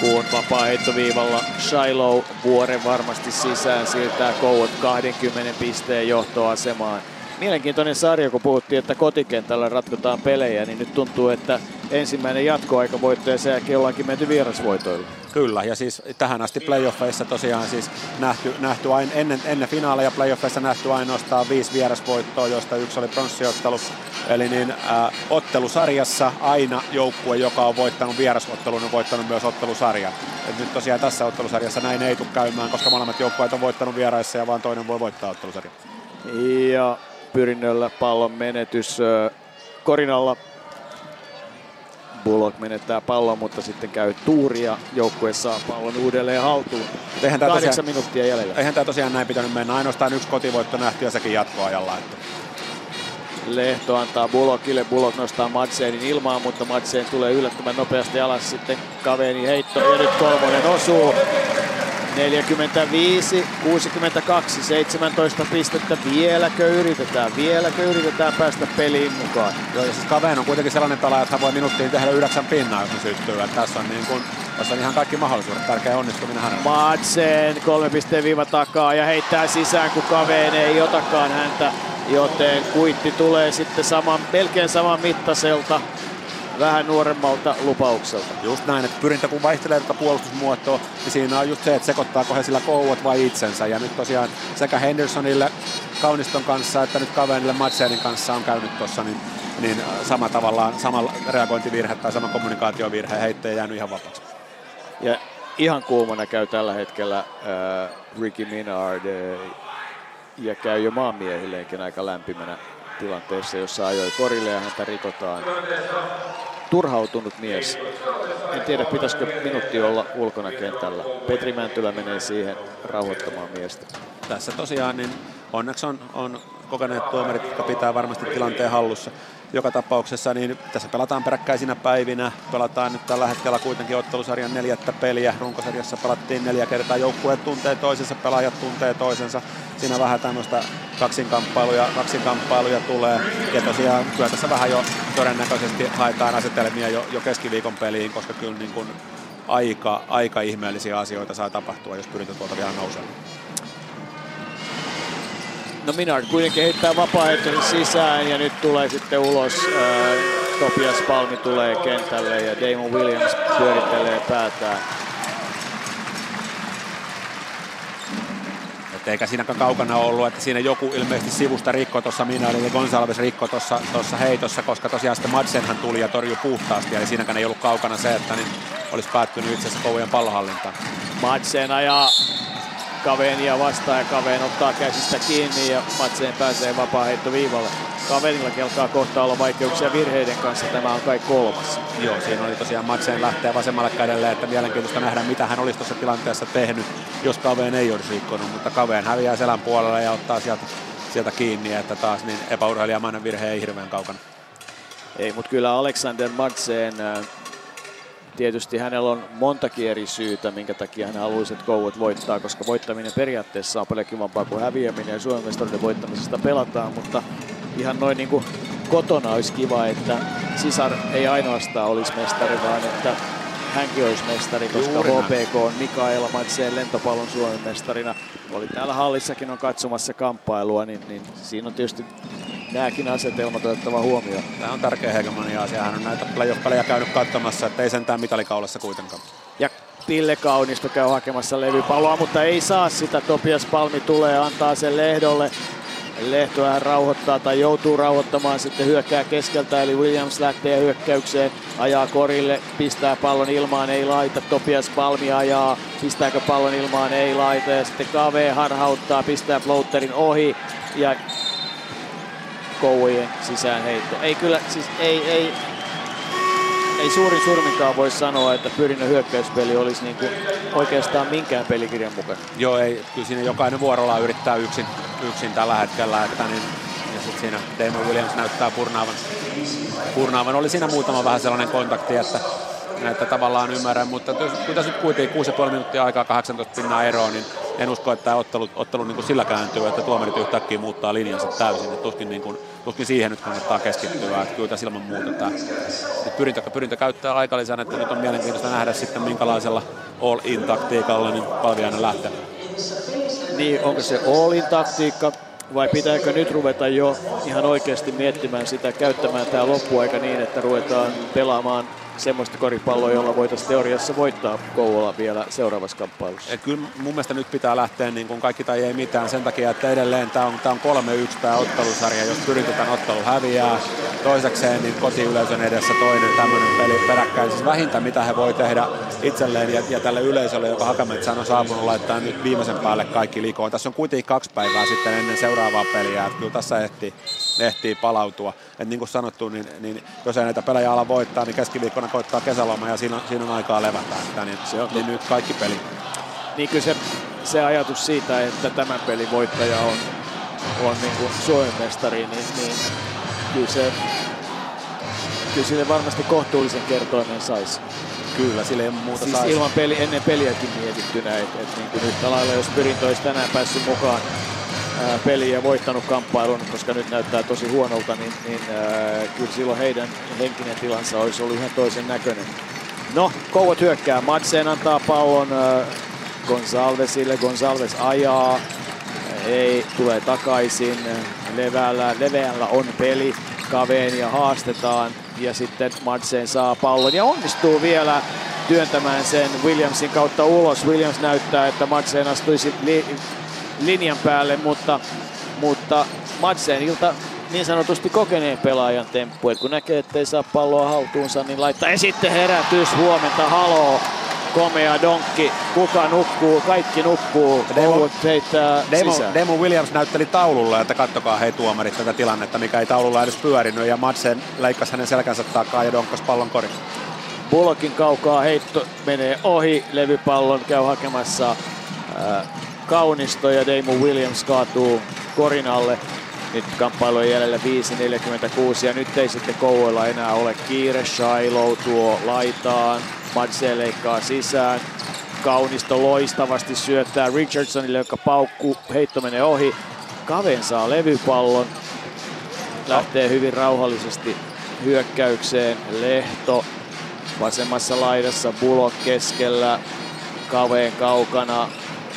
Kun vapaa heittoviivalla Shiloh vuoren varmasti sisään siirtää Kouot 20 pisteen johtoasemaan. Mielenkiintoinen sarja, kun puhuttiin, että kotikentällä ratkotaan pelejä, niin nyt tuntuu, että ensimmäinen jatkoaika voitto ja sen jälkeen ollaankin menty vierasvoitoilla. Kyllä, ja siis tähän asti playoffeissa tosiaan siis nähty, nähty ain, ennen, ennen finaaleja playoffeissa nähty ainoastaan viisi vierasvoittoa, joista yksi oli pronssiottelu. Eli niin äh, ottelusarjassa aina joukkue, joka on voittanut vierasottelun, on voittanut myös ottelusarjan. Et nyt tosiaan tässä ottelusarjassa näin ei tule käymään, koska molemmat joukkueet on voittanut vieraissa ja vaan toinen voi voittaa ottelusarjan. Ja pyrinnöllä pallon menetys äh, Korinalla Bullock menettää pallon, mutta sitten käy tuuri ja joukkue saa pallon uudelleen haltuun. Eihän Kahdeksan tosiaan- minuuttia jäljellä. Eihän tämä tosiaan näin pitänyt mennä. Ainoastaan yksi kotivoitto nähty ja sekin jatkoajalla. Että Lehto antaa Bullockille, Bullock nostaa Madsenin ilmaan, mutta Madsen tulee yllättävän nopeasti alas sitten Kaveni heitto ja nyt kolmonen osuu. 45, 62, 17 pistettä. Vieläkö yritetään, vieläkö yritetään päästä peliin mukaan? Joo, ja siis Kaveen on kuitenkin sellainen pelaaja, että hän voi minuuttiin tehdä yhdeksän pinnaa, jos ne syttyy. Tässä, on niin kuin, tässä on ihan kaikki mahdollisuudet. Tärkeä onnistuminen hänelle. Madsen kolme pisteen viiva takaa ja heittää sisään, kun Kaveen ei otakaan häntä. Joten kuitti tulee sitten saman, melkein saman mittaiselta, vähän nuoremmalta lupaukselta. Just näin, että pyrintä kun vaihtelee tätä puolustusmuotoa, niin siinä on just se, että sekoittaako he sillä kouvat vai itsensä. Ja nyt tosiaan sekä Hendersonille Kauniston kanssa että nyt Kavenille Madsenin kanssa on käynyt tuossa, niin, niin sama tavallaan, sama reagointivirhe tai sama kommunikaatiovirhe heittäjä jäänyt ihan vapaaksi. Ja ihan kuumana käy tällä hetkellä äh, Ricky Minard äh, ja käy jo maanmiehilleenkin aika lämpimänä tilanteessa, jossa ajoi korille ja häntä rikotaan. Turhautunut mies. En tiedä, pitäisikö minuutti olla ulkona kentällä. Petri Mäntylä menee siihen rauhoittamaan miestä. Tässä tosiaan niin onneksi on, on kokeneet tuomarit, jotka pitää varmasti tilanteen hallussa. Joka tapauksessa niin tässä pelataan peräkkäisinä päivinä. Pelataan nyt tällä hetkellä kuitenkin ottelusarjan neljättä peliä. Runkosarjassa pelattiin neljä kertaa. Joukkueet tuntee toisensa, pelaajat tuntee toisensa. Siinä vähän tämmöistä kaksinkamppailuja, kaksinkamppailuja tulee. Ja tosiaan kyllä tässä vähän jo todennäköisesti haetaan asetelmia jo, jo keskiviikon peliin, koska kyllä niin kuin aika, aika ihmeellisiä asioita saa tapahtua, jos pyritään tuolta vielä nousemaan. No Minard kuitenkin heittää vapaaehtoisen sisään ja nyt tulee sitten ulos. Ää, Topias Palmi tulee kentälle ja Damon Williams pyörittelee päätään. Et eikä siinäkään kaukana ollut, että siinä joku ilmeisesti sivusta rikko tuossa Minari ja Gonsalves rikko tuossa heitossa, koska tosiaan sitten Madsenhan tuli ja torjui puhtaasti, eli siinäkään ei ollut kaukana se, että niin olisi päättynyt itse asiassa koulujen pallohallintaan. Madsen ajaa Vastaan ja Kaven ottaa käsistä kiinni ja Madsen pääsee vapaa viivalle. Kavenilla kelkaa kohta olla vaikeuksia virheiden kanssa, tämä on kai kolmas. Joo, siinä oli tosiaan Madsen lähteä vasemmalle kädelle, että mielenkiintoista nähdä, mitä hän olisi tuossa tilanteessa tehnyt, jos Kaveen ei olisi rikkonut, mutta Kaveen häviää selän puolella ja ottaa sieltä, sieltä kiinni, että taas niin epäurheilijamainen virhe ei hirveän kaukana. Ei, mutta kyllä Alexander Madsen, äh, tietysti hänellä on montakin eri syytä, minkä takia hän haluaisi, että Kouvet voittaa, koska voittaminen periaatteessa on paljon kivampaa kuin häviäminen ja Suomen mestaruuden voittamisesta pelataan, mutta ihan noin niin kuin kotona olisi kiva, että sisar ei ainoastaan olisi mestari, vaan että hänkin olisi mestari, koska. HPK on Mikaela Madsen lentopallon Suomen mestarina. Oli täällä hallissakin on katsomassa kamppailua, niin, niin siinä on tietysti nämäkin asetelmat otettava huomioon. Tämä on tärkeä hegemonia-asia. Hän on näitä playoff-pelejä käynyt katsomassa, että ei sentään mitalikaulassa kuitenkaan. Ja Ville Kaunisto käy hakemassa levypalloa, mutta ei saa sitä. Topias Palmi tulee, antaa sen Lehdolle. Lehto vähän rauhoittaa tai joutuu rauhoittamaan, sitten hyökkää keskeltä, eli Williams lähtee hyökkäykseen, ajaa korille, pistää pallon ilmaan, ei laita, Topias Palmi ajaa, pistääkö pallon ilmaan, ei laita, ja sitten KV harhauttaa, pistää floaterin ohi, ja Kouvojen sisäänheitto. Ei kyllä, siis ei, ei, ei suurin surminkaan voi sanoa, että pyrinnön hyökkäyspeli olisi niin kuin oikeastaan minkään pelikirjan mukana. Joo, ei, kyllä siinä jokainen vuorolla yrittää yksin, yksin tällä hetkellä, että niin, ja sitten siinä Damon Williams näyttää purnaavan. purnaavan. Oli siinä muutama vähän sellainen kontakti, että, että tavallaan ymmärrän, mutta kyllä tässä nyt kuitenkin 6,5 minuuttia aikaa 18 pinnaa eroa, niin en usko, että tämä ottelu, ottelu niin kuin sillä kääntyy, että tuomarit yhtäkkiä muuttaa linjansa täysin. Että tuskin, niin kuin, tuskin siihen nyt kannattaa keskittyä, että kyllä tässä ilman muuta tämä pyrintä, pyrintä käyttää aikalisän, että nyt on mielenkiintoista nähdä sitten minkälaisella all-in taktiikalla niin Palviainen lähtee. Niin, onko se all-in taktiikka vai pitääkö nyt ruveta jo ihan oikeasti miettimään sitä, käyttämään tämä loppuaika niin, että ruvetaan pelaamaan semmoista koripalloa, jolla voitaisiin teoriassa voittaa Kouvola vielä seuraavassa kamppailussa. Et kyllä mun mielestä nyt pitää lähteä niin kuin kaikki tai ei mitään sen takia, että edelleen tämä on, tää on 3-1 tämä ottelusarja, jos pyritään ottelu häviää. Toisekseen niin kotiyleisön edessä toinen tämmöinen peli peräkkäin. Siis vähintä mitä he voi tehdä itselleen ja, ja tälle yleisölle, joka Hakametsään on saapunut, laittaa nyt viimeisen päälle kaikki likoon. Tässä on kuitenkin kaksi päivää sitten ennen seuraavaa peliä, että kyllä tässä ehtii, ehtii palautua. Et niin kuin sanottu, niin, niin jos ei näitä pelejä ala voittaa, niin keskiviikkona koittaa kesäloma ja siinä, siinä on aikaa levätä. Että niin, se on niin nyt kaikki peli. Niin kyllä se, se ajatus siitä, että tämän pelin voittaja on, on niin kuin Suomen mestari, niin, niin kyllä se kyllä sille varmasti kohtuullisen kertoimen saisi. Kyllä, sille ei muuta siis saisi. ilman peli, ennen peliäkin mietittynä, että et niin kuin yhtä lailla jos Pyrintö olisi tänään päässyt mukaan ää, peliin ja voittanut kamppailun, koska nyt näyttää tosi huonolta, niin, niin ää, kyllä silloin heidän henkinen tilansa olisi ollut ihan toisen näköinen. No, Kouot hyökkää. Madsen antaa pallon ää, Gonsalvesille. Gonsalves ajaa. Ei, tulee takaisin. Leveällä, leveällä on peli. Kaveenia haastetaan ja sitten Madsen saa pallon ja onnistuu vielä työntämään sen Williamsin kautta ulos. Williams näyttää, että Madsen astuisi li- linjan päälle, mutta, mutta Madsenilta niin sanotusti kokeneen pelaajan temppu, että kun näkee, ettei saa palloa haltuunsa, niin laittaa. Ja sitten herätys, huomenta, haloo komea donkki, kuka nukkuu, kaikki nukkuu, Demo, heittää Demo, sisään. Demo Williams näytteli taululla, että kattokaa hei tuomarit tätä tilannetta, mikä ei taululla edes pyörinyt ja Madsen leikkasi hänen selkänsä takaa ja donkkas pallon kori. Bullockin kaukaa heitto menee ohi, levypallon käy hakemassa ää, Kaunisto ja Damo Williams kaatuu korin alle. Nyt kamppailu on jäljellä 5.46 ja nyt ei sitten Kouvoilla enää ole kiire. Shiloh tuo laitaan, Madse leikkaa sisään. Kaunisto loistavasti syöttää Richardsonille, joka paukkuu, heitto menee ohi. Kaven saa levypallon, lähtee hyvin rauhallisesti hyökkäykseen. Lehto vasemmassa laidassa, Bullock keskellä, Kaveen kaukana,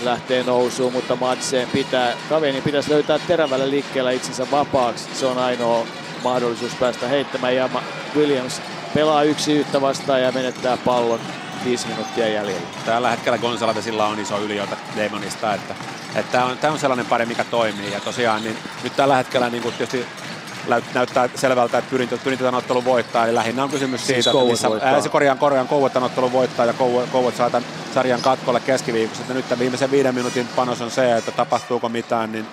lähtee nousuun, mutta Madsen pitää, Kaveni pitäisi löytää terävällä liikkeellä itsensä vapaaksi. Se on ainoa mahdollisuus päästä heittämään ja Williams pelaa yksi yhtä vastaan ja menettää pallon viisi minuuttia jäljellä. Tällä hetkellä Gonsalvesilla on iso yliota Demonista, että, että tämä on, on sellainen pari, mikä toimii. Ja tosiaan niin nyt tällä hetkellä niin tietysti näyttää selvältä, että pyrintö, pyrintö tämän ottelun voittaa. Eli lähinnä on kysymys siis siitä, että missä, ää, se korjaan korjaan Kouvat tämän ottelun voittaa ja Kouvat saa tämän sarjan katkolle keskiviikossa. Että nyt viimeisen viiden minuutin panos on se, että tapahtuuko mitään, niin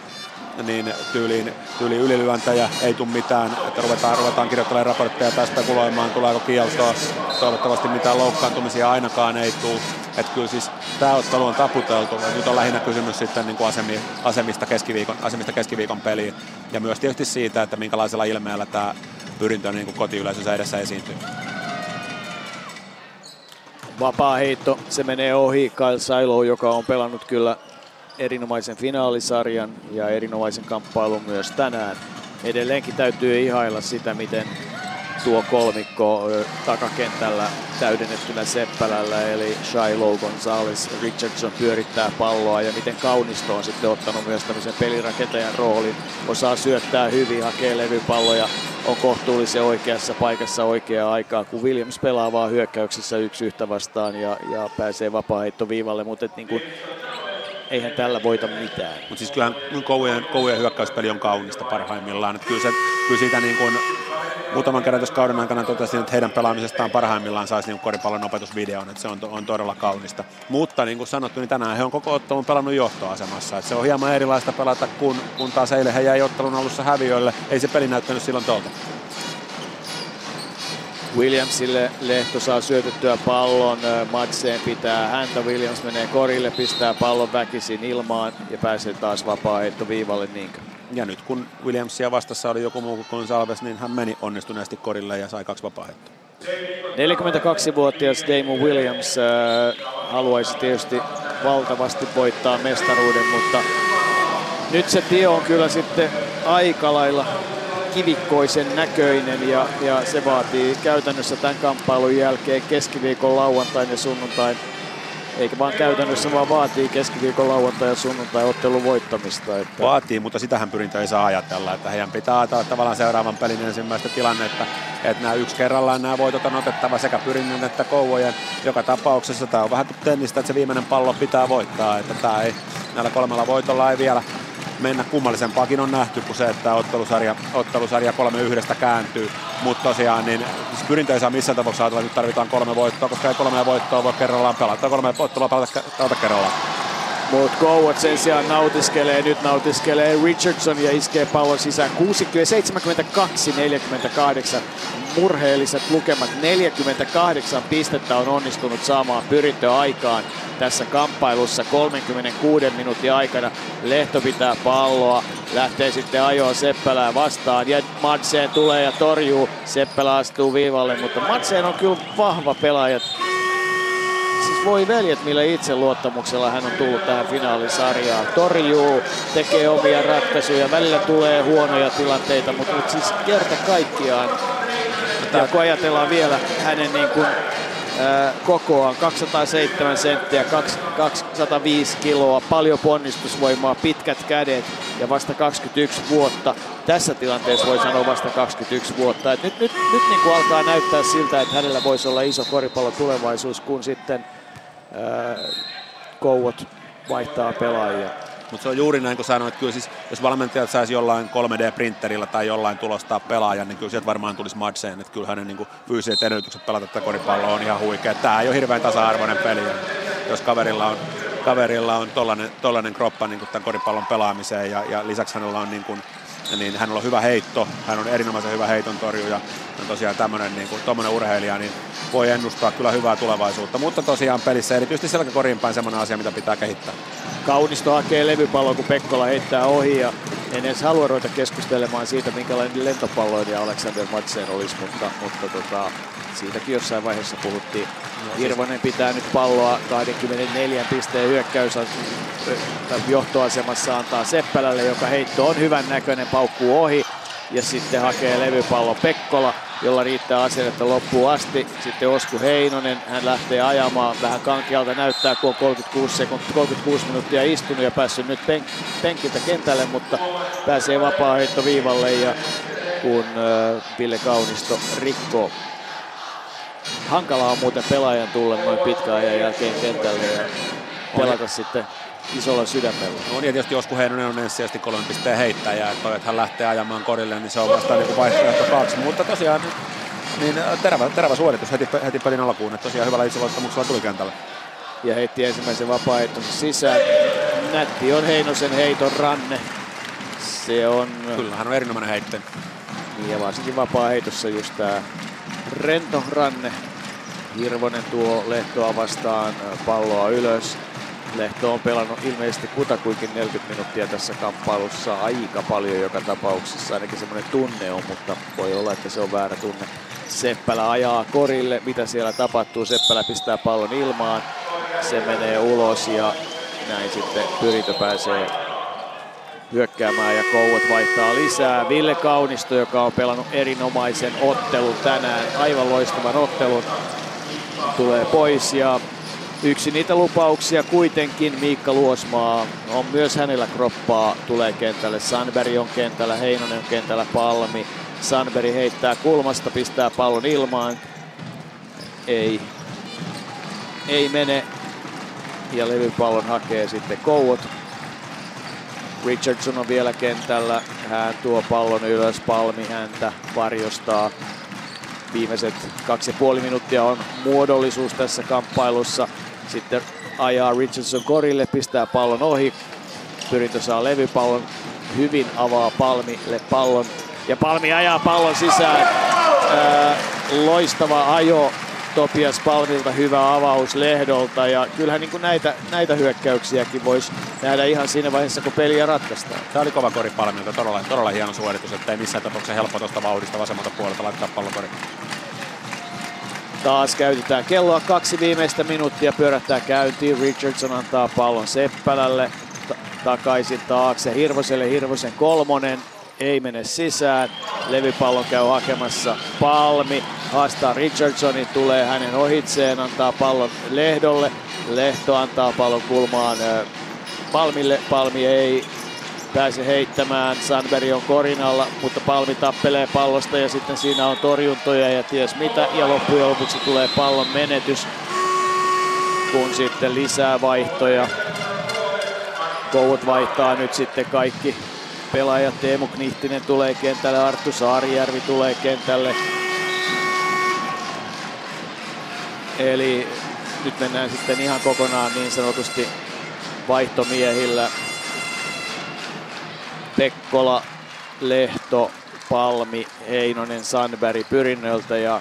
niin tyyliin, tyyliin ylilyöntäjä ei tule mitään, että ruvetaan, ruvetaan kirjoittelemaan raportteja tai spekuloimaan, tuleeko kieltoa. Toivottavasti mitään loukkaantumisia ainakaan ei tule. Että kyllä siis tämä ottelu on taputeltu. Nyt on lähinnä kysymys sitten niin kuin asemi, asemista, keskiviikon, asemista keskiviikon peliin. Ja myös tietysti siitä, että minkälaisella ilmeellä tämä pyrintö niin kuin kotiyleisössä edessä esiintyy. Vapaa heitto, se menee ohi Kyle Silo, joka on pelannut kyllä erinomaisen finaalisarjan ja erinomaisen kamppailun myös tänään. Edelleenkin täytyy ihailla sitä, miten tuo kolmikko takakentällä täydennettynä Seppälällä, eli Shiloh, Gonzalez, Richardson pyörittää palloa ja miten Kaunisto on sitten ottanut myös tämmöisen pelirakentajan roolin. Osaa syöttää hyvin, hakee levypalloja, on kohtuullisen oikeassa paikassa oikeaa aikaa, kun Williams pelaa vaan hyökkäyksessä yksi yhtä vastaan ja, ja pääsee vapaa viivalle, mutta niin kuin eihän tällä voita mitään. Mutta siis kyllähän koujen, koujen hyökkäyspeli on kaunista parhaimmillaan. Et kyllä, se, kyllä siitä niin kuin muutaman kerran tuossa kauden aikana totesin, että heidän pelaamisestaan parhaimmillaan saisi niin koripallon opetusvideon, että se on, on todella kaunista. Mutta niin kuin sanottu, niin tänään he on koko ottelun pelannut johtoasemassa. Et se on hieman erilaista pelata, kun, kun taas eilen he jäi ottelun alussa häviöille. Ei se peli näyttänyt silloin tuolta. Williamsille Lehto saa syötettyä pallon, Matseen pitää häntä, Williams menee korille, pistää pallon väkisin ilmaan ja pääsee taas vapaa viivalle niinkö. Ja nyt kun Williamsia vastassa oli joku muu kuin Gonsalves, niin hän meni onnistuneesti korille ja sai kaksi vapaa 42-vuotias Damon Williams äh, haluaisi tietysti valtavasti voittaa mestaruuden, mutta nyt se tie on kyllä sitten aika lailla kivikkoisen näköinen ja, ja se vaatii käytännössä tämän kamppailun jälkeen keskiviikon lauantain ja sunnuntain eikä vaan käytännössä, vaan vaatii keskiviikon lauantai ja sunnuntai ottelun voittamista. Että... Vaatii, mutta sitähän pyrintö ei saa ajatella, että heidän pitää ajatella tavallaan seuraavan pelin ensimmäistä tilannetta, että nämä yksi kerrallaan nämä voitot on otettava sekä pyrinnön että kouvojen. Joka tapauksessa tämä on vähän tennistä, että se viimeinen pallo pitää voittaa, että tämä ei, näillä kolmella voitolla ei vielä mennä kummallisempaakin on nähty kuin se, että ottelusarja, ottelusarja kolme yhdestä kääntyy. Mutta tosiaan niin siis pyrintö ei saa missään tapauksessa ajatella, että nyt tarvitaan kolme voittoa, koska ei kolme voittoa voi kerrallaan pelata. Kolme ottelua pelata, pelata kerrallaan. Mutta Gowat sen sijaan nautiskelee, nyt nautiskelee Richardson ja iskee pallon sisään 72-48 murheelliset lukemat. 48 pistettä on onnistunut saamaan pyrintöaikaan tässä kamppailussa 36 minuutin aikana. Lehto pitää palloa, lähtee sitten ajoa Seppälää vastaan ja Madsen tulee ja torjuu. Seppälä astuu viivalle, mutta Madsen on kyllä vahva pelaaja siis voi veljet, millä itseluottamuksella hän on tullut tähän finaalisarjaan. Torjuu, tekee omia ratkaisuja, välillä tulee huonoja tilanteita, mutta nyt siis kerta kaikkiaan. Ja kun ajatellaan vielä hänen niin kuin, ää, kokoaan, 207 senttiä, 205 kiloa, paljon ponnistusvoimaa, pitkät kädet ja vasta 21 vuotta. Tässä tilanteessa voi sanoa vasta 21 vuotta. Et nyt nyt, nyt niin kuin alkaa näyttää siltä, että hänellä voisi olla iso koripallo tulevaisuus, kun sitten Kouot vaihtaa pelaajia. Mutta se on juuri näin kuin sanoit, että kyllä siis, jos valmentajat saisi jollain 3D-printerillä tai jollain tulostaa pelaajan, niin kyllä sieltä varmaan tulisi Madseen, että kyllä hänen niin fyysiset edellytykset pelata tätä koripalloa on ihan huikea. Tämä ei ole hirveän tasa-arvoinen peli, jos kaverilla on, kaverilla on tollainen, tollainen kroppa niin kuin tämän koripallon pelaamiseen ja, ja lisäksi hänellä on niin kuin, niin hänellä on hyvä heitto, hän on erinomaisen hyvä heiton torjuja, on tosiaan tämmöinen niin urheilija, niin voi ennustaa kyllä hyvää tulevaisuutta, mutta tosiaan pelissä erityisesti selkäkorin päin semmoinen asia, mitä pitää kehittää. Kaunisto hakee levypalloa, kun Pekkola heittää ohi ja en edes halua ruveta keskustelemaan siitä, minkälainen lentopalloilija Alexander Madsen olisi, mutta, mutta tota, siitäkin jossain vaiheessa puhuttiin. No, Hirvonen pitää nyt palloa 24 pisteen hyökkäys johtoasemassa antaa Seppälälle, joka heitto on hyvän näköinen, paukkuu ohi ja sitten hakee levypallo Pekkola, jolla riittää asennetta loppuun asti. Sitten Osku Heinonen, hän lähtee ajamaan vähän kankialta, näyttää kun on 36, sekund, 36 minuuttia istunut ja päässyt nyt pen, penkiltä kentälle, mutta pääsee vapaa viivalle ja kun Ville Kaunisto rikkoo. Hankalaa on muuten pelaajan tulla noin pitkän ajan jälkeen kentälle ja pelata sitten isolla sydämellä. No niin, tietysti joskus Heinonen on ensisijaisesti kolmen pisteen heittäjä, että, että hän lähtee ajamaan korille, niin se on vasta niin vaihtoehto kaksi. Mutta tosiaan niin terävä, terävä suoritus heti, heti pelin alkuun, että tosiaan hyvällä itseluottamuksella tuli kentälle. Ja heitti ensimmäisen vapaa sisään. Nätti on Heinosen heiton ranne. Se on... Kyllä, hän on erinomainen heitte. Niin, ja varsinkin vapaa heitossa just tää rento ranne. Hirvonen tuo Lehtoa vastaan palloa ylös. Lehto on pelannut ilmeisesti kutakuinkin 40 minuuttia tässä kamppailussa aika paljon joka tapauksessa. Ainakin semmoinen tunne on, mutta voi olla, että se on väärä tunne. Seppälä ajaa korille. Mitä siellä tapahtuu? Seppälä pistää pallon ilmaan. Se menee ulos ja näin sitten Pyritö pääsee hyökkäämään ja Kouot vaihtaa lisää. Ville Kaunisto, joka on pelannut erinomaisen ottelun tänään, aivan loistavan ottelun, tulee pois ja yksi niitä lupauksia kuitenkin Miikka Luosmaa on myös hänellä kroppaa, tulee kentälle. Sanberg on kentällä, Heinonen on kentällä, Palmi. Sanberg heittää kulmasta, pistää pallon ilmaan. Ei, ei mene. Ja levypallon hakee sitten Kouot. Richardson on vielä kentällä. Hän tuo pallon ylös, Palmi häntä varjostaa. Viimeiset kaksi ja puoli minuuttia on muodollisuus tässä kamppailussa. Sitten ajaa Richardson korille, pistää pallon ohi. Pyrintö saa levypallon, hyvin avaa Palmille pallon. Ja Palmi ajaa pallon sisään. Ää, loistava ajo Topias Palmilta, hyvä avaus Lehdolta. Ja kyllähän niin kuin näitä, näitä hyökkäyksiäkin voisi nähdä ihan siinä vaiheessa, kun peliä ratkaistaan. Tämä oli kova kori Palmilta, todella, todella hieno suoritus, että ei missään tapauksessa helppo tuosta vauhdista vasemmalta puolelta laittaa pallon koriin. Taas käytetään kelloa kaksi viimeistä minuuttia, pyörähtää käyntiin. Richardson antaa pallon Seppälälle ta- takaisin taakse. Hirvoselle Hirvosen kolmonen ei mene sisään. Levypallon käy hakemassa Palmi. Haastaa Richardsonin, tulee hänen ohitseen, antaa pallon Lehdolle. Lehto antaa pallon kulmaan Palmille. Palmi ei pääse heittämään. Sandberg on korinalla, mutta Palmi tappelee pallosta ja sitten siinä on torjuntoja ja ties mitä. Ja loppujen lopuksi tulee pallon menetys, kun sitten lisää vaihtoja. Kouot vaihtaa nyt sitten kaikki pelaajat. Teemu Knihtinen tulee kentälle, Arttu Saarijärvi tulee kentälle. Eli nyt mennään sitten ihan kokonaan niin sanotusti vaihtomiehillä. Pekkola, Lehto, Palmi, Heinonen, Sandberg Pyrinnöltä ja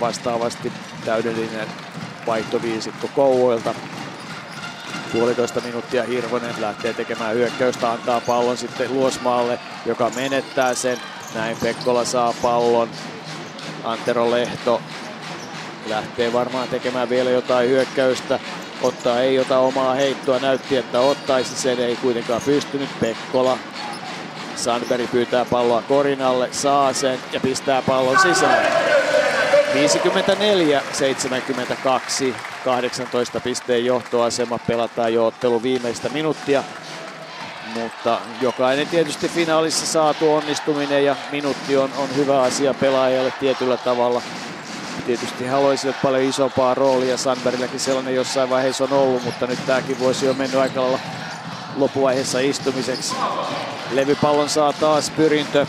vastaavasti täydellinen vaihtoviisikko Kouvoilta. Puolitoista minuuttia Hirvonen lähtee tekemään hyökkäystä, antaa pallon sitten Luosmaalle, joka menettää sen. Näin Pekkola saa pallon. Antero Lehto lähtee varmaan tekemään vielä jotain hyökkäystä. Ottaa ei ota omaa heittoa, näytti että ottaisi sen, ei kuitenkaan pystynyt. Pekkola Sandberg pyytää palloa Korinalle, saa sen ja pistää pallon sisään. 54-72, 18 pisteen johtoasema, pelataan jo ottelu viimeistä minuuttia. Mutta jokainen tietysti finaalissa saatu onnistuminen ja minuutti on, on hyvä asia pelaajalle tietyllä tavalla. Tietysti haluaisivat paljon isompaa roolia, Sandbergilläkin sellainen jossain vaiheessa on ollut, mutta nyt tämäkin voisi jo mennyt aika lailla loppuvaiheessa istumiseksi. Levypallon saa taas pyrintö.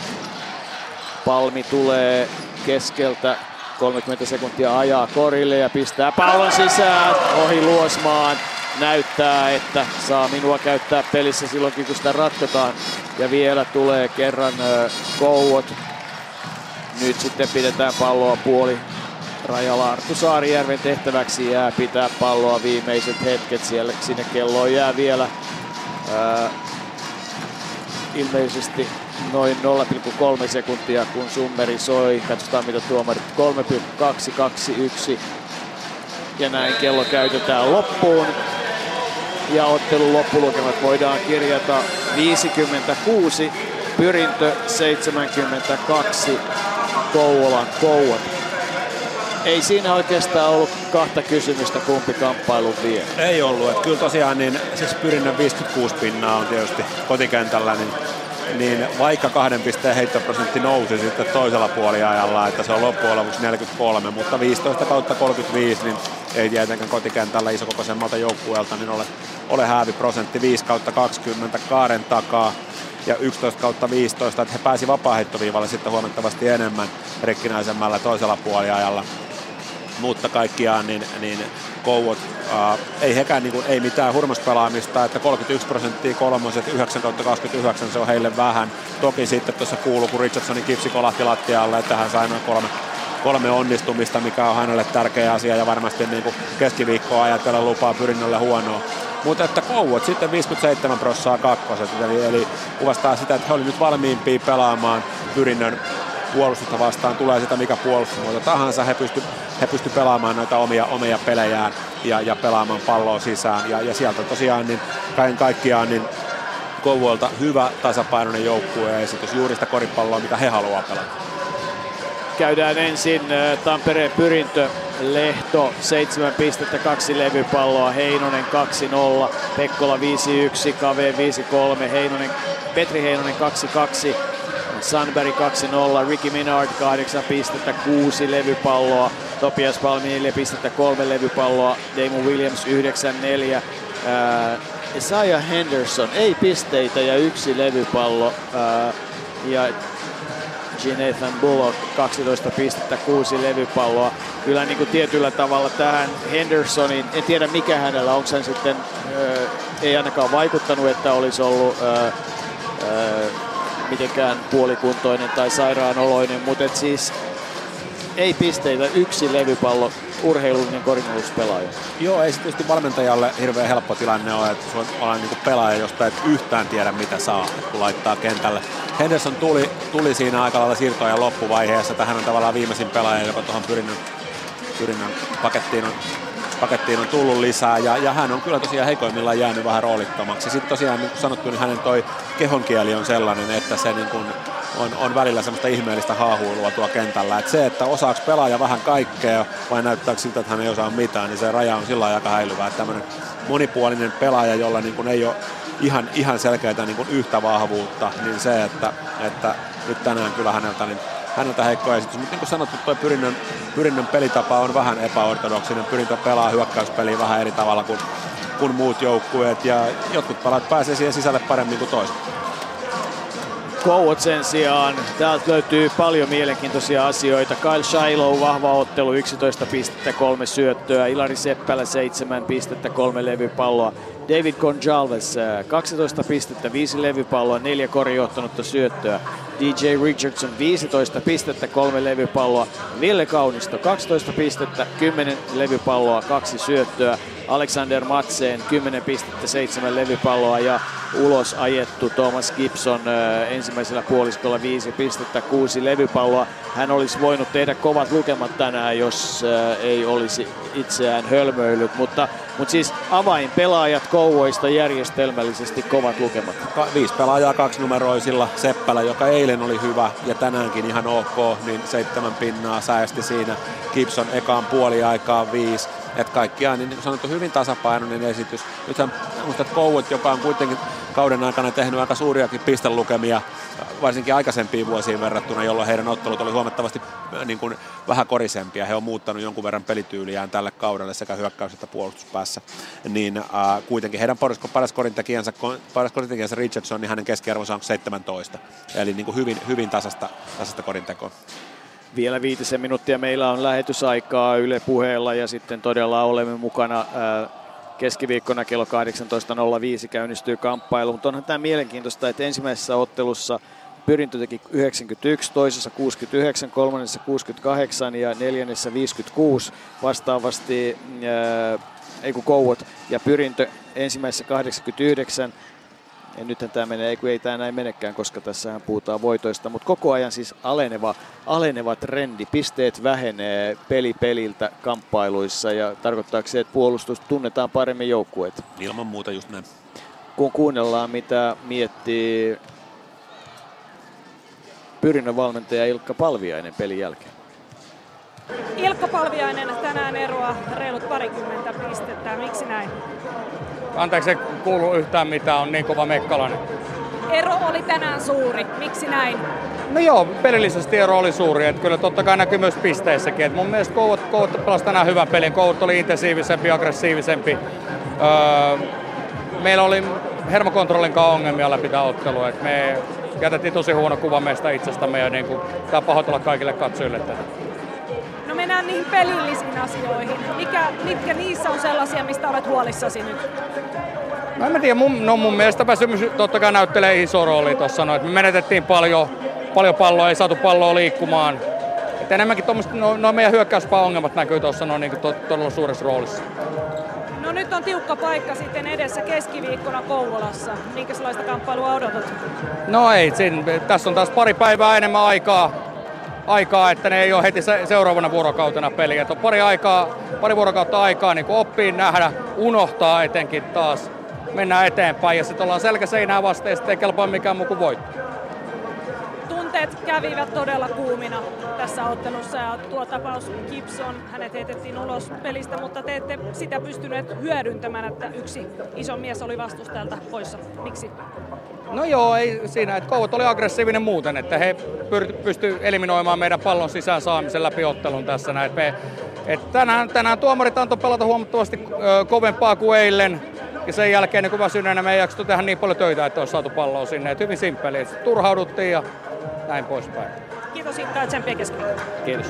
Palmi tulee keskeltä 30 sekuntia ajaa korille ja pistää pallon sisään ohi Luosmaan. Näyttää, että saa minua käyttää pelissä silloinkin, kun sitä ratkotaan. Ja vielä tulee kerran Kouot. Nyt sitten pidetään palloa puoli rajalla Arttu Saarijärven tehtäväksi jää pitää palloa viimeiset hetket siellä. Sinne kelloon jää vielä ää, ilmeisesti noin 0,3 sekuntia, kun summeri soi. Katsotaan mitä tuomarit 3,221. Ja näin kello käytetään loppuun. Ja ottelun loppulukemat voidaan kirjata 56, Pyrintö 72, Kouvolan Kouvat. Ei siinä oikeastaan ollut kahta kysymystä, kumpi kamppailu vie. Ei ollut. Että kyllä tosiaan niin, siis Pyrinnön 56 pinnaa on tietysti kotikentällä, niin niin vaikka kahden pisteen heittoprosentti nousi sitten toisella puoliajalla, että se on loppujen lopuksi 43, mutta 15 kautta 35, niin ei tietenkään kotikentällä isokokoisemmalta joukkueelta niin ole, ole hääviprosentti 5 kautta 20 kaaren takaa ja 11 kautta 15, että he pääsi vapaaheittoviivalle sitten huomattavasti enemmän rikkinäisemmällä toisella puoliajalla. Mutta kaikkiaan niin, niin Kouot, äh, ei hekään niin kuin, ei mitään hurmospelaamista, että 31 prosenttia kolmoset, 9 kautta 29 se on heille vähän. Toki sitten tuossa kuuluu, kun Richardsonin kipsi kolahti lattialle, että hän sai noin kolme, kolme onnistumista, mikä on hänelle tärkeä asia ja varmasti niin kuin keskiviikkoa ajatella lupaa pyrinnölle huonoa. Mutta että Kouot sitten 57 prossaa kakkoset, eli, eli kuvastaa sitä, että he olivat nyt valmiimpia pelaamaan pyrinnön puolustusta vastaan, tulee sitä mikä puolustusmuoto tahansa, he pysty, he pysty pelaamaan noita omia, omia pelejään ja, ja pelaamaan palloa sisään. Ja, ja sieltä tosiaan niin kaiken kaikkiaan niin Kouvolta hyvä tasapainoinen joukkue esitys, juuri sitä koripalloa, mitä he haluaa pelata. Käydään ensin Tampereen pyrintö, Lehto 7 pistettä, kaksi levypalloa, Heinonen 2-0, Pekkola 5-1, Kave 5-3, Heinonen, Petri Heinonen 2-2, Sunbury 2-0, Ricky Minard 8 pistettä, 6 levypalloa, Topias Palmi 4 pistettä, 3 levypalloa, Damon Williams 9-4, äh, Isaiah Henderson ei pisteitä ja yksi levypallo äh, ja Jonathan Bullock 12 pistettä, 6 levypalloa. Kyllä niin kuin tietyllä tavalla tähän Hendersonin, en tiedä mikä hänellä, onko hän sitten, äh, ei ainakaan vaikuttanut, että olisi ollut äh, äh, mitenkään puolikuntoinen tai sairaanoloinen, mutta et siis ei pisteitä, yksi levypallo, urheilullinen korinnuspelaaja. Joo, ei se tietysti valmentajalle hirveän helppo tilanne ole, että sulla on niin pelaaja, josta et yhtään tiedä mitä saa, kun laittaa kentälle. Henderson tuli, tuli siinä aika lailla siirtoja loppuvaiheessa, tähän on tavallaan viimeisin pelaaja, joka tuohon pyrinnön, pyrinnön pakettiin on pakettiin on tullut lisää ja, ja hän on kyllä tosiaan heikoimmillaan jäänyt vähän roolittomaksi. Sitten tosiaan niin kuin sanottu, niin hänen toi kehonkieli on sellainen, että se niin kuin on, on välillä semmoista ihmeellistä haahuilua tuo kentällä. Et se, että osaako pelaaja vähän kaikkea vai näyttääkö siltä, että hän ei osaa mitään, niin se raja on sillä aika häilyvä. Että tämmöinen monipuolinen pelaaja, jolla niin kuin ei ole ihan, ihan selkeää niin kuin yhtä vahvuutta, niin se, että, että nyt tänään kyllä häneltä niin häneltä heikko esitys. Mutta niin kuin sanottu, tuo pyrinnön, pyrinnön pelitapa on vähän epäortodoksinen. Pyrintö pelaa hyökkäyspeliä vähän eri tavalla kuin, kuin muut joukkueet ja jotkut pelaat pääsee siihen sisälle paremmin kuin toiset. Kouot sen sijaan, täältä löytyy paljon mielenkiintoisia asioita. Kyle Shiloh, vahva ottelu, 11 pistettä, kolme syöttöä. Ilari Seppälä, 7 pistettä, kolme levypalloa. David Gonjalves, 12 pistettä, 5 levypalloa, 4 korijohtanutta syöttöä. DJ Richardson 15 pistettä, kolme levypalloa. Ville Kaunisto 12 pistettä, 10 levypalloa, kaksi syöttöä. Alexander Matseen 10 pistettä, 7 levypalloa ja ulos ajettu Thomas Gibson ensimmäisellä puoliskolla 5 pistettä, 6 levypalloa. Hän olisi voinut tehdä kovat lukemat tänään, jos ei olisi itseään hölmöillyt, mutta, mutta siis avainpelaajat Kouvoista järjestelmällisesti kovat lukemat. Ka- viisi pelaajaa kaksinumeroisilla. Seppälä, joka eilen oli hyvä ja tänäänkin ihan ok, niin seitsemän pinnaa säästi siinä. Gibson ekaan puoli aikaa viisi. Että kaikkiaan niin, niin sanottu hyvin tasapainoinen esitys. Nythän muistat Kouvet, joka on kuitenkin kauden aikana tehnyt aika suuriakin pistelukemia, varsinkin aikaisempiin vuosiin verrattuna, jolloin heidän ottelut oli huomattavasti äh, niin kuin, vähän korisempia. He on muuttanut jonkun verran pelityyliään tälle kaudelle sekä hyökkäys- että puolustuspäässä. Niin äh, kuitenkin heidän paras, paras korintekijänsä, paras korintekijänsä Richardson, niin hänen keskiarvonsa on 17. Eli niin kuin hyvin, hyvin tasasta, tasasta korintekoa. Vielä viitisen minuuttia. Meillä on lähetysaikaa Yle puheella ja sitten todella olemme mukana ää, keskiviikkona kello 18.05 käynnistyy kamppailu, mutta onhan tämä mielenkiintoista, että ensimmäisessä ottelussa Pyrintö teki 91, toisessa 69, kolmannessa 68 ja neljännessä 56 vastaavasti, ää, ei kun Kouot ja Pyrintö ensimmäisessä 89, ja nythän tämä menee, ei kun ei tämä näin menekään, koska tässähän puhutaan voitoista, mutta koko ajan siis aleneva, aleneva trendi. Pisteet vähenee peli peliltä kamppailuissa ja tarkoittaako se, että puolustus tunnetaan paremmin joukkueet? Ilman muuta just näin. Kun kuunnellaan, mitä miettii Pyrinnön valmentaja Ilkka Palviainen pelin jälkeen. Ilkka Palviainen tänään eroa reilut parikymmentä pistettä. Miksi näin? Anteeksi, kuulu yhtään mitään, on niin kova mekkalainen. Ero oli tänään suuri. Miksi näin? No joo, pelillisesti ero oli suuri. Että kyllä totta kai näkyy myös pisteissäkin. Et mun mielestä Kouvat, Kouvat pelasi tänään hyvän pelin. Kouvat oli intensiivisempi, aggressiivisempi. Öö, meillä oli hermokontrollin kanssa ongelmia läpi tämä ottelu. Et me jätettiin tosi huono kuva meistä itsestämme ja niin kuin, tämä pahoitella kaikille katsojille tätä. Mennään niihin pelillisiin asioihin. Mikä, mitkä niissä on sellaisia, mistä olet huolissasi nyt? No en mä tiedä, mun, no mun mielestä väsymys totta kai näyttelee iso rooli tuossa. No, me menetettiin paljon, paljon palloa, ei saatu palloa liikkumaan. Et enemmänkin tuommoista, no, no meidän hyökkäyspää ongelmat näkyy tuossa no, niin to, todella suuressa roolissa. No nyt on tiukka paikka sitten edessä keskiviikkona Kouvolassa. Minkälaista kamppailua odotat? No ei, siinä, tässä on taas pari päivää enemmän aikaa, aikaa että ne ei ole heti se, seuraavana vuorokautena peliä. on pari, aikaa, pari vuorokautta aikaa niin oppii, nähdä, unohtaa etenkin taas. Mennään eteenpäin ja sitten ollaan selkä seinää vasten ja sitten ei kelpaa mikään muu kuin voitto. Tunteet kävivät todella kuumina tässä ottelussa ja tuo tapaus Gibson, hänet heitettiin ulos pelistä, mutta te ette sitä pystyneet hyödyntämään, että yksi iso mies oli vastustajalta poissa. Miksi? No joo, ei siinä, että Kouvat oli aggressiivinen muuten, että he pystyivät eliminoimaan meidän pallon sisään saamisen läpi ottelun tässä näin. Me, et tänään, tänään tuomarit antoi pelata huomattavasti ö, kovempaa kuin eilen. Ja sen jälkeen niin kun väsyneenä me ei jaksettu tehdä niin paljon töitä, että olisi saatu palloa sinne. Et hyvin simppeli. Turhauduttiin ja näin poispäin. Kiitos Inkka ja tsemppiä Kiitos.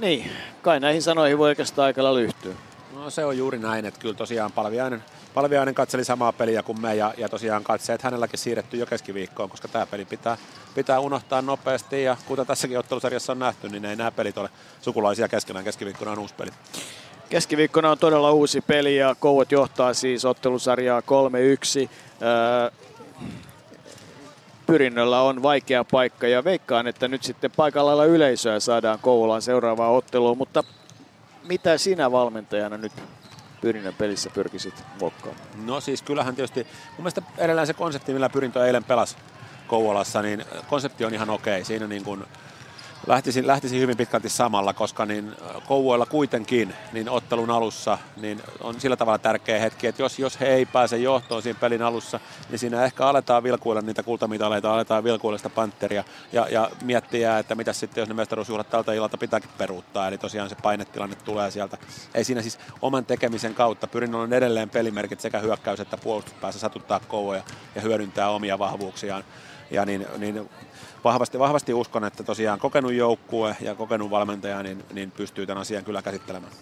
Niin, kai näihin sanoihin voi oikeastaan aika lailla yhtyä. No se on juuri näin, että kyllä tosiaan Palviainen, Palviainen katseli samaa peliä kuin me ja, ja tosiaan katseet hänelläkin siirretty jo keskiviikkoon, koska tämä peli pitää, pitää unohtaa nopeasti ja kuten tässäkin ottelusarjassa on nähty, niin ei nämä pelit ole sukulaisia keskenään. Keskiviikkona on uusi peli. Keskiviikkona on todella uusi peli ja Kouot johtaa siis ottelusarjaa 3-1. Öö, Pyrinnöllä on vaikea paikka ja veikkaan, että nyt sitten paikalla yleisöä saadaan Kouvolaan seuraavaan otteluun, mutta mitä sinä valmentajana nyt Pyrinnön pelissä pyrkisit muokkaamaan? No siis kyllähän tietysti, mun mielestä edelleen se konsepti, millä Pyrintö eilen pelasi Kouvolassa, niin konsepti on ihan okei. Siinä niin kuin lähtisin, lähtisin hyvin pitkälti samalla, koska niin Kouvoilla kuitenkin niin ottelun alussa niin on sillä tavalla tärkeä hetki, että jos, jos he ei pääse johtoon siinä pelin alussa, niin siinä ehkä aletaan vilkuilla niitä kultamitaleita, aletaan vilkuilla sitä panteria ja, ja miettiä, että mitä sitten, jos ne mestaruusjuhlat tältä illalta pitääkin peruuttaa, eli tosiaan se painetilanne tulee sieltä. Ei siinä siis oman tekemisen kautta, pyrin olemaan edelleen pelimerkit sekä hyökkäys- että puolustuspäässä satuttaa Kouvoja ja hyödyntää omia vahvuuksiaan. Ja niin, niin vahvasti, vahvasti uskon, että tosiaan kokenut joukkue ja kokenut valmentaja niin, niin pystyy tämän asian kyllä käsittelemään.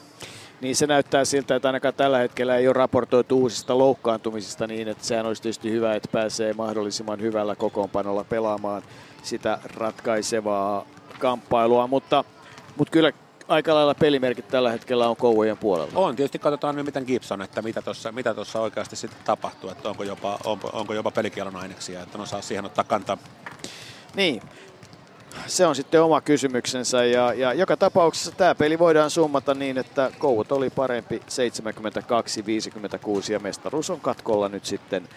Niin se näyttää siltä, että ainakaan tällä hetkellä ei ole raportoitu uusista loukkaantumisista niin, että sehän olisi tietysti hyvä, että pääsee mahdollisimman hyvällä kokoonpanolla pelaamaan sitä ratkaisevaa kamppailua, mutta, mutta kyllä aika lailla pelimerkit tällä hetkellä on Kouvojen puolella. On, tietysti katsotaan nyt miten Gibson, että mitä tuossa mitä tossa oikeasti sitten tapahtuu, että onko jopa, onko, onko jopa pelikielon aineksia, että ne osaa siihen ottaa kantaa. Niin, se on sitten oma kysymyksensä ja, ja joka tapauksessa tämä peli voidaan summata niin, että Kouvot oli parempi 72-56 ja mestaruus on katkolla nyt sitten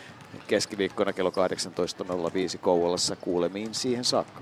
keskiviikkona kello 18.05 Kouvolassa kuulemiin siihen saakka.